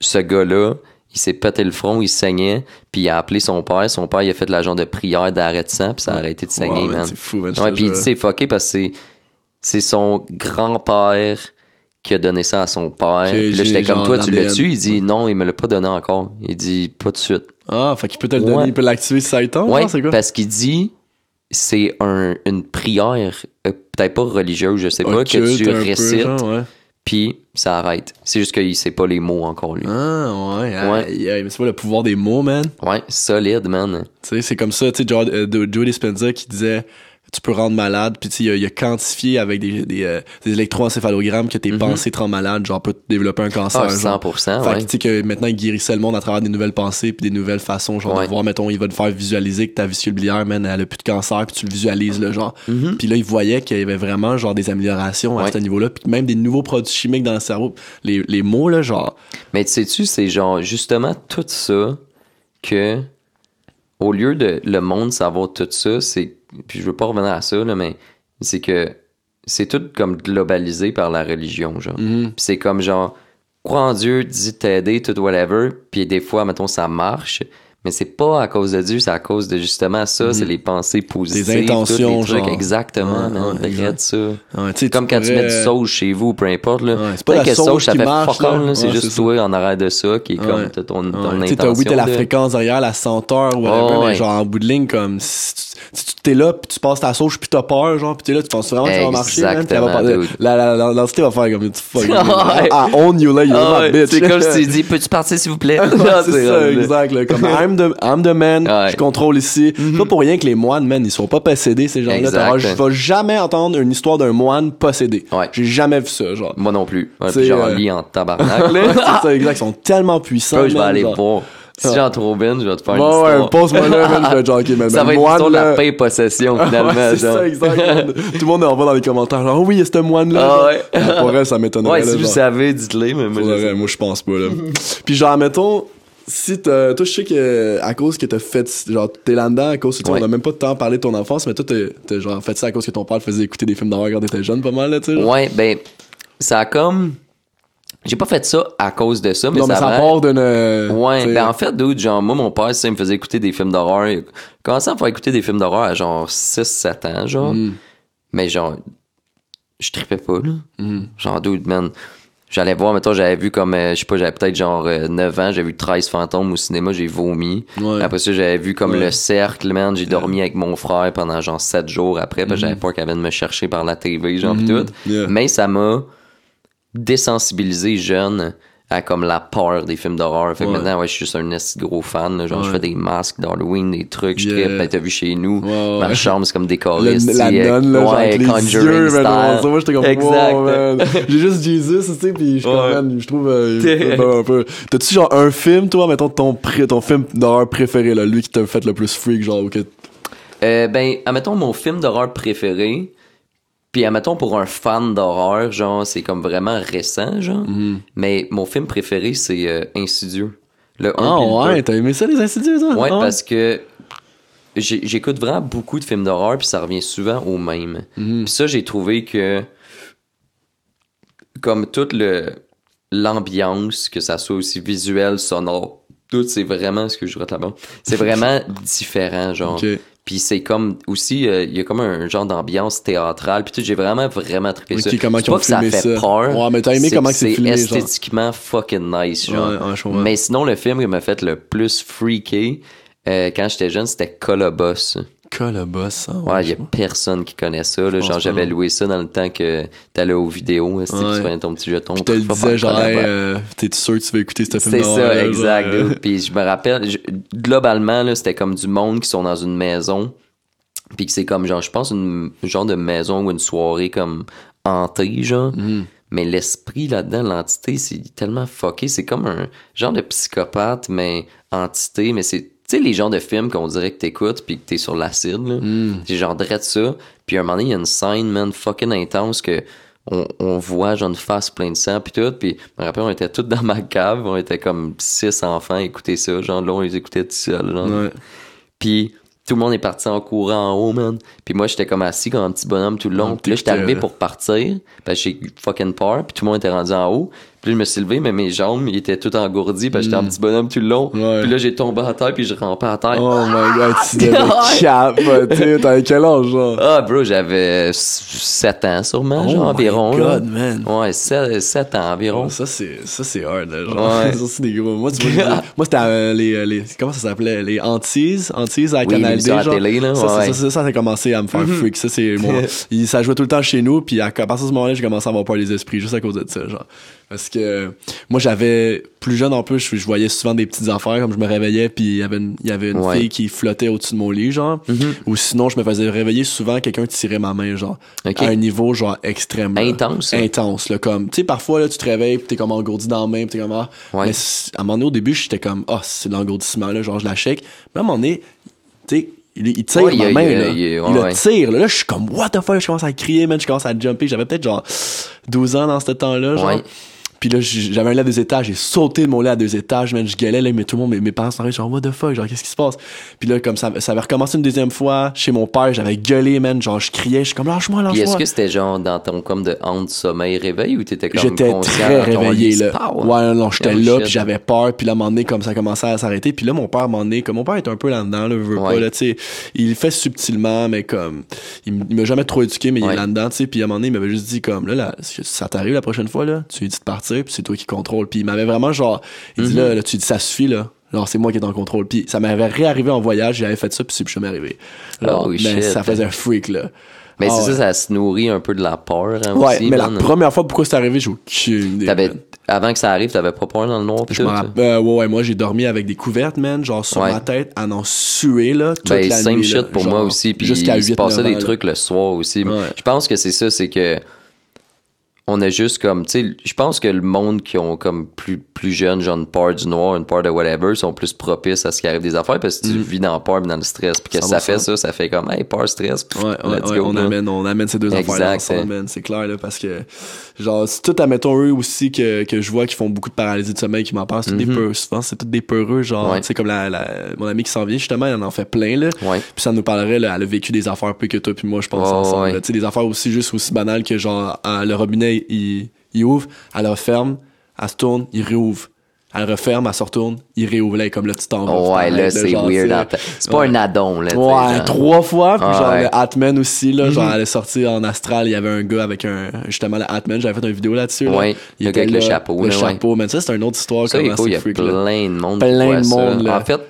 ce gars-là, il s'est pété le front, il saignait, puis il a appelé son père. Son père, il a fait de la genre de prière d'arrêt de sang, puis ça a arrêté de saigner, Wow, man. C'est fou, man. Ouais, puis il dit c'est fucké parce que c'est, c'est son grand-père qui a donné ça à son père. Ok, Puis là, j'étais comme toi, tu l'ADN. l'as-tu? Il dit non, il me l'a pas donné encore. Il dit pas de suite. Ah, fait qu'il peut te le Ouais. donner, il peut l'activer si ça tente, Ouais, c'est quoi? parce qu'il dit c'est un, une prière, euh, peut-être pas religieuse, je sais pas, que tu récites, puis ça arrête. C'est juste qu'il sait pas les mots encore, lui. Ah, ouais, Ouais. aïe, mais c'est pas le pouvoir des mots, man. Ouais, solide, man. Tu sais, c'est comme ça, tu sais, Joe, euh, Joe Dispenza qui disait tu peux rendre malade, puis il a, il a quantifié avec des, des, euh, des électroencéphalogrammes que tes pensées te rendent malade, genre peut développer un cancer. Mhm. Ah, genre. 100%, Fait ouais. que tu sais que maintenant il guérissait le monde à travers des nouvelles pensées puis des nouvelles façons, genre Ouais. de voir, mettons, il va te faire visualiser que ta vésicule biliaire, man, elle a plus de cancer, puis tu le visualises, le genre. Mhm. Puis là, il voyait qu'il y avait vraiment, genre, des améliorations à ce niveau-là, puis même des nouveaux produits chimiques dans le cerveau. Les, les mots, là, genre, Mais tu sais-tu, c'est genre justement tout ça que au lieu de le monde savoir tout ça, c'est. Puis je veux pas revenir à ça, là, mais c'est que c'est tout comme globalisé par la religion, genre. Puis c'est comme genre, crois en Dieu, dis t'aider, tout whatever. Puis des fois, mettons, ça marche. Mais c'est pas à cause de Dieu, c'est à cause de justement ça, c'est les pensées positives. Tous intentions, les trucs, genre. Exactement, man, ouais, ça. Ouais, tu comme quand tu mets du sauce chez vous, peu importe. Là. C'est pas la que sauce ça qui fait marche, c'est juste toi en arrière de ça qui est comme t'as ton, ton intention. t'as oui, t'as la fréquence derrière, la senteur, ou whatever, mais ouais. genre en bout de ligne, comme si tu t'es là, puis tu passes ta sauce, puis t'as peur, genre, puis t'es là, tu penses vraiment que ça va marcher, dude. la- L'entité va faire comme tu fuck. Ouais. Ah, own you, là, you Ah bitch. c'est comme si tu dis Peux-tu partir s'il vous plaît? C'est ça, exact. Comme I'm the, I'm the man, Ouais. je contrôle ici. C'est Pas pour rien que les moines, man, ils sont pas possédés, ces gens-là. Je vais jamais entendre une histoire d'un moine possédé. Ouais. J'ai jamais vu ça, genre. Moi non plus. Ouais, C'est, genre euh, lit en tabarnak. C'est ça, exact. Ils sont tellement puissants. Là, je vais aller voir. Si j'en trouve une, je vais te faire une Bon, ouais, histoire. pose-moi là, man, je vais ok, man, Ça va être moine, de la paix et possession, finalement. Ouais, c'est ça, exact. Tout le monde en va dans les commentaires, genre, oh oui, il y a ce moine-là. Ah ouais. Ah, Pour vrai, ça m'étonnerait. Ouais, si vous savez, dites-le, mais moi, Pour je moi, je pense pas, là. Puis, genre, mettons, si t'as, toi, je sais que, à cause que t'as fait, genre, t'es là-dedans, à cause que, tu sais, Ouais. on a même pas de temps à parler de ton enfance, mais toi, t'as, genre, fait ça à cause que ton père faisait écouter des films d'horreur quand t'étais jeune, pas mal, là, tu sais. Ouais, ben, ça a comme. J'ai pas fait ça à cause de ça, mais non, mais ça, ça a- part d'une. Ouais, t'sais, ben en fait, dude, genre, moi, mon père, ça, il me faisait écouter des films d'horreur. Il a commencé à me faire écouter des films d'horreur à genre 6-7 ans, genre. Mm. Mais genre, je tripais pas, là. Mm. Genre, dude, man. J'allais voir, mettons, j'avais vu comme, euh, je sais pas, j'avais peut-être genre euh, 9 ans, j'avais vu 13 fantômes au cinéma, j'ai vomi. Ouais. Après ça, j'avais vu comme Ouais. Le Cercle, man. J'ai dormi avec mon frère pendant genre 7 jours après, parce que j'avais peur qu'elle vienne me chercher par la TV, genre, pis Mhm. tout. Yeah. Mais ça m'a désensibilisé jeune à comme la peur des films d'horreur. Fait que Ouais. maintenant, ouais, je suis juste un gros fan. là. Genre, je fais des masques d'Halloween, des trucs, je. Ben, t'as vu chez nous, ma chambre, c'est comme décoré. La avec- nonne, là, genre, avec les yeux, man, ça, moi, j'étais comme, Exact. wow. J'ai juste Jesus, tu sais, pis je je trouve, euh, T'es- un peu. T'as-tu genre un film, toi, mettons, ton, pré- ton film d'horreur préféré, là, lui qui t'a fait le plus freak, genre, ou que. Euh, ben, admettons mon film d'horreur préféré. Puis, admettons, pour un fan d'horreur, genre, c'est comme vraiment récent, genre. Mm-hmm. Mais mon film préféré, c'est euh, Insidieux. Le 1 Ah ouais, t'as aimé ça, les insidieux, ça? Ouais, Ah parce que j'écoute vraiment beaucoup de films d'horreur, puis ça revient souvent au même. Mhm. Puis ça, j'ai trouvé que, comme toute le l'ambiance, que ça soit aussi visuel, sonore, tout, c'est vraiment ce que je dirais là-bas. C'est vraiment différent, genre. Puis c'est comme aussi, euh, il y a comme un genre d'ambiance théâtrale. Puis tout, j'ai vraiment, vraiment trippé Ok, ça. comment C'est pas que ça fait ça? peur. Ouais, mais t'as aimé c'est comment c'est c'est filmé, genre? esthétiquement fucking nice, genre. Ouais, ouais. Mais sinon, le film qui m'a fait le plus freaker euh, quand j'étais jeune, c'était Colobus. Colobus, hein, Ouais, il y je a personne qui connaît ça. Là. Genre, j'avais loué ça dans le temps que t'allais aux vidéos. Ouais. Tu prenais ton petit jeton. Je te le disais, genre, hey, euh, t'es sûr que tu vas écouter ce film C'est ça, là, exact. genre. Puis je me rappelle, je- globalement, là, c'était comme du monde qui sont dans une maison. Puis que c'est comme, genre, je pense, une genre de maison ou une soirée comme hantée, genre. Mhm. Mais l'esprit là-dedans, l'entité, c'est tellement fucké. C'est comme un genre de psychopathe, mais entité. Mais c'est, tu sais, les genres de films qu'on dirait que t'écoutes puis que t'es sur l'acide, là. C'est genre drette ça. Puis à un moment donné, il y a une scène, man, fucking intense que on, on voit genre une face pleine de sang puis tout. Puis je me rappelle, on était tous dans ma cave. On était comme six enfants à écouter ça. Genre là, on les écoutait tout seuls. Genre. Ouais. Puis tout le monde est parti en courant en haut, man. Puis moi, j'étais comme assis comme un petit bonhomme tout le long. Puis là, j'étais arrivé pour partir. Parce que j'ai fucking peur. Puis tout le monde était rendu en haut. Puis là, je me suis levé, mais mes jambes, ils étaient tout engourdis. Parce que j'étais un petit bonhomme tout le long. Hmm. Ouais. Puis là, j'ai tombé à terre. Puis je rampais à terre. Oh my god, tu devais capoter. T'avais quel âge, genre? Ah, bro, j'avais 7 ans sûrement, genre oh environ. my là. god, man. Ouais, 7, ans environ. Ça, c'est, ça, c'est hard, là, genre. Ouais. ça, c'est des gros. Moi, tu vois, j'ai- moi, c'était euh, les, les, comment ça s'appelait? Les Antilles, Antilles à Oui, Canal D, genre. télé, là, ça, ouais. ça, ça, ça, a commencé à me faire freak. Ça, c'est mon, il, ça jouait tout le temps chez nous, puis à, à partir de ce moment-là, j'ai commencé à avoir peur des esprits, juste à cause de ça, genre. Parce que, moi, j'avais, plus jeune en plus, je, je voyais souvent des petites affaires, comme je me réveillais, puis il y avait une, il y avait une Ouais. fille qui flottait au-dessus de mon lit, genre. Ou sinon, je me faisais réveiller souvent, quelqu'un tirait ma main, genre. À un niveau, genre, extrême. Intense. Intense, là, comme, tu sais, parfois, là, tu te réveilles, pis t'es comme engourdi dans la main, pis t'es comme, ah. Ouais. Mais à un moment donné, au début, j'étais comme, ah, c'est de l'engourdissement, là, genre, je la shake. Mais à un moment donné, tu sais, il, il tire Ouais, il ma a- main, il là. il il ouais, le tire, là. Là, je suis comme, what the fuck, je commence à crier, man, je commence à jumper. J'avais peut-être, genre, 12 ans dans ce temps-là, genre. Ouais. Puis là, j'avais un lit à deux étages, j'ai sauté de mon lit à deux étages, man, je gueulais, là, mais tout le monde, mes, mes parents sont arrivés, genre, what the fuck, genre, qu'est-ce qui se passe? Puis là, comme ça, ça avait recommencé une deuxième fois, chez mon père, j'avais gueulé, man, genre, je criais, je suis comme, lâche-moi, Puis est-ce lâche-moi. que c'était genre dans ton comme de honte sommeil réveil ou t'étais comme J'étais très réveillé, là. pow? Ouais, non, j'étais Oh, là, shit. puis j'avais peur, puis là, à un moment donné, comme ça commençait à s'arrêter, puis là, mon père, à un moment donné, comme mon père est un peu là-dedans, là, veut Ouais. pas, là, tu sais, il fait subtilement, mais comme, il, m'a jamais trop éduqué, mais il est là-dedans, tu sais, puis à un moment donné, il m'avait juste dit, comme, là, là, ça t'arrive la prochaine fois, là, tu lui dis de partir, puis c'est toi qui contrôle, puis il m'avait vraiment, genre, il dit, Mhm. là, là, tu dis, ça suffit, là. Genre, c'est moi qui est en contrôle. Puis ça m'avait réarrivé en voyage, j'avais fait ça, puis c'est plus jamais arrivé. Genre, Oh, mais shit. ça faisait un freak, là. Mais Ah, c'est ouais. ça, ça se nourrit un peu de la peur hein, Ouais, aussi, mais la première fois, pourquoi c'est arrivé, j'ai aucune idée. Avant que ça arrive, t'avais pas peur dans le noir Je euh, ouais, ouais, moi j'ai dormi avec des couvertes, man, genre sur Ouais. ma tête, à en suer, là, toute Ben, la same nuit. shit là, pour genre, moi aussi. Puis jusqu'à il se 8 passait des ans, là. trucs le soir aussi. Je pense que c'est ça, c'est que on a juste comme, tu sais, je pense que le monde qui ont comme plus, plus jeune, genre une peur du noir, une peur de whatever, sont plus propices à ce qui arrive des affaires parce que tu vis dans la peur et dans le stress. Puis qu'est-ce que ça 100%. fait ça? Ça fait comme, hey, peur, stress. pff, Ouais, ouais, let's ouais, go, on, là. amène, on amène ces deux Exact, affaires ensemble, c'est- man, c'est clair, là, parce que, genre, c'est tout, admettons, eux aussi que, que je vois qui font beaucoup de paralysie de sommeil, qui m'en parlent, c'est tous des Mhm. peureux, souvent, c'est tous des peureux, genre, tu sais, comme la, la, mon ami qui s'en vient, justement, elle en fait plein, là. Ouais. Puis ça nous parlerait, là, elle a vécu des affaires plus que toi puis moi, je pense, ensemble. là. Tu sais, des affaires aussi juste aussi banales que genre, le robinet, il, il ouvre, elle la ferme, elle se tourne, il réouvre. Elle referme, elle se retourne, il réouvre. Là, comme là, tu t'en vas. ouais, là, c'est weird. fait. C'est pas Ouais. un addon, là. Ouais, genre. trois fois. Puis Ah, genre, ouais. Le Atman aussi, là. Genre, elle est sortie en astral. Il y avait un gars avec un. Justement, le Atman. J'avais fait une vidéo là-dessus. là. Ouais, Il le était gars avec le là, chapeau, Le là, ouais. chapeau. Mais ça, c'est une autre histoire. Ça, il y a plein de monde Plein de monde, là. En fait,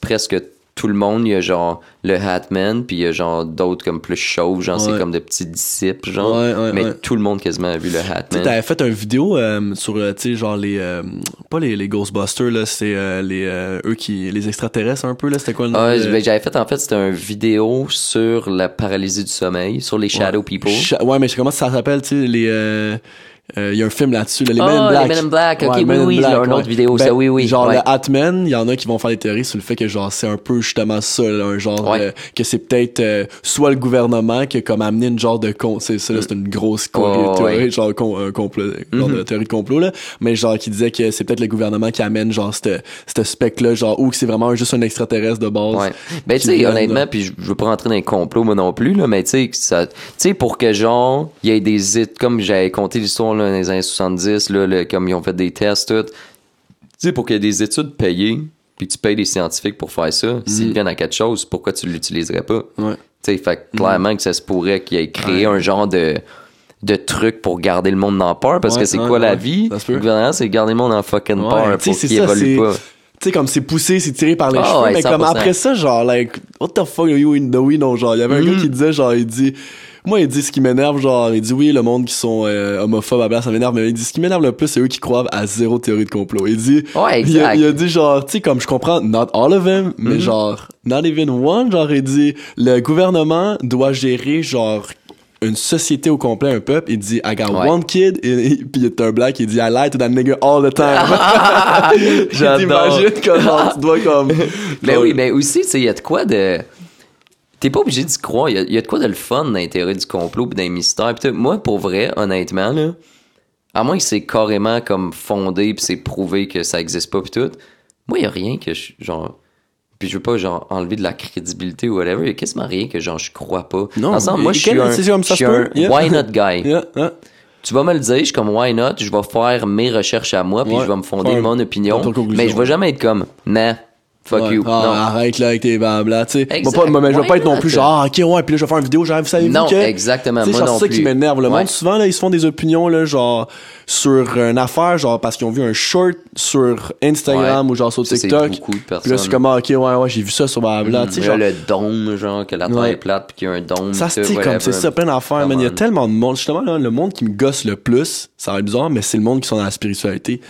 presque tout le monde, il y a genre le Hatman, puis il y a genre d'autres comme plus chauves, genre c'est comme des petits disciples, genre. Ouais, ouais, mais tout le monde quasiment a vu le Tu sais, Hatman. t'avais fait une vidéo euh, sur, euh, tu sais, genre les. euh, pas les, les Ghostbusters, là. C'est euh, les, eux qui. Les extraterrestres un peu, là. C'était quoi le nom? Ah, ben, j'avais fait en fait c'était une vidéo sur la paralysie du sommeil, sur les Shadow People. Cha- ouais, mais comment ça s'appelle, tu sais, les. Euh, euh, Il y a un film là-dessus, là, les Ah, Men in les Black. Men in Black, ok, Ouais, oui, oui, Black, une ouais. autre vidéo, Ben, ça, oui, oui. Genre ouais. le Hatman, il y en a qui vont faire des théories sur le fait que genre c'est un peu justement ça, là, un genre euh, que c'est peut-être euh, soit le gouvernement qui a comme amené une genre de con, c'est ça là, c'est une grosse Oh, théorie, genre con- un complot, genre de théorie de complot là, mais genre qui disait que c'est peut-être le gouvernement qui amène genre cette cette spec là, genre ou que c'est vraiment juste un extraterrestre de base. Ouais. Ben, tu sais, honnêtement, puis je veux pas rentrer dans les complots, moi non plus, là, mais tu sais, pour que genre, il y ait des hits, comme j'avais compté l'histoire, là, dans les années 70, là, le- comme ils ont fait des tests, tout. Tu sais, pour qu'il y ait des études payées, puis tu payes des scientifiques pour faire ça, s'ils viennent à quelque chose, pourquoi tu l'utiliserais pas? Ouais. Tu sais, fait que clairement que ça se pourrait qu'il ait créé un genre de de trucs pour garder le monde dans peur parce Ouais, que c'est quoi la vie? Le gouvernement c'est garder le monde en fucking peur pour qu'il évolue pas Tu sais, comme c'est poussé, c'est tiré par les Ah, cheveux, ouais, mais comme 100%. après ça, genre, like, what the fuck, you in the we, non, genre, il y avait un Mm-hmm. gars qui disait, genre, il dit, moi, il dit ce qui m'énerve, genre, il dit, oui, le monde qui sont euh, homophobes, blablabla, ça m'énerve, mais il dit, ce qui m'énerve le plus, c'est eux qui croient à zéro théorie de complot. Il dit, Ouais, il a, exact. il a dit, genre, tu sais, comme je comprends, not all of them, mais Mm-hmm. genre, not even one, genre, il dit, le gouvernement doit gérer, genre, une société au complet, un peuple, il dit, I got Ouais. one kid, et, et- puis il y a un black, il dit, I lie to that nigga all the time. J'adore. T'imagines comment tu dois comme. Ben oui, mais aussi, tu sais, il y a de quoi de. T'es pas obligé d'y croire. Il y a- il y, a de quoi de le fun dans les théories du complot pis dans les mystères. Pis tout. moi, pour vrai, honnêtement, là, à moins que c'est carrément comme fondé pis c'est prouvé que ça existe pas pis tout, moi, il y a rien que je. Genre. Puis je veux pas, genre, enlever de la crédibilité ou whatever. Il y a quasiment rien que, genre, je crois pas. Non, Dans le sens, moi, je suis un, je suis un. Yeah. why not guy. Yeah, yeah. Tu vas me le dire, je suis comme why not, je vais faire mes recherches à moi, puis Ouais. je vais me fonder mon opinion. Mais je vais jamais être comme, nah, fuck Ouais. you. Ah, non. arrête là avec tes blabla, tu sais. Mais je vais pas être non plus genre, ah, ok, ouais, puis là, je vais faire une vidéo, genre, vous savez, Non, que? exactement, Tu sais, moi genre, non c'est ça plus. qui m'énerve. Le Ouais. monde, souvent, là, ils se font des opinions, là, genre, sur une affaire, genre, parce qu'ils ont vu un short sur Instagram Ouais. ou genre sur TikTok. beaucoup de Puis là, personnes. c'est comme, ah, ok, ouais, ouais, j'ai vu ça sur blabla, tu sais, Là, genre. le dôme, genre, que la terre est plate, puis qu'il y a un dôme. Ça se comme c'est ça, plein d'affaires, man. Il y a tellement de monde. Justement, là, le monde qui me gosse le plus, ça va être bizarre, mais c'est le monde qui sont dans la spiritualité.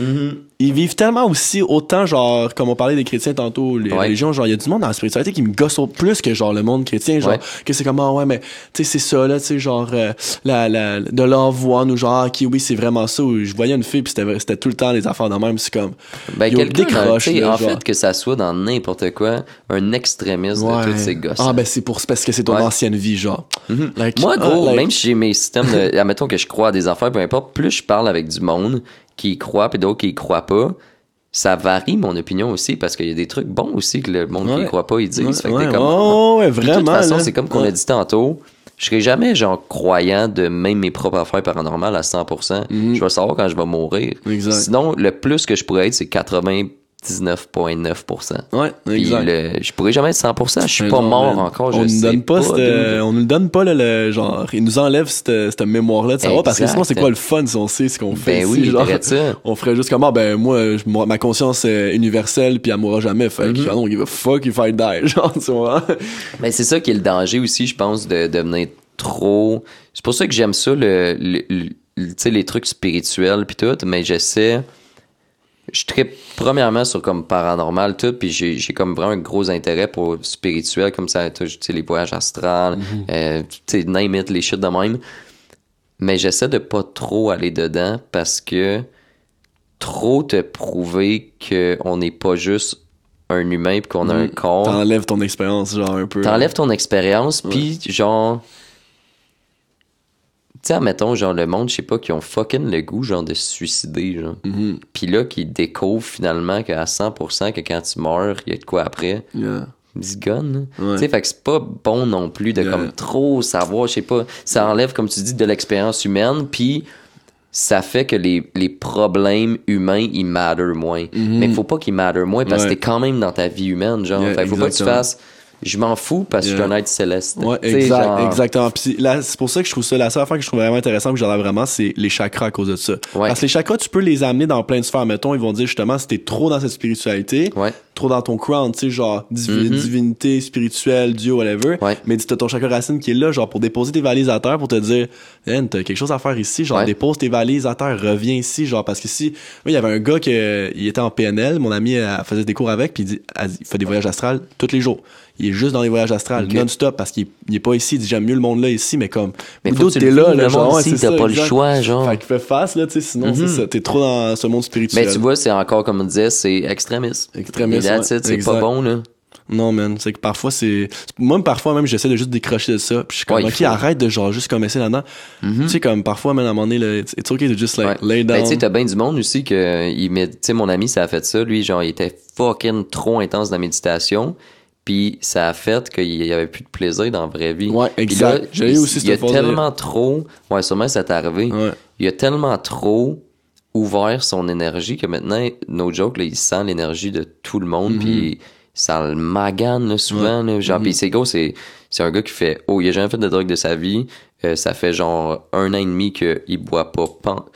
Ils vivent tellement aussi, autant genre, comme on parlait des chrétiens tantôt, les Ouais. religions, genre, il y a du monde dans la spiritualité qui me gosse au plus que genre le monde chrétien, genre, Ouais. que c'est comme, ah ouais, mais, tu sais, c'est ça, là, tu sais, genre, euh, la, la, de l'envoi, ou genre, ah, ok, oui, c'est vraiment ça, ou je voyais une fille, puis c'était, c'était tout le temps des affaires de même, c'est comme, Ben, décroche, là, en genre. fait, que ça soit dans n'importe quoi, un extrémiste de ouais. toutes ces gosses. Ah, ben, c'est pour, parce que c'est ton ancienne vie, genre. Like, Moi, ah, gros, like- même si j'ai mes systèmes de. admettons que je crois à des affaires, peu importe, plus je parle avec du monde qui y croit, puis d'autres qui y croient pas, ça varie mon opinion aussi, parce qu'il y a des trucs bons aussi que le monde qui y croit pas, ils disent. Ouais, ouais, comme. vraiment. De toute façon, c'est comme qu'on a dit tantôt. Je serai jamais, genre, croyant de même mes propres affaires paranormales à 100%. Je vais savoir quand je vais mourir. Mhm. Exact. Sinon, le plus que je pourrais être, c'est 99,9%. Ouais, exact. le- je pourrais jamais être 100%. Je suis Mais pas non, mort encore. Je on nous donne pas, on nous donne pas le, le- genre, ils nous enlèvent cette, cette mémoire-là de savoir parce que sinon c'est quoi le fun si on sait ce qu'on fait Ben oui, genre, ça. on ferait juste comme ah ben moi, je- moi, ma conscience est universelle puis elle mourra jamais fait que ah non give a fuck if I die genre tu vois? Mais c'est ça qui est le danger aussi, je pense, de devenir trop. C'est pour ça que j'aime ça, le, le- le- tu sais, les trucs spirituels puis tout, mais j'essaie. Je tripe premièrement sur comme paranormal tout, puis j'ai j'ai comme vraiment un gros intérêt pour spirituel, comme ça, tu sais, les voyages astrales, euh, tu sais, name it, les shit de même. Mais j'essaie de pas trop aller dedans parce que trop te prouver qu'on n'est pas juste un humain puis qu'on a un corps. t'enlèves ton expérience genre un peu T'enlèves ton expérience, puis genre. Tu sais, admettons, genre, le monde, je sais pas, qui ont fucking le goût, genre, de se suicider, genre. Mhm. Puis là, qui découvrent finalement qu'à 100% que quand tu meurs, il y a de quoi après. Yeah. Gun. Ouais. Tu sais, fait que c'est pas bon non plus de Yeah. comme trop savoir, je sais pas. Ça enlève, comme tu dis, de l'expérience humaine, puis ça fait que les, les problèmes humains, ils matter moins. Mais faut pas qu'ils matter moins parce que t'es quand même dans ta vie humaine, genre. Yeah, fait, faut pas que tu fasses, je m'en fous parce que je suis un être céleste. Ouais, exact, genre- exactement. C'est- pour ça que je trouve ça, la seule affaire que je trouve vraiment intéressante, que j'adore vraiment, c'est les chakras à cause de ça. Ouais. Parce que les chakras, tu peux les amener dans plein de sphères. Mettons, ils vont dire justement, si t'es trop dans cette spiritualité, Ouais. Trop dans ton crown, tu sais, genre divi- Mhm. divinité, spirituelle, Dieu, whatever. Ouais. Mais t'as ton chakra racine qui est là, genre pour déposer tes valises à terre, pour te dire, man, t'as quelque chose à faire ici, genre Ouais. dépose tes valises à terre, reviens ici, genre parce que si, il y avait un gars qui il était en PNL, mon ami elle, faisait des cours avec, puis il, dit, elle il fait des voyages astrales tous les jours. Il est juste dans les voyages astrales, non-stop, parce qu'il est- il est pas ici, il dit, j'aime mieux le monde là ici, mais comme, Mais tu t'es là, le genre, ici, t'as pas le choix, genre. Fait qu'il fait face, là, tu sais, sinon, c'est ça, t'es trop dans ce monde spirituel. Mais tu vois, c'est encore, comme on disait, c'est extrémiste. Extrémiste, that's ouais, it, c'est pas bon, là. Non, man, c'est que parfois c'est. Moi, parfois même, j'essaie de juste décrocher de ça. Puis je suis comme, Ouais, ok, faut. arrête de genre juste comme essayer là-dedans. Tu sais, comme parfois, même à un moment donné, là, it's, it's okay to just like Ouais. lay Ben, down. tu sais, t'as bien du monde aussi que, il met, tu sais, mon ami, ça a fait ça, lui, genre, il était fucking trop intense dans la méditation, puis ça a fait qu'il y avait plus de plaisir dans la vraie vie. Ouais, exact. là, J'ai aussi Il y a tellement trop, ouais, sûrement ça t'est arrivé, Ouais. il a tellement trop ouvert son énergie que maintenant, no joke, là, il sent l'énergie de tout le monde, Mhm. puis ça le magane, là, souvent, là, genre, puis c'est gros, c'est, c'est un gars qui fait, oh, il a jamais fait de drogue de sa vie, euh, ça fait genre un an et demi qu'il boit pas pan,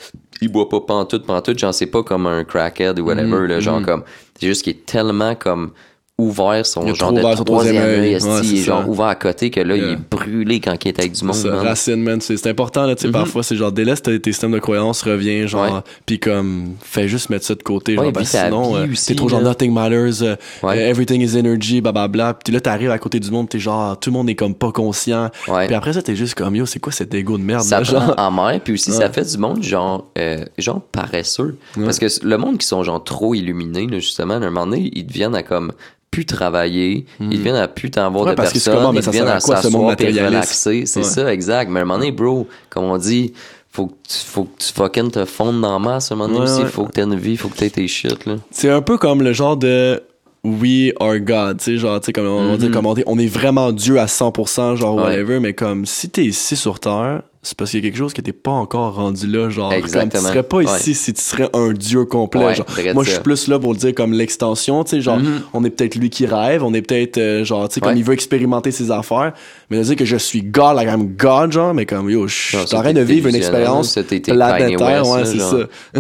il boit pas pantoute, pantoute, genre, c'est pas comme un crackhead ou whatever, Mhm, là, genre, mhm. comme, c'est juste qu'il est tellement comme ouvert son Il genre de ouvert son troisième œil, Ouais, il est genre ça. ouvert à côté que là, il est brûlé quand il est avec du monde, C'est ça, man. racine, man. C'est important, là, tu sais, Mhm. parfois, c'est genre, délaisse tes, tes systèmes de croyance, reviens, genre, puis comme, fais juste mettre ça de côté, genre, parce ta sinon, euh, t'es trop genre, nothing matters, euh, Ouais. euh, everything is energy, blablabla, puis là, t'arrives à côté du monde, t'es genre, tout le monde est comme pas conscient, puis après ça, t'es juste comme, yo, c'est quoi cet ego de merde, ça là, genre? en mer, puis aussi ça fait du monde genre, euh, genre paresseux. Parce que le monde qui sont genre trop illuminés, justement, à un moment donné, ils deviennent à comme plus travailler, ils deviennent à plus t'en voir. Ouais, de parce personnes, comment, ils ça deviennent à s'asseoir matérialiste? relaxer. C'est Ouais. ça, exact. Mais à un moment donné, bro, comme on dit, faut que tu, faut que tu fucking te fondes dans la masse. À un moment donné Ouais, aussi, faut que t'aies une vie, faut que t'aies tes shit, là. C'est un peu comme le genre de we are God, tu sais, genre, tu sais, comme on dire, Mhm. comme on dit, on est vraiment Dieu à 100%, genre, Ouais. whatever, mais comme si t'es ici sur Terre, c'est parce qu'il y a quelque chose que t'es pas encore rendu là, genre, comme tu serais pas Ouais. ici si tu serais un Dieu complet, Ouais, genre. Moi, je suis plus là pour le dire comme l'extension, tu sais, genre, Mhm. on est peut-être lui qui rêve, on est peut-être, euh, genre, tu sais, comme il veut expérimenter ses affaires, mais de dire que je suis God, like I'm God, genre, mais comme, yo, je suis en train de vivre une illusionnel, expérience planétaire, West, ouais, c'est ça.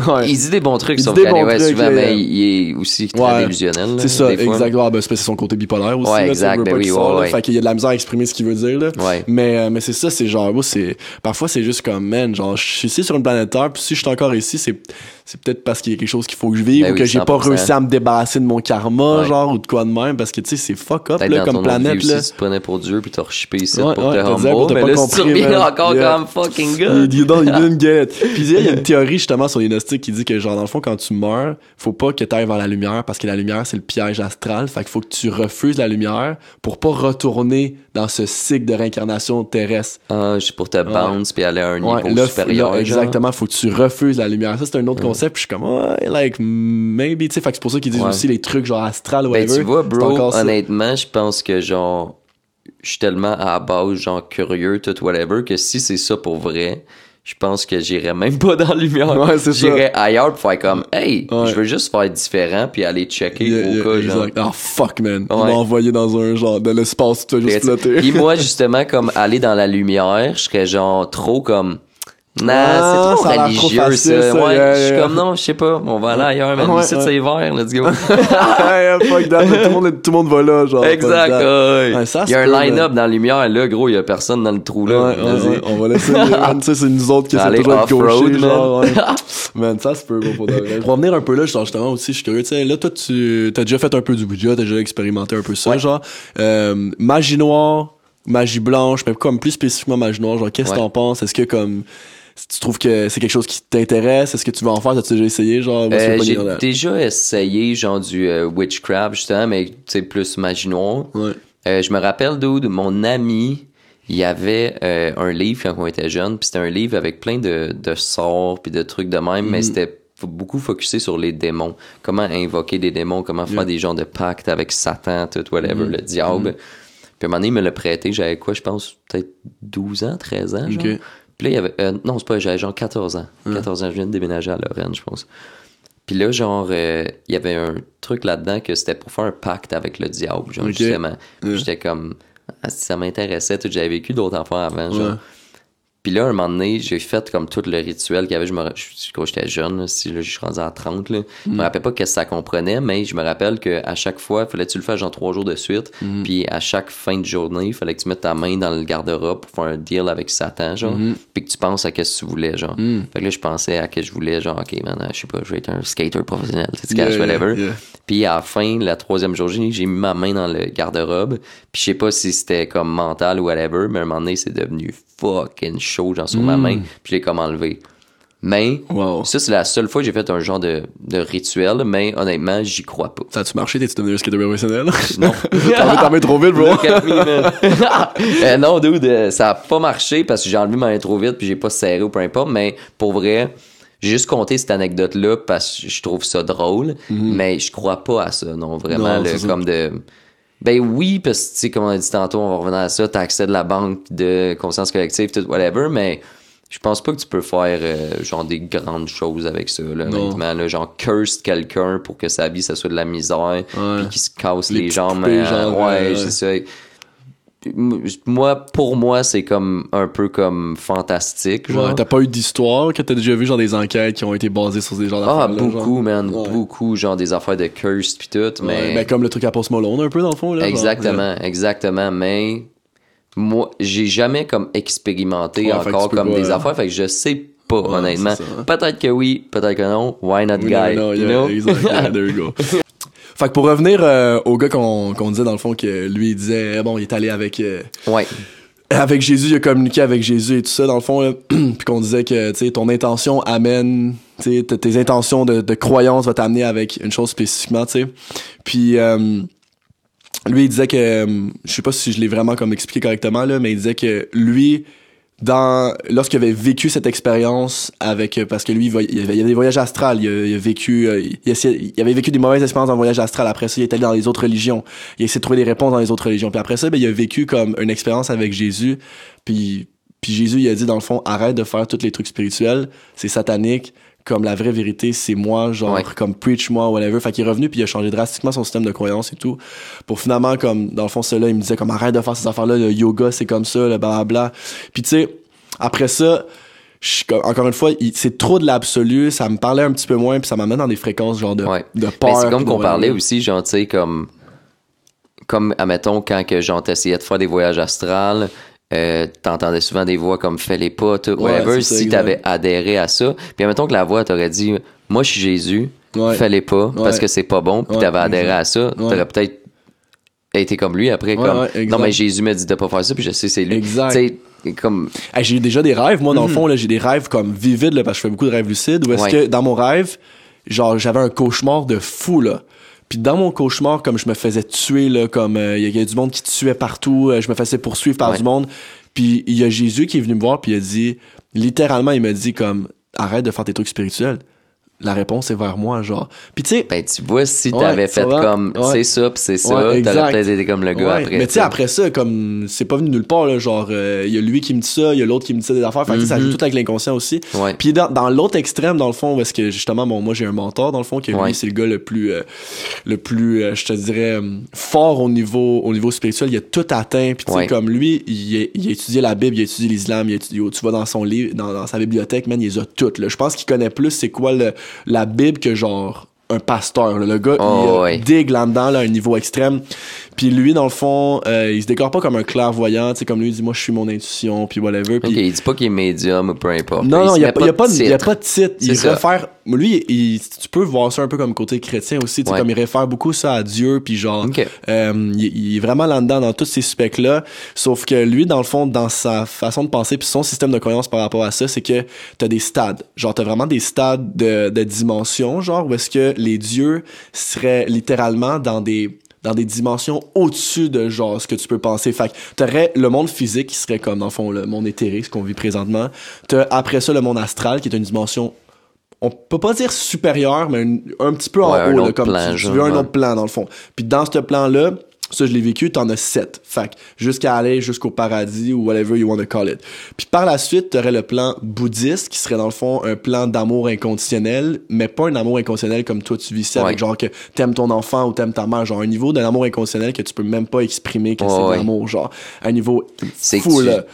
Ouais. Il dit des bons trucs sur Kanye bons West trucs, souvent, là, mais euh, il est aussi très là, C'est ça, exactement. Ben, c'est parce que c'est son côté bipolaire aussi. Ouais, exact, ben oui, ouais. Fait qu'il y a de la misère à exprimer ce qu'il veut dire, là. Ouais. Mais, euh, mais c'est ça, c'est genre, moi, c'est, parfois, c'est juste comme, man, genre, je suis ici sur une planète Terre, puis si je suis encore ici, c'est, c'est peut-être parce qu'il y a quelque chose qu'il faut que je vive, Ben ou que j'ai pas 100%. réussi à me débarrasser de mon karma, genre, ou de quoi de même, parce que, tu sais, c'est fuck up, là, comme planète, là. tu te prenais pour Dieu puis t'as rechippé ici Ouais, pour ouais, te t'as dit, humble. t'as Mais pas là, si compris, tu reviens man. encore Yeah. comme fucking good. you don't, didn't get it. Puis il y a une théorie justement sur les gnostiques qui dit que genre dans le fond quand tu meurs, faut pas que tu ailles vers la lumière parce que la lumière c'est le piège astral, fait qu'il faut que tu refuses la lumière pour pas retourner dans ce cycle de réincarnation terrestre. Ah, pour te bounce puis aller à un niveau là, supérieur. là, exactement, faut que tu refuses la lumière. Ça c'est un autre concept, puis je suis comme ouais, like maybe tu sais, fait que c'est pour ça qu'ils disent aussi les trucs genre astral Ben, whatever. tu vois, bro, honnêtement, je pense que genre, je suis tellement à la base, genre curieux, tout whatever, que si c'est ça pour vrai, je pense que j'irais même pas dans la lumière. Ouais. J'irais ailleurs pour faire comme, hey, Ouais. je veux juste faire différent puis aller checker Yeah, au yeah, cas, genre. Ah fuck man, Ouais. m'a envoyé dans un genre de l'espace, tu vas juste flotter. Puis moi, justement, comme aller dans la lumière, je serais genre trop comme. Nah, Ah, c'est trop ça religieux, facile, ça. Ouais, yeah, je suis yeah. comme non, je sais pas, on va aller ailleurs, man. Ouais, c'est vert, let's go. Ouais, fuck that, tout, le monde, tout le monde va là, genre. exact, ouais. Ouais, ça, Il y a un line-up dans la lumière, là, gros, il y a personne dans le trou, là. On va laisser tu sais, c'est nous autres qui essaient toujours gauchers, man. genre. Man, ça se peut, pour de. Pour revenir un peu là, genre, justement, aussi, je suis curieux, tu sais, là, toi, tu, t'as déjà fait un peu du budget, t'as déjà expérimenté un peu ça, genre, euh, magie noire, magie blanche, mais comme plus spécifiquement magie noire, genre, qu'est-ce que t'en penses? Est-ce que, comme, tu trouves que c'est quelque chose qui t'intéresse? Est-ce que tu veux en faire? T'as-tu déjà essayé, genre? Euh, j'ai déjà essayé, genre, du euh, witchcraft, justement, mais, tu sais, plus magie noire. Ouais. Euh, je me rappelle, dude, mon ami, il y avait un livre quand on était jeune, puis c'était un livre avec plein de, de sorts puis de trucs de même, Mhm. mais c'était f- beaucoup focusé sur les démons. Comment invoquer des démons, comment faire des genres de pactes avec Satan, tout, whatever, Mhm. le diable. Puis à un moment donné, il me l'a prêté, j'avais quoi, je pense, peut-être 12 ans, 13 ans, genre. Puis là, il y avait. euh, non, c'est pas, j'avais genre 14 ans. 14 ans, je viens de déménager à Lorraine, je pense. Puis là, genre, euh, il y avait un truc là-dedans que c'était pour faire un pacte avec le diable, genre, justement. Ouais. J'étais comme. ah, si ça m'intéressait, j'avais vécu d'autres affaires avant, genre. Puis là, un moment donné, j'ai fait comme tout le rituel qu'il y avait. Je me, je- quand j'étais jeune, là, si là, je suis rendu à 30, là, je Mm. me rappelle pas qu'est-ce que ça comprenait, mais je me rappelle qu'à chaque fois, fallait que tu le fasses genre trois jours de suite. Mm. Puis à chaque fin de journée, il fallait que tu mettes ta main dans le garde-robe pour faire un deal avec Satan, genre. Mm-hmm. Puis que tu penses à qu'est-ce que tu voulais, genre. Mm. Fait que là, je pensais à que je voulais, genre, ok, man, je sais pas, je vais être un skater professionnel, tu sais, Yeah, cash, yeah, whatever. yeah. Puis à la fin, la troisième journée, j'ai mis ma main dans le garde-robe. Puis je sais pas si c'était comme mental ou whatever, mais à un moment donné, c'est devenu fucking chaud, genre sur ma main. Puis je l'ai comme enlevé. Mais Wow. ça, c'est la seule fois que j'ai fait un genre de, de rituel, mais honnêtement, j'y crois pas. Ça a-tu marché? T'es-tu devenu un skater professionnel? Non. T'en mets- trop vite, bro. Euh, non, dude, euh, ça a pas marché parce que j'ai enlevé ma main trop vite puis j'ai pas serré ou peu importe, mais pour vrai, j'ai juste compté cette anecdote-là parce que je trouve ça drôle, mais je crois pas à ça, non, vraiment. Non, le- comme de... Ben oui, parce que, tu sais, comme on a dit tantôt, on va revenir à ça, t'as accès de la banque de conscience collective, tout, whatever, mais je pense pas que tu peux faire, euh, genre, des grandes choses avec ça, là, honnêtement, là, genre, curse quelqu'un pour que sa vie, ça soit de la misère, puis qu'il se casse Les les, jambes, euh, genre, ouais, ouais, c'est ouais. ça. Moi, pour moi, c'est comme un peu comme fantastique, genre. Ouais, t'as pas eu d'histoire que t'as déjà vu genre des enquêtes qui ont été basées sur ces genres ah, d'affaires beaucoup, man, Ouais. beaucoup, genre des affaires de curse pis tout, mais... ben comme le truc à Post Malone un peu dans le fond là. genre. exactement, exactement, mais moi, j'ai jamais comme expérimenté encore comme pas, des euh, affaires, fait que je sais pas, honnêtement. hein. Peut-être que oui, peut-être que non. Why not We guy? know, you yeah, know? there you go. Fait que pour revenir euh, au gars qu'on disait dans le fond que lui il disait eh bon il est allé avec euh, ouais. avec Jésus, il a communiqué avec Jésus et tout ça, dans le fond, là. puis qu'on disait que, tu sais, ton intention amène, tu tes intentions de, de croyance va t'amener avec une chose spécifiquement, tu sais. Puis, euh, lui, il disait que, je sais pas si je l'ai vraiment comme expliqué correctement, là, mais il disait que lui, dans, lorsqu'il avait vécu cette expérience avec, euh, parce que lui, il, il avait, il y avait des voyages astrales, il il a vécu, euh, il, il avait vécu des mauvaises expériences dans le voyage astral. Après ça, il est allé dans les autres religions. Il a essayé de trouver des réponses dans les autres religions. Puis après ça, ben, il a vécu comme une expérience avec Jésus. Puis, puis Jésus, il a dit, dans le fond, arrête de faire tous les trucs spirituels. C'est satanique. Comme la vraie vérité, c'est moi, genre, Ouais. comme preach moi, whatever. Fait qu'il est revenu, puis il a changé drastiquement son système de croyance et tout. Pour finalement, comme, dans le fond, cela, il me disait, comme, arrête de faire ces affaires-là, le yoga, c'est comme ça, le blabla. Puis tu sais, après ça, je encore une fois, c'est trop de l'absolu, ça me parlait un petit peu moins, puis ça m'amène dans des fréquences, genre, de, Ouais. de Mais peur. c'est comme qu'on parlait aussi, genre, tu sais, comme. Comme, admettons, quand que, genre, t'essayais de faire des voyages astrales, euh, t'entendais souvent des voix comme fais les pas, tout, Ouais, whatever. ça, si t'avais adhéré à ça, puis admettons que la voix t'aurait dit, moi, je suis Jésus, Ouais. fais les pas, parce que c'est pas bon, puis t'avais adhéré à ça, t'aurais peut-être été comme lui après, comme, non, mais Jésus m'a dit de pas faire ça, puis je sais, c'est lui. Exact. Comme, Hey, j'ai déjà des rêves, moi, dans le fond, là, j'ai des rêves comme vivides, là, parce que je fais beaucoup de rêves lucides, où est-ce que dans mon rêve, genre, j'avais un cauchemar de fou, là. Puis dans mon cauchemar, comme je me faisais tuer, là, comme euh, il y, y a du monde qui tuait partout, euh, je me faisais poursuivre par Ouais. du monde. Puis il y a Jésus qui est venu me voir, puis il a dit, littéralement, il m'a dit comme, arrête de faire tes trucs spirituels. La réponse est vers moi, genre. Puis tu sais, ben, tu vois, si t'avais fait va. comme, Ouais. c'est ça, puis c'est ça, Ouais, t'aurais peut-être été comme le gars après. Mais tu sais, après ça, comme c'est pas venu nulle part, là, genre, euh, il y a lui qui me dit ça, il y a l'autre qui me dit ça des affaires, fait que ça Mhm. joue tout avec l'inconscient aussi. Puis dans, dans l'autre extrême, dans le fond, parce que justement, bon, moi j'ai un mentor, dans le fond, qui Ouais. lui, c'est le gars le plus, euh, le plus, euh, je te dirais, fort au niveau, au niveau spirituel. Il a tout atteint. Puis tu sais, comme lui, il, a- il a étudié la Bible, il a étudié l'islam, il a étudié, tu vas dans son livre, dans, dans sa bibliothèque, man, il les a toutes. Là. Je pense qu'il connaît plus c'est quoi le, la Bible que genre un pasteur. là. Le gars, Oh, il euh, ouais. digue là-dedans, là, à un niveau extrême. Puis lui, dans le fond, euh, il se décore pas comme un clairvoyant, tu sais, comme lui, il dit, moi, je suis mon intuition, puis whatever. Ok, il dit pas qu'il est médium ou peu importe. non, non, il n'y a, a pas de- y a titre. pas de titre. Il ça. réfère. Lui, il- tu peux voir ça un peu comme côté chrétien aussi. tu sais, Ouais. Comme il réfère beaucoup ça à Dieu, puis genre. Euh, il, il est vraiment là-dedans dans tous ces specs-là. Sauf que lui, dans le fond, dans sa façon de penser, puis son système de croyance par rapport à ça, c'est que t'as des stades. Genre, t'as vraiment des stades de, de dimension, genre, où est-ce que les dieux seraient littéralement dans des dans des dimensions au-dessus de genre ce que tu peux penser. Fait que t'aurais le monde physique qui serait comme dans le fond le monde éthérique, ce qu'on vit présentement. T'as après ça le monde astral qui est une dimension on peut pas dire supérieure, mais un petit peu en Ouais, haut, là, comme plan, tu, tu veux un ouais. autre plan dans le fond. Puis dans ce plan-là, Ça, je l'ai vécu, t'en as sept. Fait jusqu'à aller jusqu'au paradis ou whatever you want to call it. Puis par la suite, t'aurais le plan bouddhiste qui serait dans le fond un plan d'amour inconditionnel, mais pas un amour inconditionnel comme toi tu vis ça, Ouais. avec genre que t'aimes ton enfant ou t'aimes ta mère, genre un niveau d'un amour inconditionnel que tu peux même pas exprimer que Ouais, c'est ouais. l'amour, genre un niveau fou là.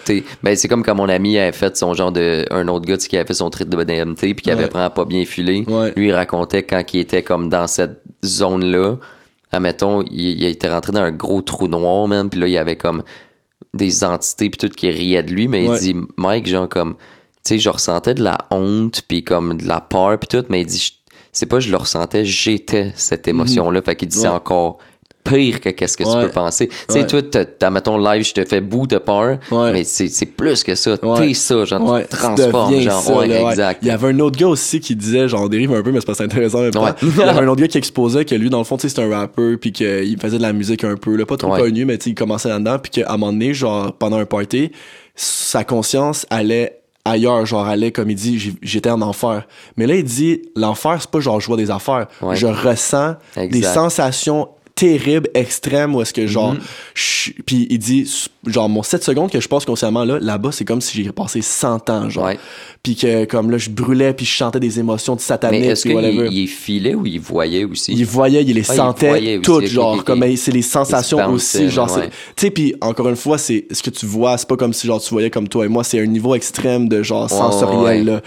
ben, c'est comme quand mon ami avait fait son genre de. Un autre gars tu sais, qui avait fait son trip de DMT puis qui avait vraiment pas bien filé. Ouais. Lui, il racontait quand il était comme dans cette zone-là. Admettons, il, il était rentré dans un gros trou noir, man. Puis là, il y avait comme des entités puis tout qui riaient de lui. Mais Ouais. il dit, Mike, genre comme. Tu sais, je ressentais de la honte puis comme de la peur puis tout. Mais il dit, c'est pas je le ressentais, j'étais cette émotion-là. Fait qu'il dit, c'est Mhm. Ouais. encore pire que qu'est-ce que tu peux penser. Tu sais, toi, t'as, mettons, live, je te fais bout de peur, Ouais. mais c'est, c'est plus que ça. T'es ça, genre, tu transformes, genre, ça, là, exact. Il y avait un autre gars aussi qui disait, genre, on dérive un peu, mais c'est pas c'est intéressant même temps. Il y avait un autre gars qui exposait que lui, dans le fond, tu sais, c'était un rappeur, puis qu'il faisait de la musique un peu, là, pas trop connu, mais tu sais, il commençait là-dedans, puis qu'à un moment donné, genre, pendant un party, sa conscience allait ailleurs, genre, allait, comme il dit, j'étais en enfer. Mais là, il dit, l'enfer, c'est pas genre, je vois des affaires. Ouais. Je ressens des sensations terribles, extrêmes, où est-ce que, genre, Mhm. puis il dit, genre, mon 7 secondes que je passe consciemment là, là-bas, c'est comme si j'ai passé 100 ans, genre. Puis que, comme là, je brûlais, puis je chantais des émotions de Mais satanique, est-ce qu'il il filait ou il voyait aussi? Il voyait, il les Ah, sentait toutes, genre, comme c'est les sensations aussi, genre, ouais. tu sais, puis encore une fois, c'est ce que tu vois, c'est pas comme si genre tu voyais comme toi et moi, c'est un niveau extrême de genre sensoriel ouais. là.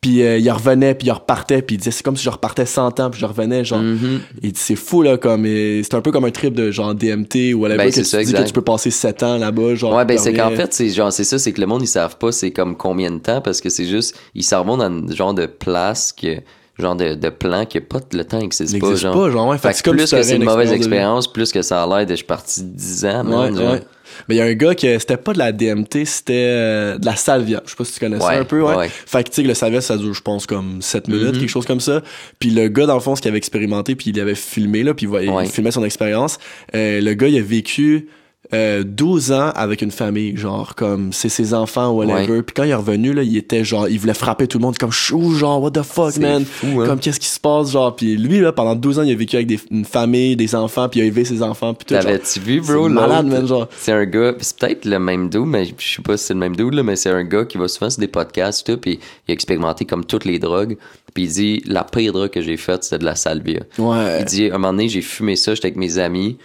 Puis euh, il revenait, puis il repartait, puis il disait c'est comme si je repartais 100 ans, puis je revenais, genre, Mhm. il dit c'est fou là, comme c'est un peu comme un trip de genre DMT ou whatever Ben, que tu ça, dis que tu peux passer 7 ans là-bas, genre. Ouais, ben c'est qu'en fait, c'est genre c'est ça, c'est que le monde ils savent pas c'est comme combien de temps parce que c'est juste ils s'en vont dans un genre de place que genre de, de plan que pas le temps n'existe pas genre. pas, genre, ouais. Fait Fait que plus que c'est une mauvaise de expérience, plus que ça a l'air de je suis parti 10 ans, man, Ouais, genre. ouais. Mais il y a un gars qui c'était pas de la DMT, c'était euh, de la salvia. Je sais pas si tu connais ça Ouais, un peu, ouais. ouais. Fait que tu sais le salvia ça dure je pense comme 7 minutes, Mhm. quelque chose comme ça. Puis le gars dans le fond ce qu'il avait expérimenté puis il avait filmé là, puis il, voyait- il filmait son expérience. Euh, le gars il a vécu euh, 12 ans avec une famille, genre comme c'est ses enfants ou whatever. Puis quand il est revenu là, il était genre il voulait frapper tout le monde comme chou genre what the fuck man? fou, hein? Comme qu'est-ce qui se passe genre? Puis lui là pendant 12 ans il a vécu avec des, une famille, des enfants, puis il a élevé ses enfants puis tout. T'avais-tu vu, C'est bro? malade, man, genre. C'est un gars, pis c'est peut-être le même dude, mais je sais pas si c'est le même dude, là, mais c'est un gars qui va souvent sur des podcasts, tout, puis il a expérimenté comme toutes les drogues. Puis il dit, la pire drogue que j'ai faite, c'était de la salvia. Ouais. Il dit, un moment donné, j'ai fumé ça, j'étais avec mes amis.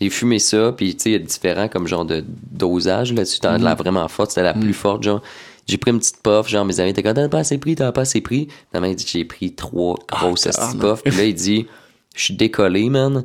J'ai fumé ça, puis tu sais, il y a différents comme genre de dosage là-dessus. T'en as de la vraiment forte, c'était la plus forte, genre. J'ai pris une petite puff, genre mes amis étaient comme, t'as pas assez pris, t'as pas assez pris. Finalement, il dit, j'ai pris trois grosses Ah, petites tabarnak. puffs. Puis là, il dit, je suis décollé, man.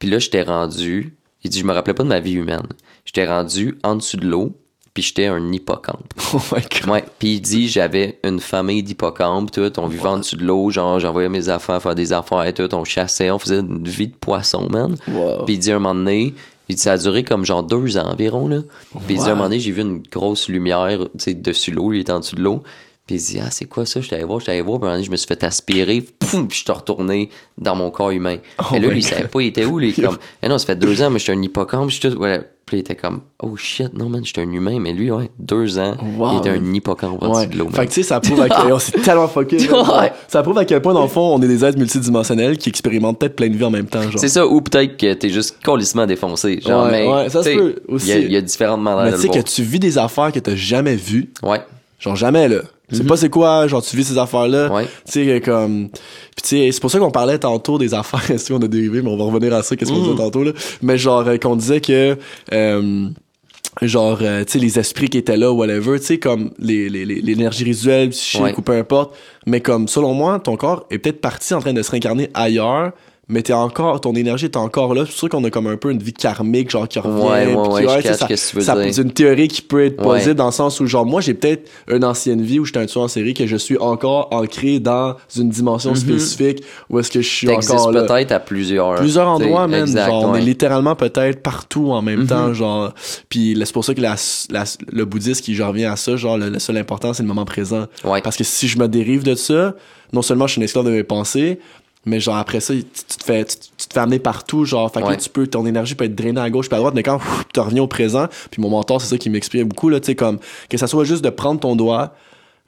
Puis là, j'étais rendu. Il dit, je me rappelais pas de ma vie humaine. J'étais rendu en dessous de l'eau, puis j'étais un hippocampe. Oh my god. Ouais, puis il dit j'avais une famille d'hippocampes, tout, on vivait en dessous de l'eau, genre j'envoyais mes affaires faire des affaires et tout, on chassait, on faisait une vie de poisson, man. Wow. Puis il dit un moment donné, il dit ça a duré comme genre deux ans environ, là. Puis il dit un moment donné, j'ai vu une grosse lumière, tu sais, dessus l'eau, il était en dessous de l'eau. Puis il dit ah c'est quoi ça, j'étais allé voir, j'étais allé voir, puis un moment donné, je me suis fait aspirer, poum, puis je suis retourné dans mon corps humain. Oh et là, lui, il savait pas, il était où, lui, comme, eh non, ça fait deux ans, mais j'étais un hippocampe, je suis tout, ouais. Puis il était comme, oh shit, non, man, j'étais un humain, mais lui, ouais, deux ans, Wow. il était un hippocampe Ouais. de l'eau. Fait que tu sais, ça prouve à quel c'est tellement fucké. Ouais. Ça prouve à quel point, dans le fond, on est des êtres multidimensionnels qui expérimentent peut-être plein de vies en même temps. C'est ça, ou peut-être que t'es juste colissement défoncé. Genre, Ouais, mais. ouais, ça se peut aussi. Il y a- il y, a différentes Mais manières tu de sais le que tu vis des affaires que t'as jamais vues. Ouais, Genre jamais, là. Tu sais pas c'est quoi, genre tu vis ces affaires-là. ouais. Tu sais, comme. Puis tu sais, c'est pour ça qu'on parlait tantôt des affaires. si on a dérivé, mais on va revenir à ça, qu'est-ce qu'on Mm. disait tantôt, là. Mais genre, euh, qu'on disait que. euh, genre, euh, tu sais, les esprits qui étaient là, whatever, tu sais, comme les- les- les- l'énergie visuelle, psychique Ouais. ou peu importe. Mais comme, selon moi, ton corps est peut-être parti en train de se réincarner ailleurs. Mais t'es encore, ton énergie est encore là. C'est sûr qu'on a comme un peu une vie karmique, genre qui revient. Ouais, ouais, ouais, je catch ça- que tu veux ça- dire. C'est une théorie qui peut être posée Ouais. dans le sens où, genre, moi, j'ai peut-être une ancienne vie où j'étais un tueur en série que je suis encore ancré dans une dimension Mhm. spécifique où est-ce que je suis encore là. peut-être à plusieurs. Plusieurs endroits. Exact, genre, on ouais. est littéralement peut-être partout en même Mhm. temps, genre. Puis c'est pour ça que la, la- le bouddhisme, qui je reviens à ça, genre, le, le seul important, c'est le moment présent. Ouais. Parce que si je me dérive de ça, non seulement je suis une esclave de mes pensées, mais genre après ça, tu, tu te fais, tu, tu te fais amener partout, genre, fait que là, tu peux, ton énergie peut être drainée à gauche puis à droite, mais quand tu reviens au présent, puis mon mentor, c'est ça qui m'explique beaucoup, là, tu sais, comme, que ça soit juste de prendre ton doigt,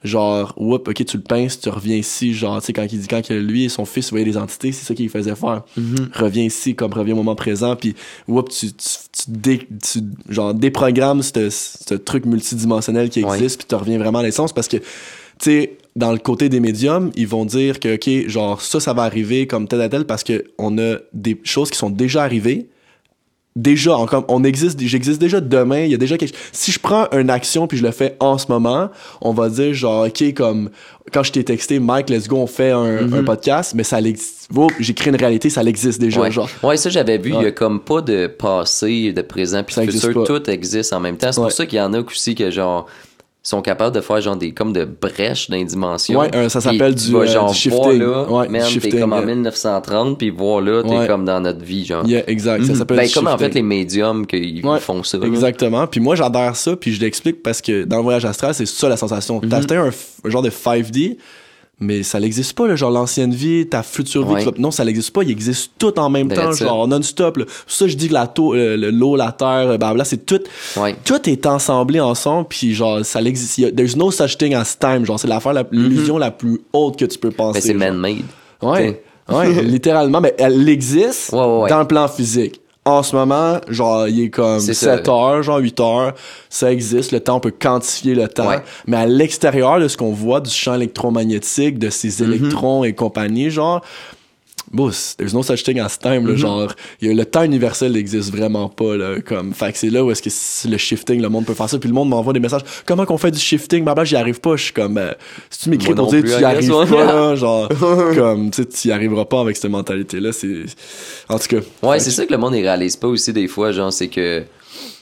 genre whoop ok tu le pinces tu reviens ici genre tu sais quand il dit quand que lui et son fils voyaient les entités c'est ça qu'il faisait faire. Mhm. reviens ici comme reviens au moment présent puis whoop tu, tu, tu, dé- tu- genre déprogrammes ce, ce truc multidimensionnel qui existe puis tu reviens vraiment à l'essence parce que tu sais dans le côté des médiums ils vont dire que ok genre ça ça va arriver comme tel à tel parce que on a des choses qui sont déjà arrivées déjà en comme on existe j'existe déjà demain il y a déjà quelque si je prends une action puis je le fais en ce moment on va dire genre ok comme quand je t'ai texté Mike let's go on fait un, Mhm. un podcast mais ça l'existe Wow, j'ai créé une réalité ça l'existe déjà Ouais. genre ouais, ça j'avais vu, il y a Ouais. comme pas de passé, de présent, puis Ça de existe futur, tout existe en même temps. C'est Ouais. pour ça qu'il y en a aussi que genre sont capables de faire genre des comme de brèches dans les dimensions. Ouais, euh, ça s'appelle du, vas, euh, genre, voir shifting. là, Ouais, man, du t'es shifting, comme en yeah. 1930, puis voir là, t'es Ouais. comme dans notre vie, genre. yeah exact ça Mhm. s'appelle ben, du comme en fait shifting. les médiums qui Ouais, font ça. Exactement. Puis moi, j'adhère ça, puis je l'explique parce que dans le voyage astral, c'est ça la sensation. Mhm. T'as atteint un, f- un genre de 5D, mais ça n'existe pas, là, genre l'ancienne vie, ta future vie. Ouais. Non, ça n'existe pas. Il existe tout en même Ben, temps, genre non-stop. ça, je dis que la euh, le- l'eau, la terre, bah là, c'est tout. Ouais. Tout est ensemblé ensemble, puis genre, ça a- There's no such thing as time. Genre, c'est l'affaire, la- l'illusion la plus haute que tu peux penser. Mhm. Ben, c'est man-made. Ouais, ouais, littéralement, mais elle existe dans le plan physique. En ce moment, genre, il est comme C'est ça. 7 heures, genre 8 heures. Ça existe, le temps, on peut quantifier le temps. Ouais. Mais à l'extérieur de ce qu'on voit, du champ électromagnétique, de ces Mhm. électrons et compagnie, genre, Bouss, there's no such thing as time, Mhm. là, genre, il y a, le temps universel n'existe vraiment pas, là, comme, fait que c'est là où est-ce que le shifting, le monde peut faire ça, puis le monde m'envoie des messages, comment qu'on fait du shifting, blablabla, j'y arrive pas, je suis comme, ben, si tu m'écris pour dire plus, tu y arrives pas, là, genre, comme, tu sais, tu y arriveras pas avec cette mentalité-là, c'est, en tout cas. Ouais, c'est ça que le monde ne réalise pas aussi des fois, genre, c'est que, tu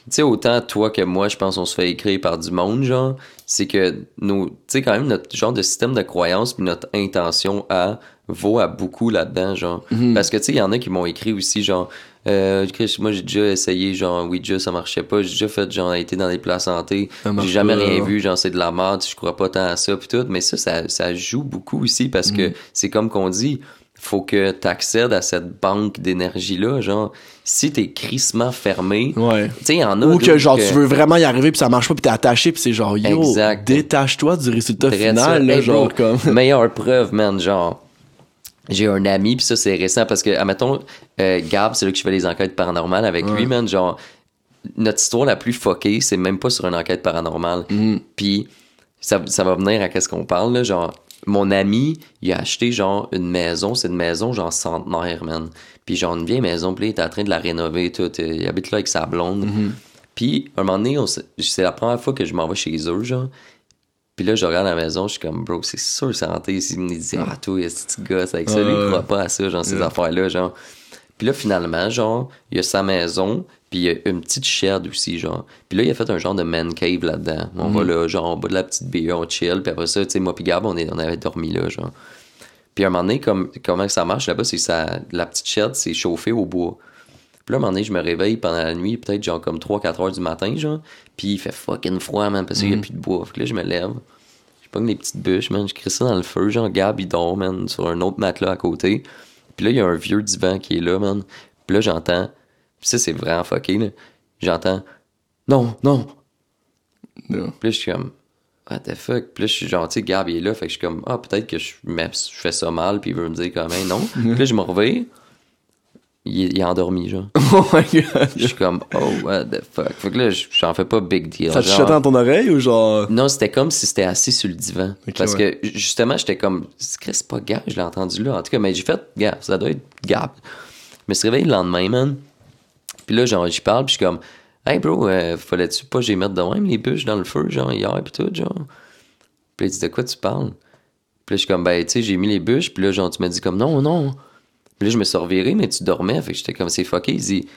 sais, autant toi que moi, je pense on se fait écrire par du monde, genre, c'est que nos, tu sais, quand même, notre genre de système de croyance puis notre intention à vaut à beaucoup là-dedans, genre. Mhm. Parce que, tu sais, il y en a qui m'ont écrit aussi, genre, euh, Chris, moi, j'ai déjà essayé, genre, Ouija, ça marchait pas, j'ai déjà fait, genre, été dans des plats santé, j'ai jamais pas. rien vu, genre, c'est de la merde, je crois pas tant à ça, puis tout, mais ça, ça, ça joue beaucoup aussi parce Mhm. que c'est comme qu'on dit, faut que tu accèdes à cette banque d'énergie-là. Genre, si t'es crissement fermé, Ouais. tu sais, il y en a. Ou que genre tu veux vraiment y arriver puis ça marche pas puis t'es attaché puis c'est genre yo détache-toi du résultat final là, Hey, genre bro, comme Meilleure preuve, man, genre. J'ai un ami, puis ça, c'est récent parce que, admettons, euh, Gab, c'est là que je fais les enquêtes paranormales avec Ouais. lui, man. Genre, notre histoire la plus fuckée, c'est même pas sur une enquête paranormale. Mhm. Puis, ça, ça va venir à qu'est-ce qu'on parle, là. Genre, mon ami, il a acheté, genre, une maison. C'est une maison, genre, centenaire, man. Puis, genre, une vieille maison, puis là, il est en train de la rénover, tout. Euh, Il habite là avec sa blonde. Mhm. Puis, un moment donné, c'est la première fois que je m'en vais chez eux, genre. Puis là, je regarde la maison, je suis comme, bro, c'est sûr, c'est hanté. Il me dit, ah, toi, est-ce que tu gosses avec ça? Lui, il Ouais. croit pas à ça, genre, ces affaires-là, genre. Puis là, finalement, genre, il y a sa maison, puis il y a une petite shed aussi, genre. Puis là, il a fait un genre de man cave là-dedans. On va là, genre, on boit de la petite bière, on chill, puis après ça, tu sais, moi puis Gab, on, est, on avait dormi là, genre. Puis à un moment donné, comme, comment ça marche là-bas, c'est que ça, la petite shed, c'est chauffé au bois. Puis là, à un moment donné, je me réveille pendant la nuit, peut-être genre comme 3-4 heures du matin, genre. Puis il fait fucking froid, man, parce qu'il y a plus de bois. Fait que là, je me lève. Je pogne les petites bûches, man. Je crée ça dans le feu. Genre, Gab, il dort, man, sur un autre matelas à côté. Puis là, il y a un vieux divan qui est là, man. Puis là, j'entends. Puis ça, c'est vraiment fucké, là. J'entends. Non, non. Non. Puis là, je suis comme. What the fuck? Puis là, je suis genre, tu sais, Gab, il est là. Fait que je suis comme, ah, peut-être que je, je fais ça mal. Puis il veut me dire quand même non. Puis là, je me réveille. Il, est- endormi, genre. oh my god Je suis comme, oh, what the fuck. Fait que là, j'en fais pas big deal. ça te genre. dans ton oreille ou genre? Non, c'était comme si c'était assis sur le divan. Parce ouais. que justement, j'étais comme, c'est pas Gab, je l'ai entendu là. En tout cas, mais j'ai fait, Gab, ça doit être Gab. Je me suis réveillé le lendemain, man. Puis là, genre, j'y parle, puis je suis comme, hey bro, euh, fallait-tu pas j'y mette de même les bûches dans le feu, genre, hier, puis tout, genre? Puis il dit, de quoi tu parles? Puis là, je suis comme, ben, tu sais, j'ai mis les bûches, puis là, genre, tu m'as dit comme, non, non. Puis là, je me suis reviré, mais tu dormais, fait que j'étais comme, c'est fucké. Il dit,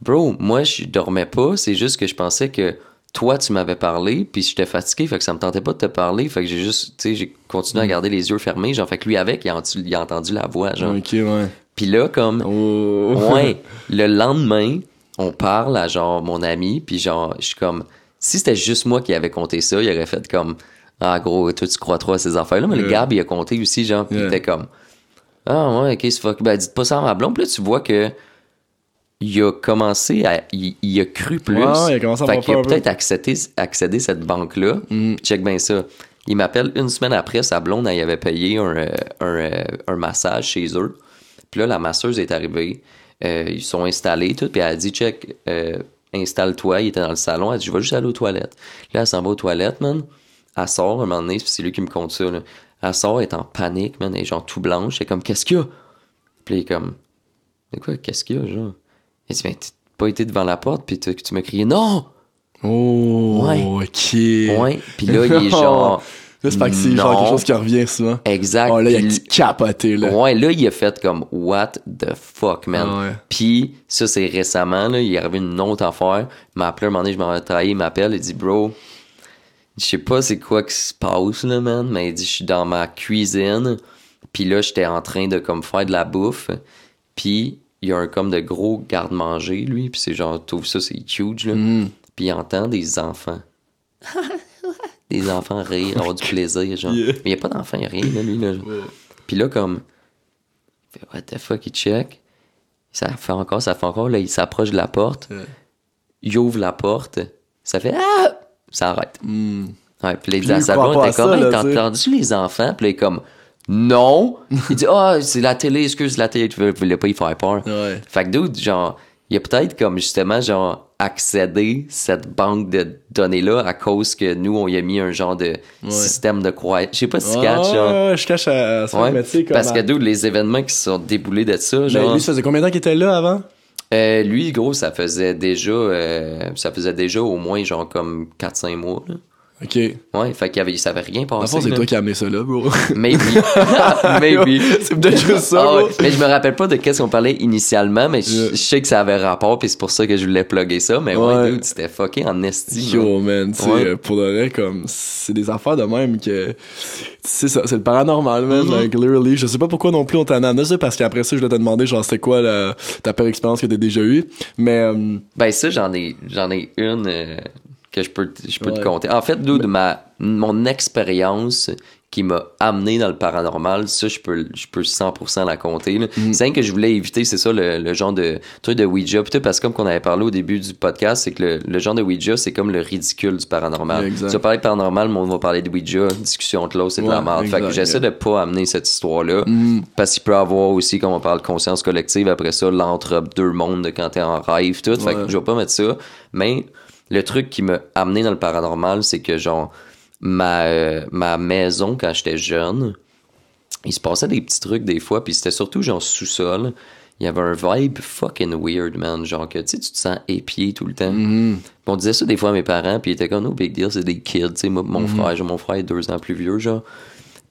Bro, moi, je dormais pas. C'est juste que je pensais que toi, tu m'avais parlé, puis j'étais fatigué, fait que ça me tentait pas de te parler. Fait que j'ai juste, tu sais, j'ai continué à garder les yeux fermés. Genre, fait que lui, avec, il a, entendu- il a entendu la voix, genre. ok ouais Puis là, comme, oh ouais, le lendemain, on parle à, genre, mon ami, puis genre, je suis comme, si c'était juste moi qui avait compté ça, il aurait fait comme, ah, gros, toi, tu crois trop à ces affaires-là. Mais le. Gab, il a compté aussi, genre, puis il Yeah. était comme, ah, ouais, ok, c'est fuck. Ben, dites pas ça à ma blonde. Puis là, tu vois que, il a commencé à. Il, il a cru plus. Ouais, il a commencé à fait qu'il a peut-être accédé, accédé cette banque-là. Mhm. Check bien ça. Il m'appelle une semaine après, sa blonde, elle avait payé un, euh, un, euh, un massage chez eux. Puis là, la masseuse est arrivée. Euh, ils sont installés, tout. Puis elle a dit, check, euh, installe-toi. Il était dans le salon. Elle a dit, je vais juste aller aux toilettes. Là, elle s'en va aux toilettes, man. Elle sort un moment donné, puis c'est lui qui me compte ça. Là. Elle sort, elle est en panique, man. Elle est genre tout blanche. Elle est comme, qu'est-ce qu'il y a? Puis il est comme, mais quoi, qu'est-ce qu'il y a, genre? Elle dit, ben, t'as pas été devant la porte, puis tu, m'as crié, non! Oh, Ouais. ok. Ouais. Puis là, il est genre, J'espère que c'est genre quelque chose qui revient souvent. exact. Oh là, il a capoté, là. Ouais, là, il a fait comme What the fuck, man. Ah ouais. Puis, ça, c'est récemment, là, il est arrivé une autre affaire. Il m'a appelé un moment donné, je m'en vais travailler, il m'appelle, il dit Bro, je sais pas c'est quoi qui se passe, là, man, mais il dit Je suis dans ma cuisine, puis là, j'étais en train de comme faire de la bouffe, puis il y a un comme de gros garde-manger, lui, puis c'est genre, trouve ça, c'est huge, là. Mm. Puis il entend des enfants. des enfants rire, avoir du plaisir, genre. Yeah. Mais il n'y a pas d'enfants, il a rien, là, lui, là. Puis là, comme, il fait, what the fuck, il check. Ça fait encore, ça fait encore, là, il s'approche de la porte. Il ouvre la porte. Ça fait, ah! Ça arrête. Mm. Ouais, puis dit à sa blonde, comme, hey, t'as entendu les enfants? Puis là, il est comme, non! il dit, ah, c'est la télé, excuse, la télé, tu voulais pas y faire peur. Ouais. Fait que dude, genre, il a peut-être comme justement, genre, accédé cette banque de données-là à cause que nous, on y a mis un genre de système de croyance. Je sais pas si tu catches, genre. ouais, je cache à, à ça, Ouais, mais comme parce que dude, les événements qui se sont déboulés de ça, Mais genre. lui, ça faisait combien de temps qu'il était là avant? Euh, lui, gros, ça faisait déjà, euh, ça faisait déjà au moins genre comme 4-5 mois, là. Ok. Ouais, fait qu'il avait, il savait rien Dans passer. fond, c'est là. toi qui as amené ça là, bro. Maybe. Maybe. c'est peut-être juste ça, Ah bro. Mais je me rappelle pas de qu'est-ce qu'on parlait initialement, mais je sais que ça avait rapport, puis c'est pour ça que je voulais plugger ça. Mais ouais, Ouais. dude, c'était fucké en esti. Yo, man, tu sais, Ouais. euh, pour le vrai, comme, c'est des affaires de même que. C'est ça, c'est le paranormal, man. Mm-hmm. Like, literally. Je sais pas pourquoi non plus on t'en a ça, parce qu'après ça, je voulais te demander, genre, c'était quoi la, ta pire expérience que t'as déjà eue. Mais, euh, Ben ça, j'en ai, j'en ai une euh, que je peux, je peux Ouais. te compter. En fait, dude, ma, mon expérience qui m'a amené dans le paranormal, ça, je peux, je peux 100% la compter. Mm. C'est rien que je voulais éviter, c'est ça, le, le genre de truc de Ouija. Puis tout, parce que comme qu'on avait parlé au début du podcast, c'est que le, le genre de Ouija, c'est comme le ridicule du paranormal. Exact. Tu vas parler de paranormal, mais on va parler de Ouija, discussion de l'autre, c'est de la merde. Fait que j'essaie yeah. de pas amener cette histoire-là. mm, Parce qu'il peut avoir aussi, comme on parle de conscience collective, après ça, l'entre deux mondes de quand t'es en rêve, tout. Fait que je vais pas mettre ça. Mais le truc qui m'a amené dans le paranormal, c'est que, genre, ma, euh, ma maison, quand j'étais jeune, il se passait des petits trucs des fois, puis c'était surtout, genre, sous-sol. Il y avait un vibe fucking weird, man. Genre que, tu sais, tu te sens épié tout le temps. mm, Puis on disait ça des fois à mes parents, puis ils étaient comme, no big deal, c'est des kids, tu sais, mon frère, j'ai mon frère est deux ans plus vieux, genre.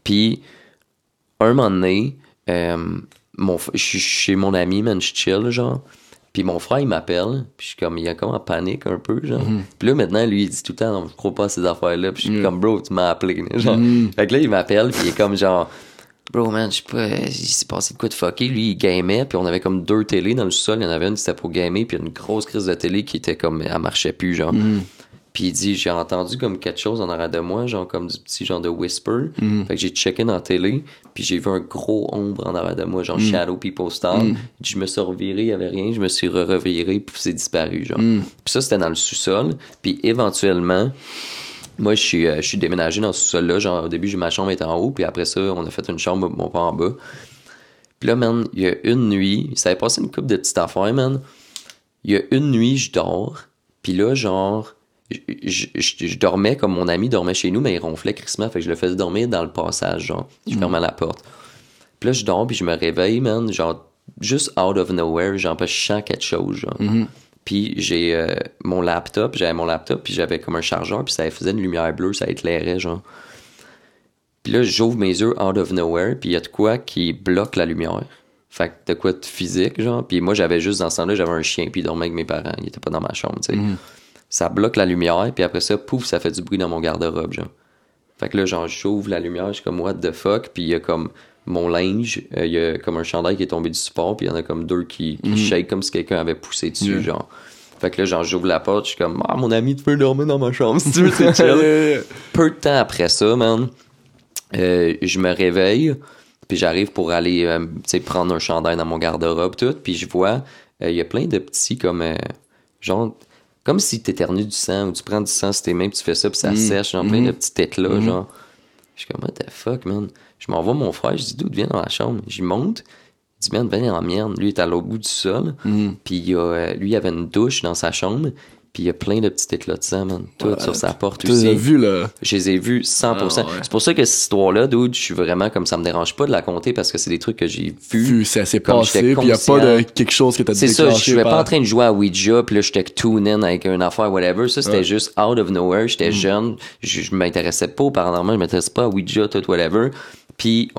Puis, un moment donné, euh, mon, je suis chez mon ami, man, je chill, genre. Puis mon frère, il m'appelle, puis je suis comme, il est comme en panique un peu, genre. Puis là, maintenant, lui, il dit tout le temps, non, je crois pas à ces affaires-là. Puis je suis comme, bro, tu m'as appelé, genre. Fait que là, il m'appelle, puis il est comme, genre, bro, man, je sais pas, il s'est passé de quoi de fucké. Lui, il gamait, puis on avait comme deux télés dans le sol. Il y en avait une qui c'était pour gamer, puis une grosse crise de télé qui était comme, elle marchait plus, genre. Puis il dit, j'ai entendu comme quelque chose en arrière de moi, genre comme du petit genre de whisper. Fait que j'ai checké dans la télé, puis j'ai vu un gros ombre en arrière de moi, genre Shadow People. Il dit, Je me suis reviré, il y avait rien, je me suis re-reviré, puis c'est disparu, genre. Puis ça, c'était dans le sous-sol. Puis éventuellement, moi, je suis, euh, je suis déménagé dans ce sous-sol-là. Genre, au début, j'ai ma chambre était en haut, puis après ça, on a fait une chambre, mon père en bas. Puis là, man, il y a une nuit, ça avait passé une couple de petites affaires, man. Il y a une nuit, je dors, puis là, genre, je, je- je- je dormais comme mon ami dormait chez nous, mais il ronflait crissement, fait que je le faisais dormir dans le passage, genre. Je fermais la porte. Puis là, je dors, puis je me réveille, man, genre, juste out of nowhere, genre, parce que je sens quelque chose, genre. Puis j'ai euh, mon laptop, j'avais mon laptop, puis j'avais comme un chargeur, puis ça faisait une lumière bleue, ça éclairait, genre. Puis là, j'ouvre mes yeux out of nowhere, puis il y a de quoi qui bloque la lumière. Fait que de quoi de physique, genre. Puis moi, j'avais juste dans ce temps-là, j'avais un chien, puis il dormait avec mes parents. Il était pas dans ma chambre, tu sais. Ça bloque la lumière, puis après ça, pouf, ça fait du bruit dans mon garde-robe, genre. Fait que là, genre, j'ouvre la lumière, je suis comme, what the fuck, puis il y a comme mon linge, euh, il y a comme un chandail qui est tombé du support, puis il y en a comme deux qui, qui shake comme si quelqu'un avait poussé dessus, Yeah. genre. Fait que là, genre, j'ouvre la porte, je suis comme, ah, mon ami, tu peux dormir dans ma chambre si tu veux, c'est chill. Peu de temps après ça, man, euh, je me réveille, puis j'arrive pour aller, euh, tu sais, prendre un chandail dans mon garde-robe, tout, puis je vois, il y a plein de petits, comme, genre, comme si t'éternues du sang, ou tu prends du sang sur tes mains, puis tu fais ça, puis ça sèche, genre, plein de petits têtes là, genre. Je suis comme, what the fuck, man? Je m'envoie mon frère, je dis, d'où viens dans la chambre? J'y monte. Il dit, man, viens en merde. Lui, il est à l'autre bout du sol. Mhm. Puis il y a, euh, lui, il avait une douche dans sa chambre. Puis il y a plein de petits éclats de sang, man. Tout sur sa porte Tu les as aussi. vus, là. Je les ai vus 100%. Ah ouais. C'est pour ça que cette histoire-là, dude, je suis vraiment comme ça me dérange pas de la compter parce que c'est des trucs que j'ai vus. Vu, c'est assez Comme passé, puis il a pas de quelque chose que t'as C'est ça, je déclenché suis pas en train de jouer à Ouija, puis là, j'étais tune in avec une affaire, whatever. Ça, c'était Ouais. juste out of nowhere. Mm. J'étais jeune, je, je m'intéressais pas au paranormal, je m'intéressais pas à Ouija, tout, whatever. Puis,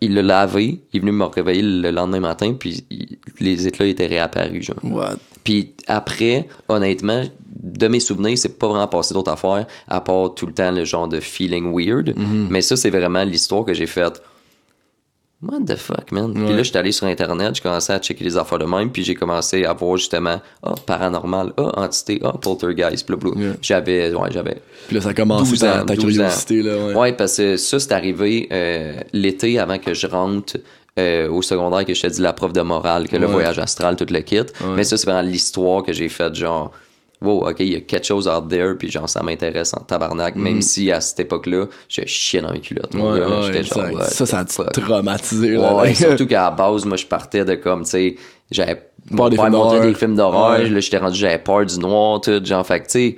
il l'a lavé, il est venu me réveiller le lendemain matin, puis il- les éclats étaient réapparus, genre. What? Puis après, honnêtement, de mes souvenirs, c'est pas vraiment passé d'autres affaires, à part tout le temps le genre de feeling weird. Mm-hmm. Mais ça, c'est vraiment l'histoire que j'ai faite. What the fuck, man? Puis là, j'étais allé sur Internet, j'ai commencé à checker les affaires de même, puis j'ai commencé à voir justement, ah, paranormal, ah, entité, ah, poltergeist, blablabla. Yeah. J'avais, ouais, j'avais Puis là, ça a commencé 12 ta, ta 12 curiosité, là, ouais. Ouais, parce que ça, c'est arrivé euh, l'été avant que je rentre euh, au secondaire, que je te dis la prof de morale, que le voyage astral, tout le kit. Mais ça, c'est vraiment l'histoire que j'ai faite, genre, wow, ok, il y a quelque chose out there, puis genre, ça m'intéresse en tabarnak, même si à cette époque-là, je chiais dans les culottes. mon Mm. Ouais, gars. ouais, J'étais genre, ça, ça, ça a traumatisé, Ouais, là. ouais, surtout qu'à la base, moi, je partais de comme, tu sais, j'avais mon des père d'horreur. des films d'horreur, là, j'étais rendu, j'avais peur du noir, tout, genre, fait que, tu sais,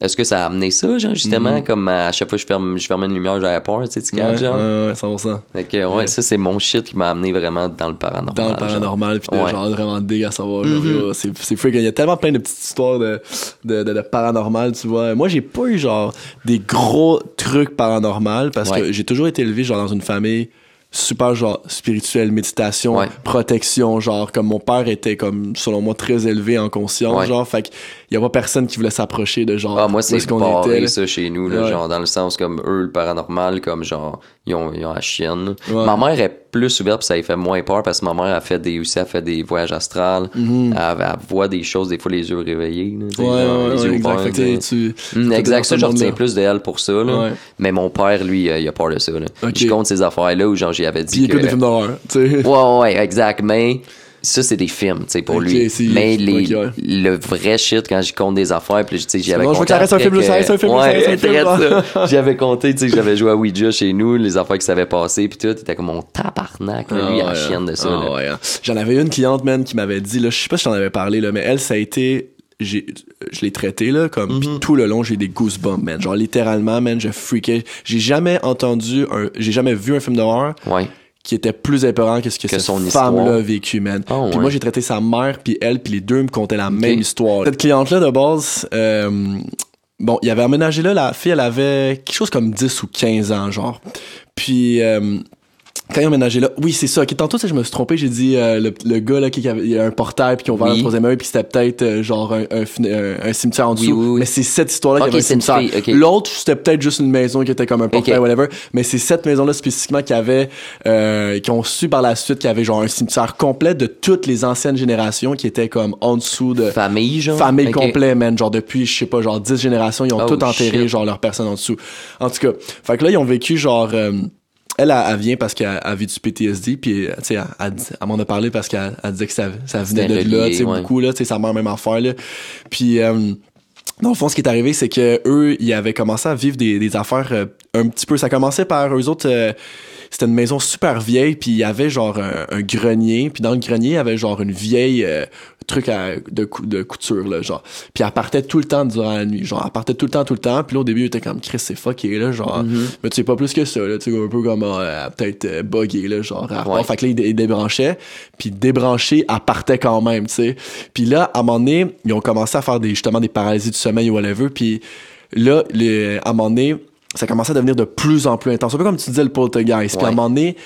est-ce que ça a amené ça, genre, justement, comme à chaque fois que je, ferme, je fermais une lumière, j'avais peur, tu sais, tu. Ouais, genre? ouais, ouais, 100%. Fait que, ouais, ça, c'est mon shit qui m'a amené vraiment dans le paranormal. Dans le paranormal, puis de Ouais. genre vraiment dé à savoir. Mhm. c'est freak. Il y a tellement plein de petites histoires de, de, de, de paranormal, tu vois. Moi, j'ai pas eu genre des gros trucs paranormaux parce que j'ai toujours été élevé genre dans une famille super genre spirituelle, méditation, Ouais. protection, genre comme mon père était comme selon moi très élevé en conscience, Ouais. genre fait qu'il y a pas personne qui voulait s'approcher de genre Ah, moi, c'est est-ce qu'on était. ça, chez nous, là, Ouais. genre, dans le sens comme eux, le paranormal, comme genre, ils ont, ils ont la chienne. Ouais. Ma mère est plus ouverte, puis ça lui fait moins peur, parce que ma mère a fait des, aussi, a fait des voyages astrales. elle, elle voit des choses, des fois, les yeux réveillés, là. Ouais, ouais, les yeux exact. ouverts, tu t'es exact, ça, je retiens plus d'elle pour ça, là. Mais mon père, lui, euh, il a peur de ça, là. Ok. Je compte ces affaires-là où, genre, j'y avais Puis il dit écoute que... des films d'horreur, ouais, ouais, exact. Mais ça, c'est des films, tu sais, pour lui. Mais les, ouais. le vrai shit, quand je compte des affaires, puis tu sais, j'avais Non, je veux compté. que un film, reste un film, Ouais, un film. J'avais compté, tu sais, que j'avais joué à Ouija chez nous, les affaires qui s'avaient passé, puis tout. T'étais comme mon tabarnak, là, lui, Ah la ouais, chienne de ça. ah ouais, hein. J'en avais une cliente, man, qui m'avait dit, là, je sais pas si j'en avais parlé, là, mais elle, ça a été. J'ai, je l'ai traité, là, comme, Mhm. pis tout le long, j'ai des goosebumps, man. Genre, littéralement, man, je freakais. J'ai jamais entendu un, j'ai jamais vu un film d'horreur Ouais. Qui était plus épeurant que ce que, Que cette femme-là a vécu, man. Ah puis ouais. moi, j'ai traité sa mère, puis elle, puis les deux me contaient la même histoire. Cette cliente-là, de base, euh, bon, il avait emménagé là, la fille, elle avait quelque chose comme 10 ou 15 ans, genre. Puis, euh, quand ils ont emménagé là, oui, c'est ça. Ok, tantôt, ça, je me suis trompé, j'ai dit euh, le, le gars là, qui qui avait il y a un portail puis qui ont ouvert Oui. un troisième œil puis c'était peut-être euh, genre un, un, fin- un- cimetière en dessous. Oui, oui. Mais c'est cette histoire-là Ok, qui avait un cimetière. L'autre, c'était peut-être juste une maison qui était comme un portail, whatever. Mais c'est cette maison-là spécifiquement qui avait, euh, qui ont su par la suite qu'il y avait genre un cimetière complet de toutes les anciennes générations qui étaient comme en dessous de Famille, genre? famille Ok. complet, man. Genre depuis, je sais pas, genre 10 générations, ils ont Oh, tout enterré, shit. genre leur personne en dessous. En tout cas, fait que là, ils ont vécu genre. Elle, elle, elle vient parce qu'elle a vécu du PTSD, puis, euh, tu sais, elle, elle, elle m'en a parlé parce qu'elle elle disait que ça, ça venait de là, tu sais, ouais. beaucoup, là, tu sais, sa mère, même affaire, là. Puis, euh, dans le fond, ce qui est arrivé, c'est que eux, ils avaient commencé à vivre des, des affaires euh, un petit peu. Ça commençait par eux autres. euh, c'était une maison super vieille, puis il y avait genre un, un grenier, puis dans le grenier, il y avait genre une vieille euh, truc à- de, de couture, là, genre. Puis elle partait tout le temps durant la nuit, genre, elle partait tout le temps, tout le temps, puis là, au début, il était comme, Chris, c'est fucké, là, genre, mais tu sais, pas plus que ça, là, tu sais, un peu comme, euh, peut-être euh, buggé, là, genre, à. Ouais. fait que là, il, dé- il débranchait, puis débranché, elle partait quand même, tu sais. Puis là, à un moment donné, ils ont commencé à faire des, justement des paralysies du sommeil ou whatever, puis là, les, à un moment donné, ça commençait à devenir de plus en plus intense. Un peu comme tu disais le poltergeist. Puis à un moment donné,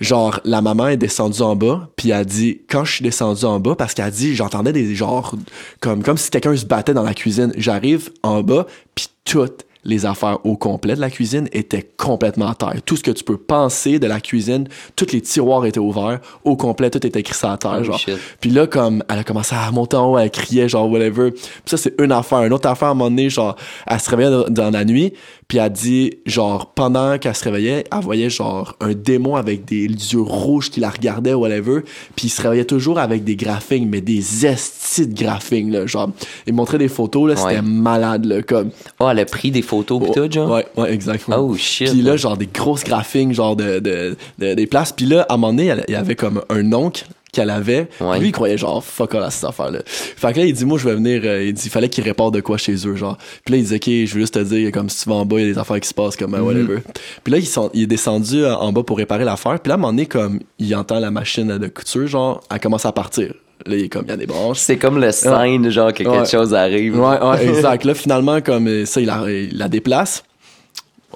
genre, la maman est descendue en bas, puis elle dit, quand je suis descendue en bas, parce qu'elle dit, j'entendais des genres, comme, comme si quelqu'un se battait dans la cuisine. J'arrive en bas, puis toutes les affaires au complet de la cuisine étaient complètement à terre. Tout ce que tu peux penser de la cuisine, tous les tiroirs étaient ouverts, au complet, tout était crissé à terre, Oh, genre. shit. Puis là, comme, elle a commencé à monter en haut, elle criait, genre, whatever. Puis ça, c'est une affaire. Une autre affaire, à un moment donné, genre, elle se réveillait dans, dans la nuit, Puis elle dit, genre, pendant qu'elle se réveillait, elle voyait, genre, un démon avec des yeux rouges qui la regardait, whatever. Puis il se réveillait toujours avec des graphiques, mais des estis de graphiques, là. Genre, il montrait des photos, là, c'était Ouais. malade, là, comme. Oh, elle a pris des photos pis tout, genre? Ouais, ouais, exactement. Oh, shit. Puis là, genre, des grosses graphiques, genre, de, de, de- des places. Puis là, à un moment donné, il y avait comme un oncle qu'elle avait. Ouais. Lui, il croyait, genre, fuck all à cette affaire-là. Fait que là, il dit, moi, je vais venir, euh, il dit, il fallait qu'il répare de quoi chez eux, genre. Puis là, il dit, ok, je veux juste te dire, comme si tu vas en bas, il y a des affaires qui se passent, comme, euh, whatever. Puis là, sont, il est descendu euh, en bas pour réparer l'affaire. Puis là, à un moment donné, comme, il entend la machine de couture, genre, elle commence à partir. Là, il est comme, il y a des branches. C'est comme le sign, genre, que quelque Ouais. chose arrive. Ouais, ouais, exact. Là, finalement, comme ça, il la, il la déplace.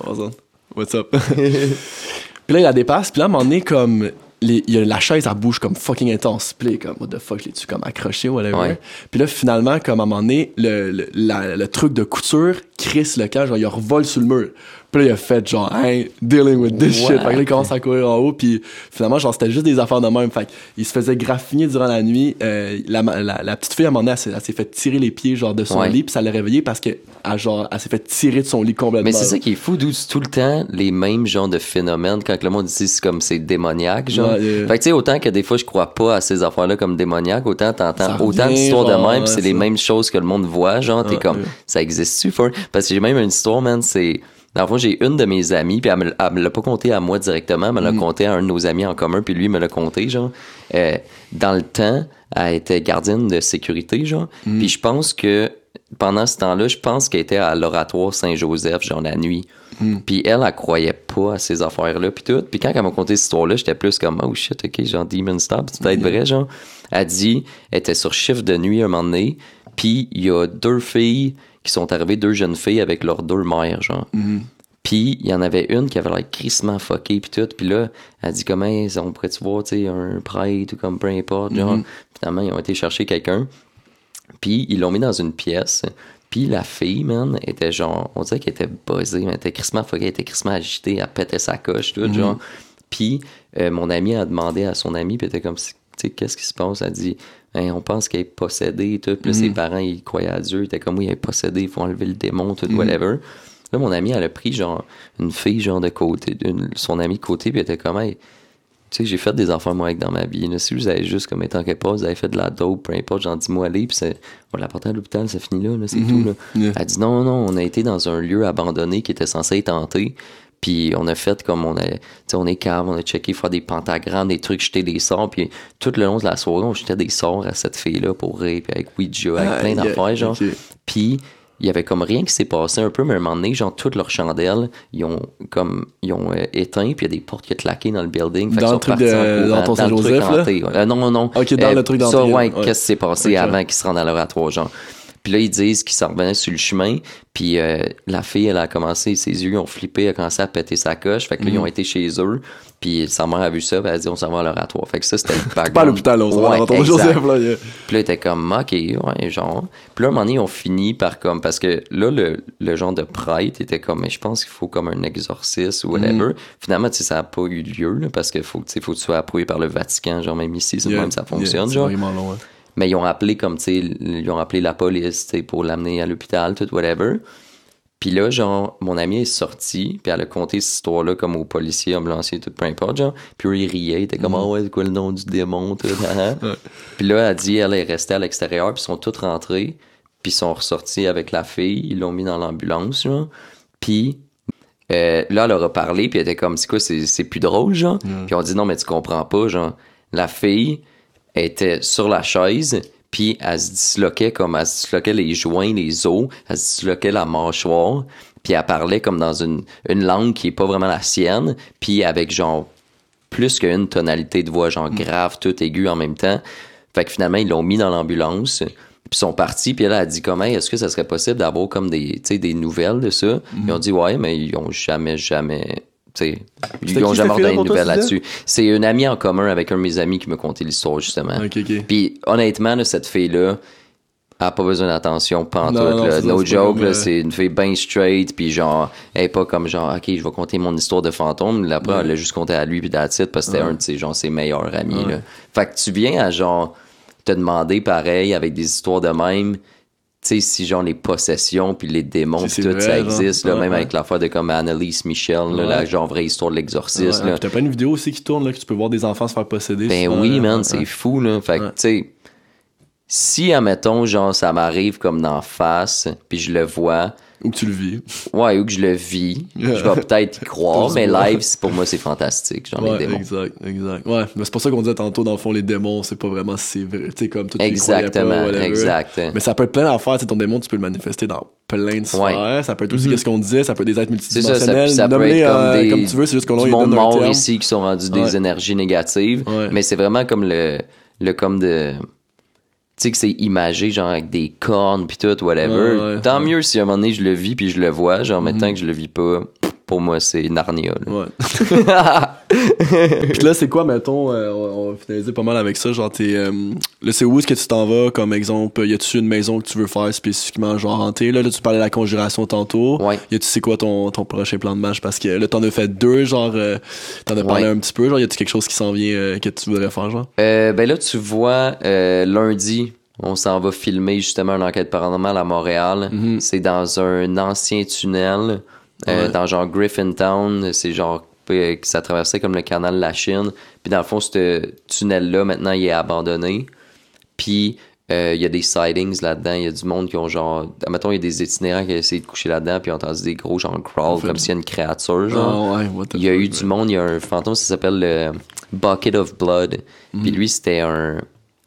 What's up? What's up? puis là, il la dépasse. Puis là, à un moment donné, comme, les, il y a la chaise, elle bouge comme fucking intense. Puis comme, what the fuck, je l'ai-tu comme accroché ou whatever? Ouais. Puis là, finalement, comme à un moment donné, le, le, la- le truc de couture, Chris, le camp, genre, il revole sur le mur. Puis là, il a fait genre, hey, dealing with this shit. Fait que là, il commence à courir en haut. Puis finalement, genre, c'était juste des affaires de même. Fait il se faisait graffiner durant la nuit. Euh, la, la, la petite fille, à un moment donné, elle, s'est- fait tirer les pieds, genre, de son Ouais. lit. Puis ça l'a réveillée parce que, elle, genre, elle s'est fait tirer de son lit complètement. Mais c'est ça qui est fou, d'où tout le temps les mêmes genres de phénomènes quand le monde dit c'est comme c'est démoniaque, genre. Ouais. Fait que tu sais, autant que des fois je crois pas à ces affaires-là comme démoniaques, autant t'entends autant d'histoires de même, ouais, c'est les mêmes choses que le monde voit, genre, t'es comme, ça existe-tu? Parce que j'ai même une histoire, man, c'est. Dans le fond, j'ai une de mes amies, puis elle me, elle me l'a pas conté à moi directement, elle me Mm. l'a conté à un de nos amis en commun, puis lui me l'a conté, genre. Euh, dans le temps, elle était gardienne de sécurité, genre. Mm. Puis je pense que pendant ce temps-là, je pense qu'elle était à l'oratoire Saint-Joseph, genre la nuit. Puis elle, elle croyait pas à ces affaires-là, puis tout. Puis quand elle m'a conté cette histoire-là, j'étais plus comme, oh shit, ok, genre Demon Stop, c'est peut-être vrai, genre. Elle dit, elle était sur chiffre de nuit un moment donné, puis il y a deux filles qui sont arrivées, deux jeunes filles avec leurs deux mères, genre. Puis il y en avait une qui avait l'air crissement fuckée puis tout. Puis là, elle dit comment on pourrait-tu voir, tu sais, un prêtre ou comme peu importe, genre. Finalement, ils ont été chercher quelqu'un. Puis ils l'ont mis dans une pièce. Puis la fille, man, était genre, on dirait qu'elle était buzzée, mais elle était crissement fuckée, elle était crissement agitée, elle pétait sa coche, tout, genre. Puis euh, mon ami a demandé à son ami, puis elle était comme, tu sais, qu'est-ce qui se passe? Elle dit, Hein, on pense qu'elle est possédée, tout. Puis ses parents, ils croyaient à Dieu, ils étaient comme, oui, elle est possédée, il faut enlever le démon, tout, whatever. Là, mon ami, elle a pris, genre, une fille, genre, de côté, une- son ami de côté, puis elle était comme, hey, tu sais, j'ai fait des enfants, moi, avec dans ma vie. Là. Si vous avez juste, comme étant quelque part, vous avez fait de la dope, peu importe, genre, dis-moi aller, puis on l'a porté à l'hôpital, ça finit là, là c'est tout. Là. Yeah. Elle dit, non, non, on a été dans un lieu abandonné qui était censé être hanté, puis on a fait comme on a, on est cave, on a checké faire des pentagrammes, des trucs, jeter des sorts, puis tout le long de la soirée, on jetait des sorts à cette fille-là pour rire, puis avec Ouija, avec plein Aïe, d'affaires, genre. Puis il y avait comme rien qui s'est passé un peu, mais à un moment donné, genre, toutes leurs chandelles, ils ont comme ils ont euh, éteint, puis il y a des portes qui ont claqué dans le building. Fait Dans le truc de- dans ton truc Saint-Joseph, là? Euh, non, non, non. Ok, dans le truc Ça, d'entrée, ouais, ouais. qu'est-ce qui s'est passé avant qu'ils se rendent à l'oratoire, genre? Puis là, ils disent qu'ils s'en revenaient sur le chemin, puis euh, la fille, elle a commencé, ses yeux ont flippé, elle a commencé à péter sa coche, fait que là, ils ont été chez eux, puis sa mère a vu ça, puis elle a dit, on s'en va à l'oratoire. Fait que ça, c'était le background. Pas à l'hôpital, on s'en va. Joseph, là. yeah. Puis là, était comme, ok, ouais, genre. Puis là, à un moment donné, on finit par comme, parce que là, le, le genre de prêtre était comme, mais je pense qu'il faut comme un exorcisme ou whatever. Mm. Finalement, tu sais, ça n'a pas eu lieu, là, parce qu'il faut, faut que tu sois approuvé par le Vatican, genre, même ici, c'est Yeah, même ça yeah, fonctionne, c'est genre. vraiment long, ouais. Mais ils ont appelé comme, tu sais, ils ont appelé la police, tu sais, pour l'amener à l'hôpital, tout, whatever. Puis là, genre, mon ami est sorti, puis elle a conté cette histoire-là comme aux policiers, ambulanciers, tout, peu importe, genre. Puis eux, ils riaient, ils étaient comme, ah ouais, c'est quoi le nom du démon, tout. Puis là, elle dit, elle est restée à l'extérieur, puis ils sont tous rentrés, puis ils sont ressortis avec la fille, ils l'ont mis dans l'ambulance, genre. Puis euh, là, elle leur a parlé, puis elle était comme, c'est quoi, c'est plus drôle, genre. Puis on dit, non, mais tu comprends pas, genre. La fille était sur la chaise, puis elle se disloquait comme, elle se disloquait les joints, les os, elle se disloquait la mâchoire, puis elle parlait comme dans une, une langue qui est pas vraiment la sienne, puis avec genre plus qu'une tonalité de voix, genre grave, tout aigu en même temps. Fait que finalement, ils l'ont mis dans l'ambulance, puis ils sont partis, puis elle a dit comment est-ce que ça serait possible d'avoir comme des, des nouvelles de ça? Ils ont dit ouais, mais ils ont jamais, jamais. Ils ont qui, jamais nouvelles tu disais? là-dessus. C'est une amie en commun avec un de mes amis qui me contait l'histoire, justement. Puis honnêtement, là, cette fille-là, elle a pas besoin d'attention pantoute. No joke, euh, c'est une fille bien straight, puis genre, elle est pas comme genre, ok, je vais compter mon histoire de fantôme. Là, après, elle l'a juste compté à lui, puis it, parce que c'était un de ses, genre, ses meilleurs amis. Là. Fait que tu viens à genre te demander pareil avec des histoires de même. Tu sais, si genre les possessions puis les démons puis tout ça vrai, existe, là, Ouais, même ouais. avec l'affaire de comme Annalise Michel, là, la genre vraie histoire de l'exorcisme. T'as plein de vidéos aussi qui tournent là, que tu peux voir des enfants se faire posséder. Ben souvent, oui, là. man, c'est fou, là. Fait que, tu sais, si, admettons, genre, ça m'arrive comme d'en face, puis je le vois, Ou que tu le vis. ouais, ou que je le vis, je vais peut-être y croire, mais live, pour moi, c'est fantastique, genre, Ouais, les démons. exact, exact. Ouais, mais c'est pour ça qu'on disait tantôt, dans le fond, les démons, c'est pas vraiment si vrai. Tu sais, comme tout Exactement, pas, exact. Mais ça peut être plein d'affaires. Ton démon, tu peux le manifester dans plein de sphères. Ça peut être aussi, qu'est-ce qu'on disait, ça peut être des êtres Mhm. C'est ça, ça, multidimensionnels. ça peut être comme, euh, des, comme tu veux, c'est juste qu'on leur monde mort ici qui sont rendus des Ouais. énergies négatives, Ouais. mais c'est vraiment comme le, le comme de... Tu sais que c'est imagé, genre avec des cornes puis tout, whatever. Ouais, ouais, Tant ouais. Mieux si à un moment donné je le vis puis je le vois. Genre maintenant que je le vis pas, pour moi c'est Narnia. là. Ouais. Puis là, c'est quoi, mettons, euh, on, on va finaliser pas mal avec ça, genre, t'es, euh, là, c'est où est-ce que tu t'en vas, comme exemple, y a-tu une maison que tu veux faire spécifiquement, genre, hantée, là, là, tu parlais de la conjuration tantôt, Ouais. y a-tu, c'est quoi ton, ton prochain plan de match, parce que là, t'en as fait deux, genre, euh, t'en as parlé Ouais. un petit peu, genre, y a-tu quelque chose qui s'en vient, que tu voudrais faire, genre? Ben là, tu vois, lundi, on s'en va filmer justement une enquête paranormale à Montréal. Mhm. C'est dans un ancien tunnel, euh, Ouais. dans genre Griffintown. C'est genre euh, que ça traversait comme le canal de la Chine. Puis dans le fond, ce tunnel-là, maintenant, il est abandonné. Puis euh, il y a des sightings là-dedans. Il y a du monde qui ont genre. Mettons, il y a des itinérants qui ont essayé de coucher là-dedans. Puis ont entendu des gros genre crawl, fait- comme s'il y a une créature, genre. Ah, ouais, what the Il y a eu du monde, il y a un fantôme, ça s'appelle le Bucket of Blood. Puis Mhm. lui, c'était un.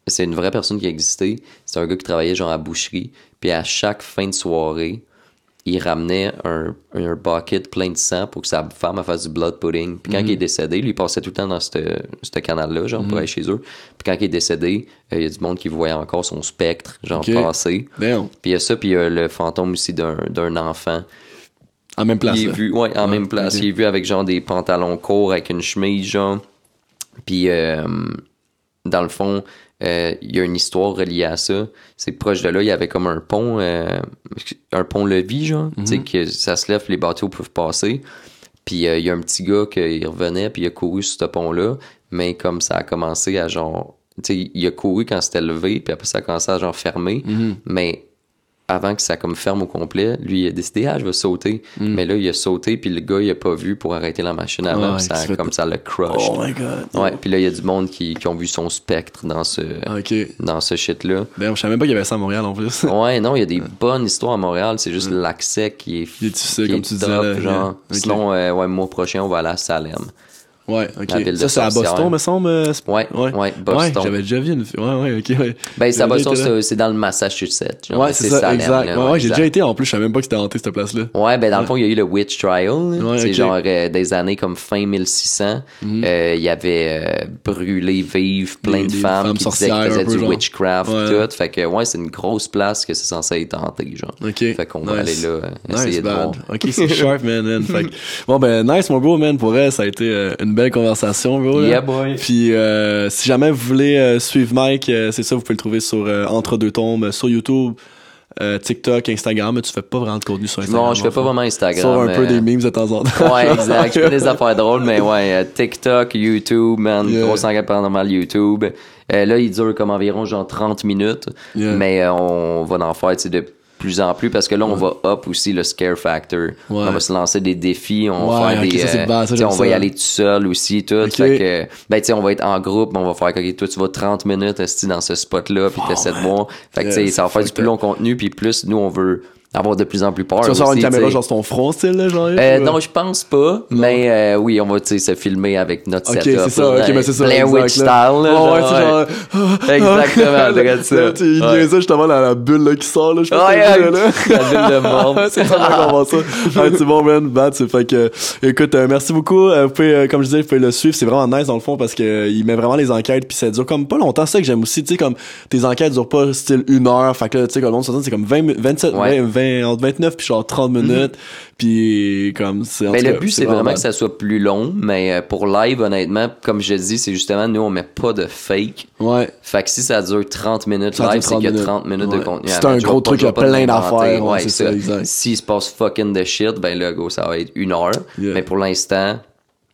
C'est une vraie personne qui existait. C'était un gars qui travaillait genre à boucherie. Puis à chaque fin de soirée, il ramenait un, un bucket plein de sang pour que sa femme fasse du blood pudding. Puis quand Mhm. il est décédé, lui, il passait tout le temps dans ce canal-là, genre pour aller chez eux. Puis quand il est décédé, euh, il y a du monde qui voyait encore son spectre, genre Ok. passer. Damn. Puis il y a ça, puis il y a le fantôme aussi d'un enfant. En même place, Il est vu, ouais, en Ouais, même place. Il est vu avec genre des pantalons courts, avec une chemise, genre. Puis, euh, dans le fond, euh, il y a une histoire reliée à ça. C'est proche de là, il y avait comme un pont, euh, un pont-levis, genre. Tu sais, que ça se lève, les bateaux peuvent passer. Puis, euh, il y a un petit gars qui revenait, puis il a couru sur ce pont-là. Mais comme ça a commencé à genre. Tu sais, il a couru quand c'était levé, puis après ça a commencé à genre fermer. Mhm. Mais avant que ça comme ferme au complet, lui il a décidé ah je vais sauter. Mais là il a sauté puis le gars il a pas vu pour arrêter la machine avant, Mm. Ouais, puis ça fait- comme ça le crush. Oh my god. Ouais, puis là il y a du monde qui, qui ont vu son spectre dans ce dans ce shit là. Damn, je savais même pas qu'il y avait ça à Montréal, en plus. Ouais, non, il y a des bonnes histoires à Montréal, c'est juste l'accès qui est, Il est difficile, qui comme est tu disais, là, genre. ok. Sinon euh, ouais, mois prochain on va aller à Salem. Ouais, ok. La ville de ça, c'est à. Boston, me semble. euh, c'est- Ouais, ouais, Boston. Ouais, j'avais déjà vu une. Ouais, ouais, ok, ouais. Ben c'est à Boston, c'est- dans le Massachusetts. genre, Ouais, c'est ça, Salem, exact. là, ouais, ouais, j'ai déjà été en plus, je savais même pas que c'était hanté cette place-là. Ouais, ben dans le fond, il y a eu le Witch Trial. Ouais, c'est genre euh, des années comme fin 1600. Mhm. Euh, Il y avait euh, brûlé vive plein Des- de femmes, femmes qui disaient sorcières, qu'ils faisaient du genre. witchcraft Ouais. tout. Fait que ouais, c'est une grosse place que c'est censé être hanté, genre. Ok. Fait qu'on va aller là, essayer Nice, de voir. Ok, c'est sharp, man, bon, ben, nice, mon bro, man. Pour elle, ça a été une belle conversation, bro. Yeah, boy. Puis, euh, si jamais vous voulez euh, suivre Mike, euh, c'est ça, vous pouvez le trouver sur Entre deux tombes, sur YouTube, euh, TikTok, Instagram. Mais tu fais pas vraiment de contenu sur Instagram. Non, je fais pas vraiment Instagram. Sur un peu des memes de temps en temps. Ouais, exact. Je fais des affaires drôles, mais ouais, TikTok, YouTube, man, Yeah. grosse enquête paranormale YouTube. Euh, là, il dure comme environ genre 30 minutes, Yeah. mais euh, on va en faire de plus en plus parce que là, on va up aussi le scare factor. On va se lancer des défis, on va Ouais, faire des. ça, euh, bad, ça, tu on va y aller tout seul aussi, tout. Fait que, ben, tu sais, on va être en groupe, on va faire, ok, toi, tu vas 30 minutes dans ce spot-là, puis t'essaies de voir. Fait que, tu sais, ça va faire du plus long contenu, puis plus, nous, on veut avoir de plus en plus peur. Tu vas avoir une caméra tu sais. genre sur ton front, style, là, genre? Euh, ou, non, je pense pas, mais euh, oui, on va tu sais, se filmer avec notre Ok, setup. c'est ça, ok, mais c'est ça. Blair Witch style, là. Oh, ouais, genre, c'est ouais. genre. Exactement, regarde ça. Il y a ça justement dans la bulle là, qui sort, là. Je pas Ouais, là. la bulle de mort. c'est vraiment comment ça. Ouais, c'est bon, man. Bad, c'est fait que, écoute, euh, merci beaucoup. Euh, vous pouvez, euh, comme je disais, vous pouvez le suivre. C'est vraiment nice dans le fond parce que euh, il met vraiment les enquêtes puis ça dure comme pas longtemps. C'est ça que j'aime aussi. Tu sais, comme tes enquêtes durent pas style une heure. Fait que là, tu sais, comme le monde c'est comme 20, mi- 27, Ouais. 20, 20, entre 29 puis genre 30 minutes. Puis comme c'est. Mais le cas, but, c'est vraiment bad. que ça soit plus long, mais euh, pour live, honnêtement, comme je dis, c'est justement, nous, on met pas de fake. Ouais. Fait que si ça dure 30 minutes Ça live, c'est 30 qu'il y a minutes. 30 minutes de Ouais. contenu. C'est un gros truc, il y a plein d'affaires, ouais, c'est ça, exact. S'il se passe fucking de shit, ben là, go, ça va être une heure. Yeah. Mais pour l'instant,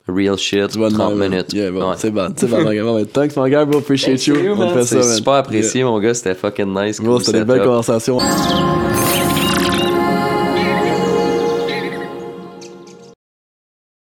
Real shit, Tu vois de 30 même, minutes. Yeah, bon, Ouais. c'est bon, c'est bon, bon, bon, Thanks, mon gars, bro, appreciate you. Thank you, On man. fait ça, C'est super apprécié, mon gars. C'était fucking nice. Yeah. Cool c'était des belles conversations.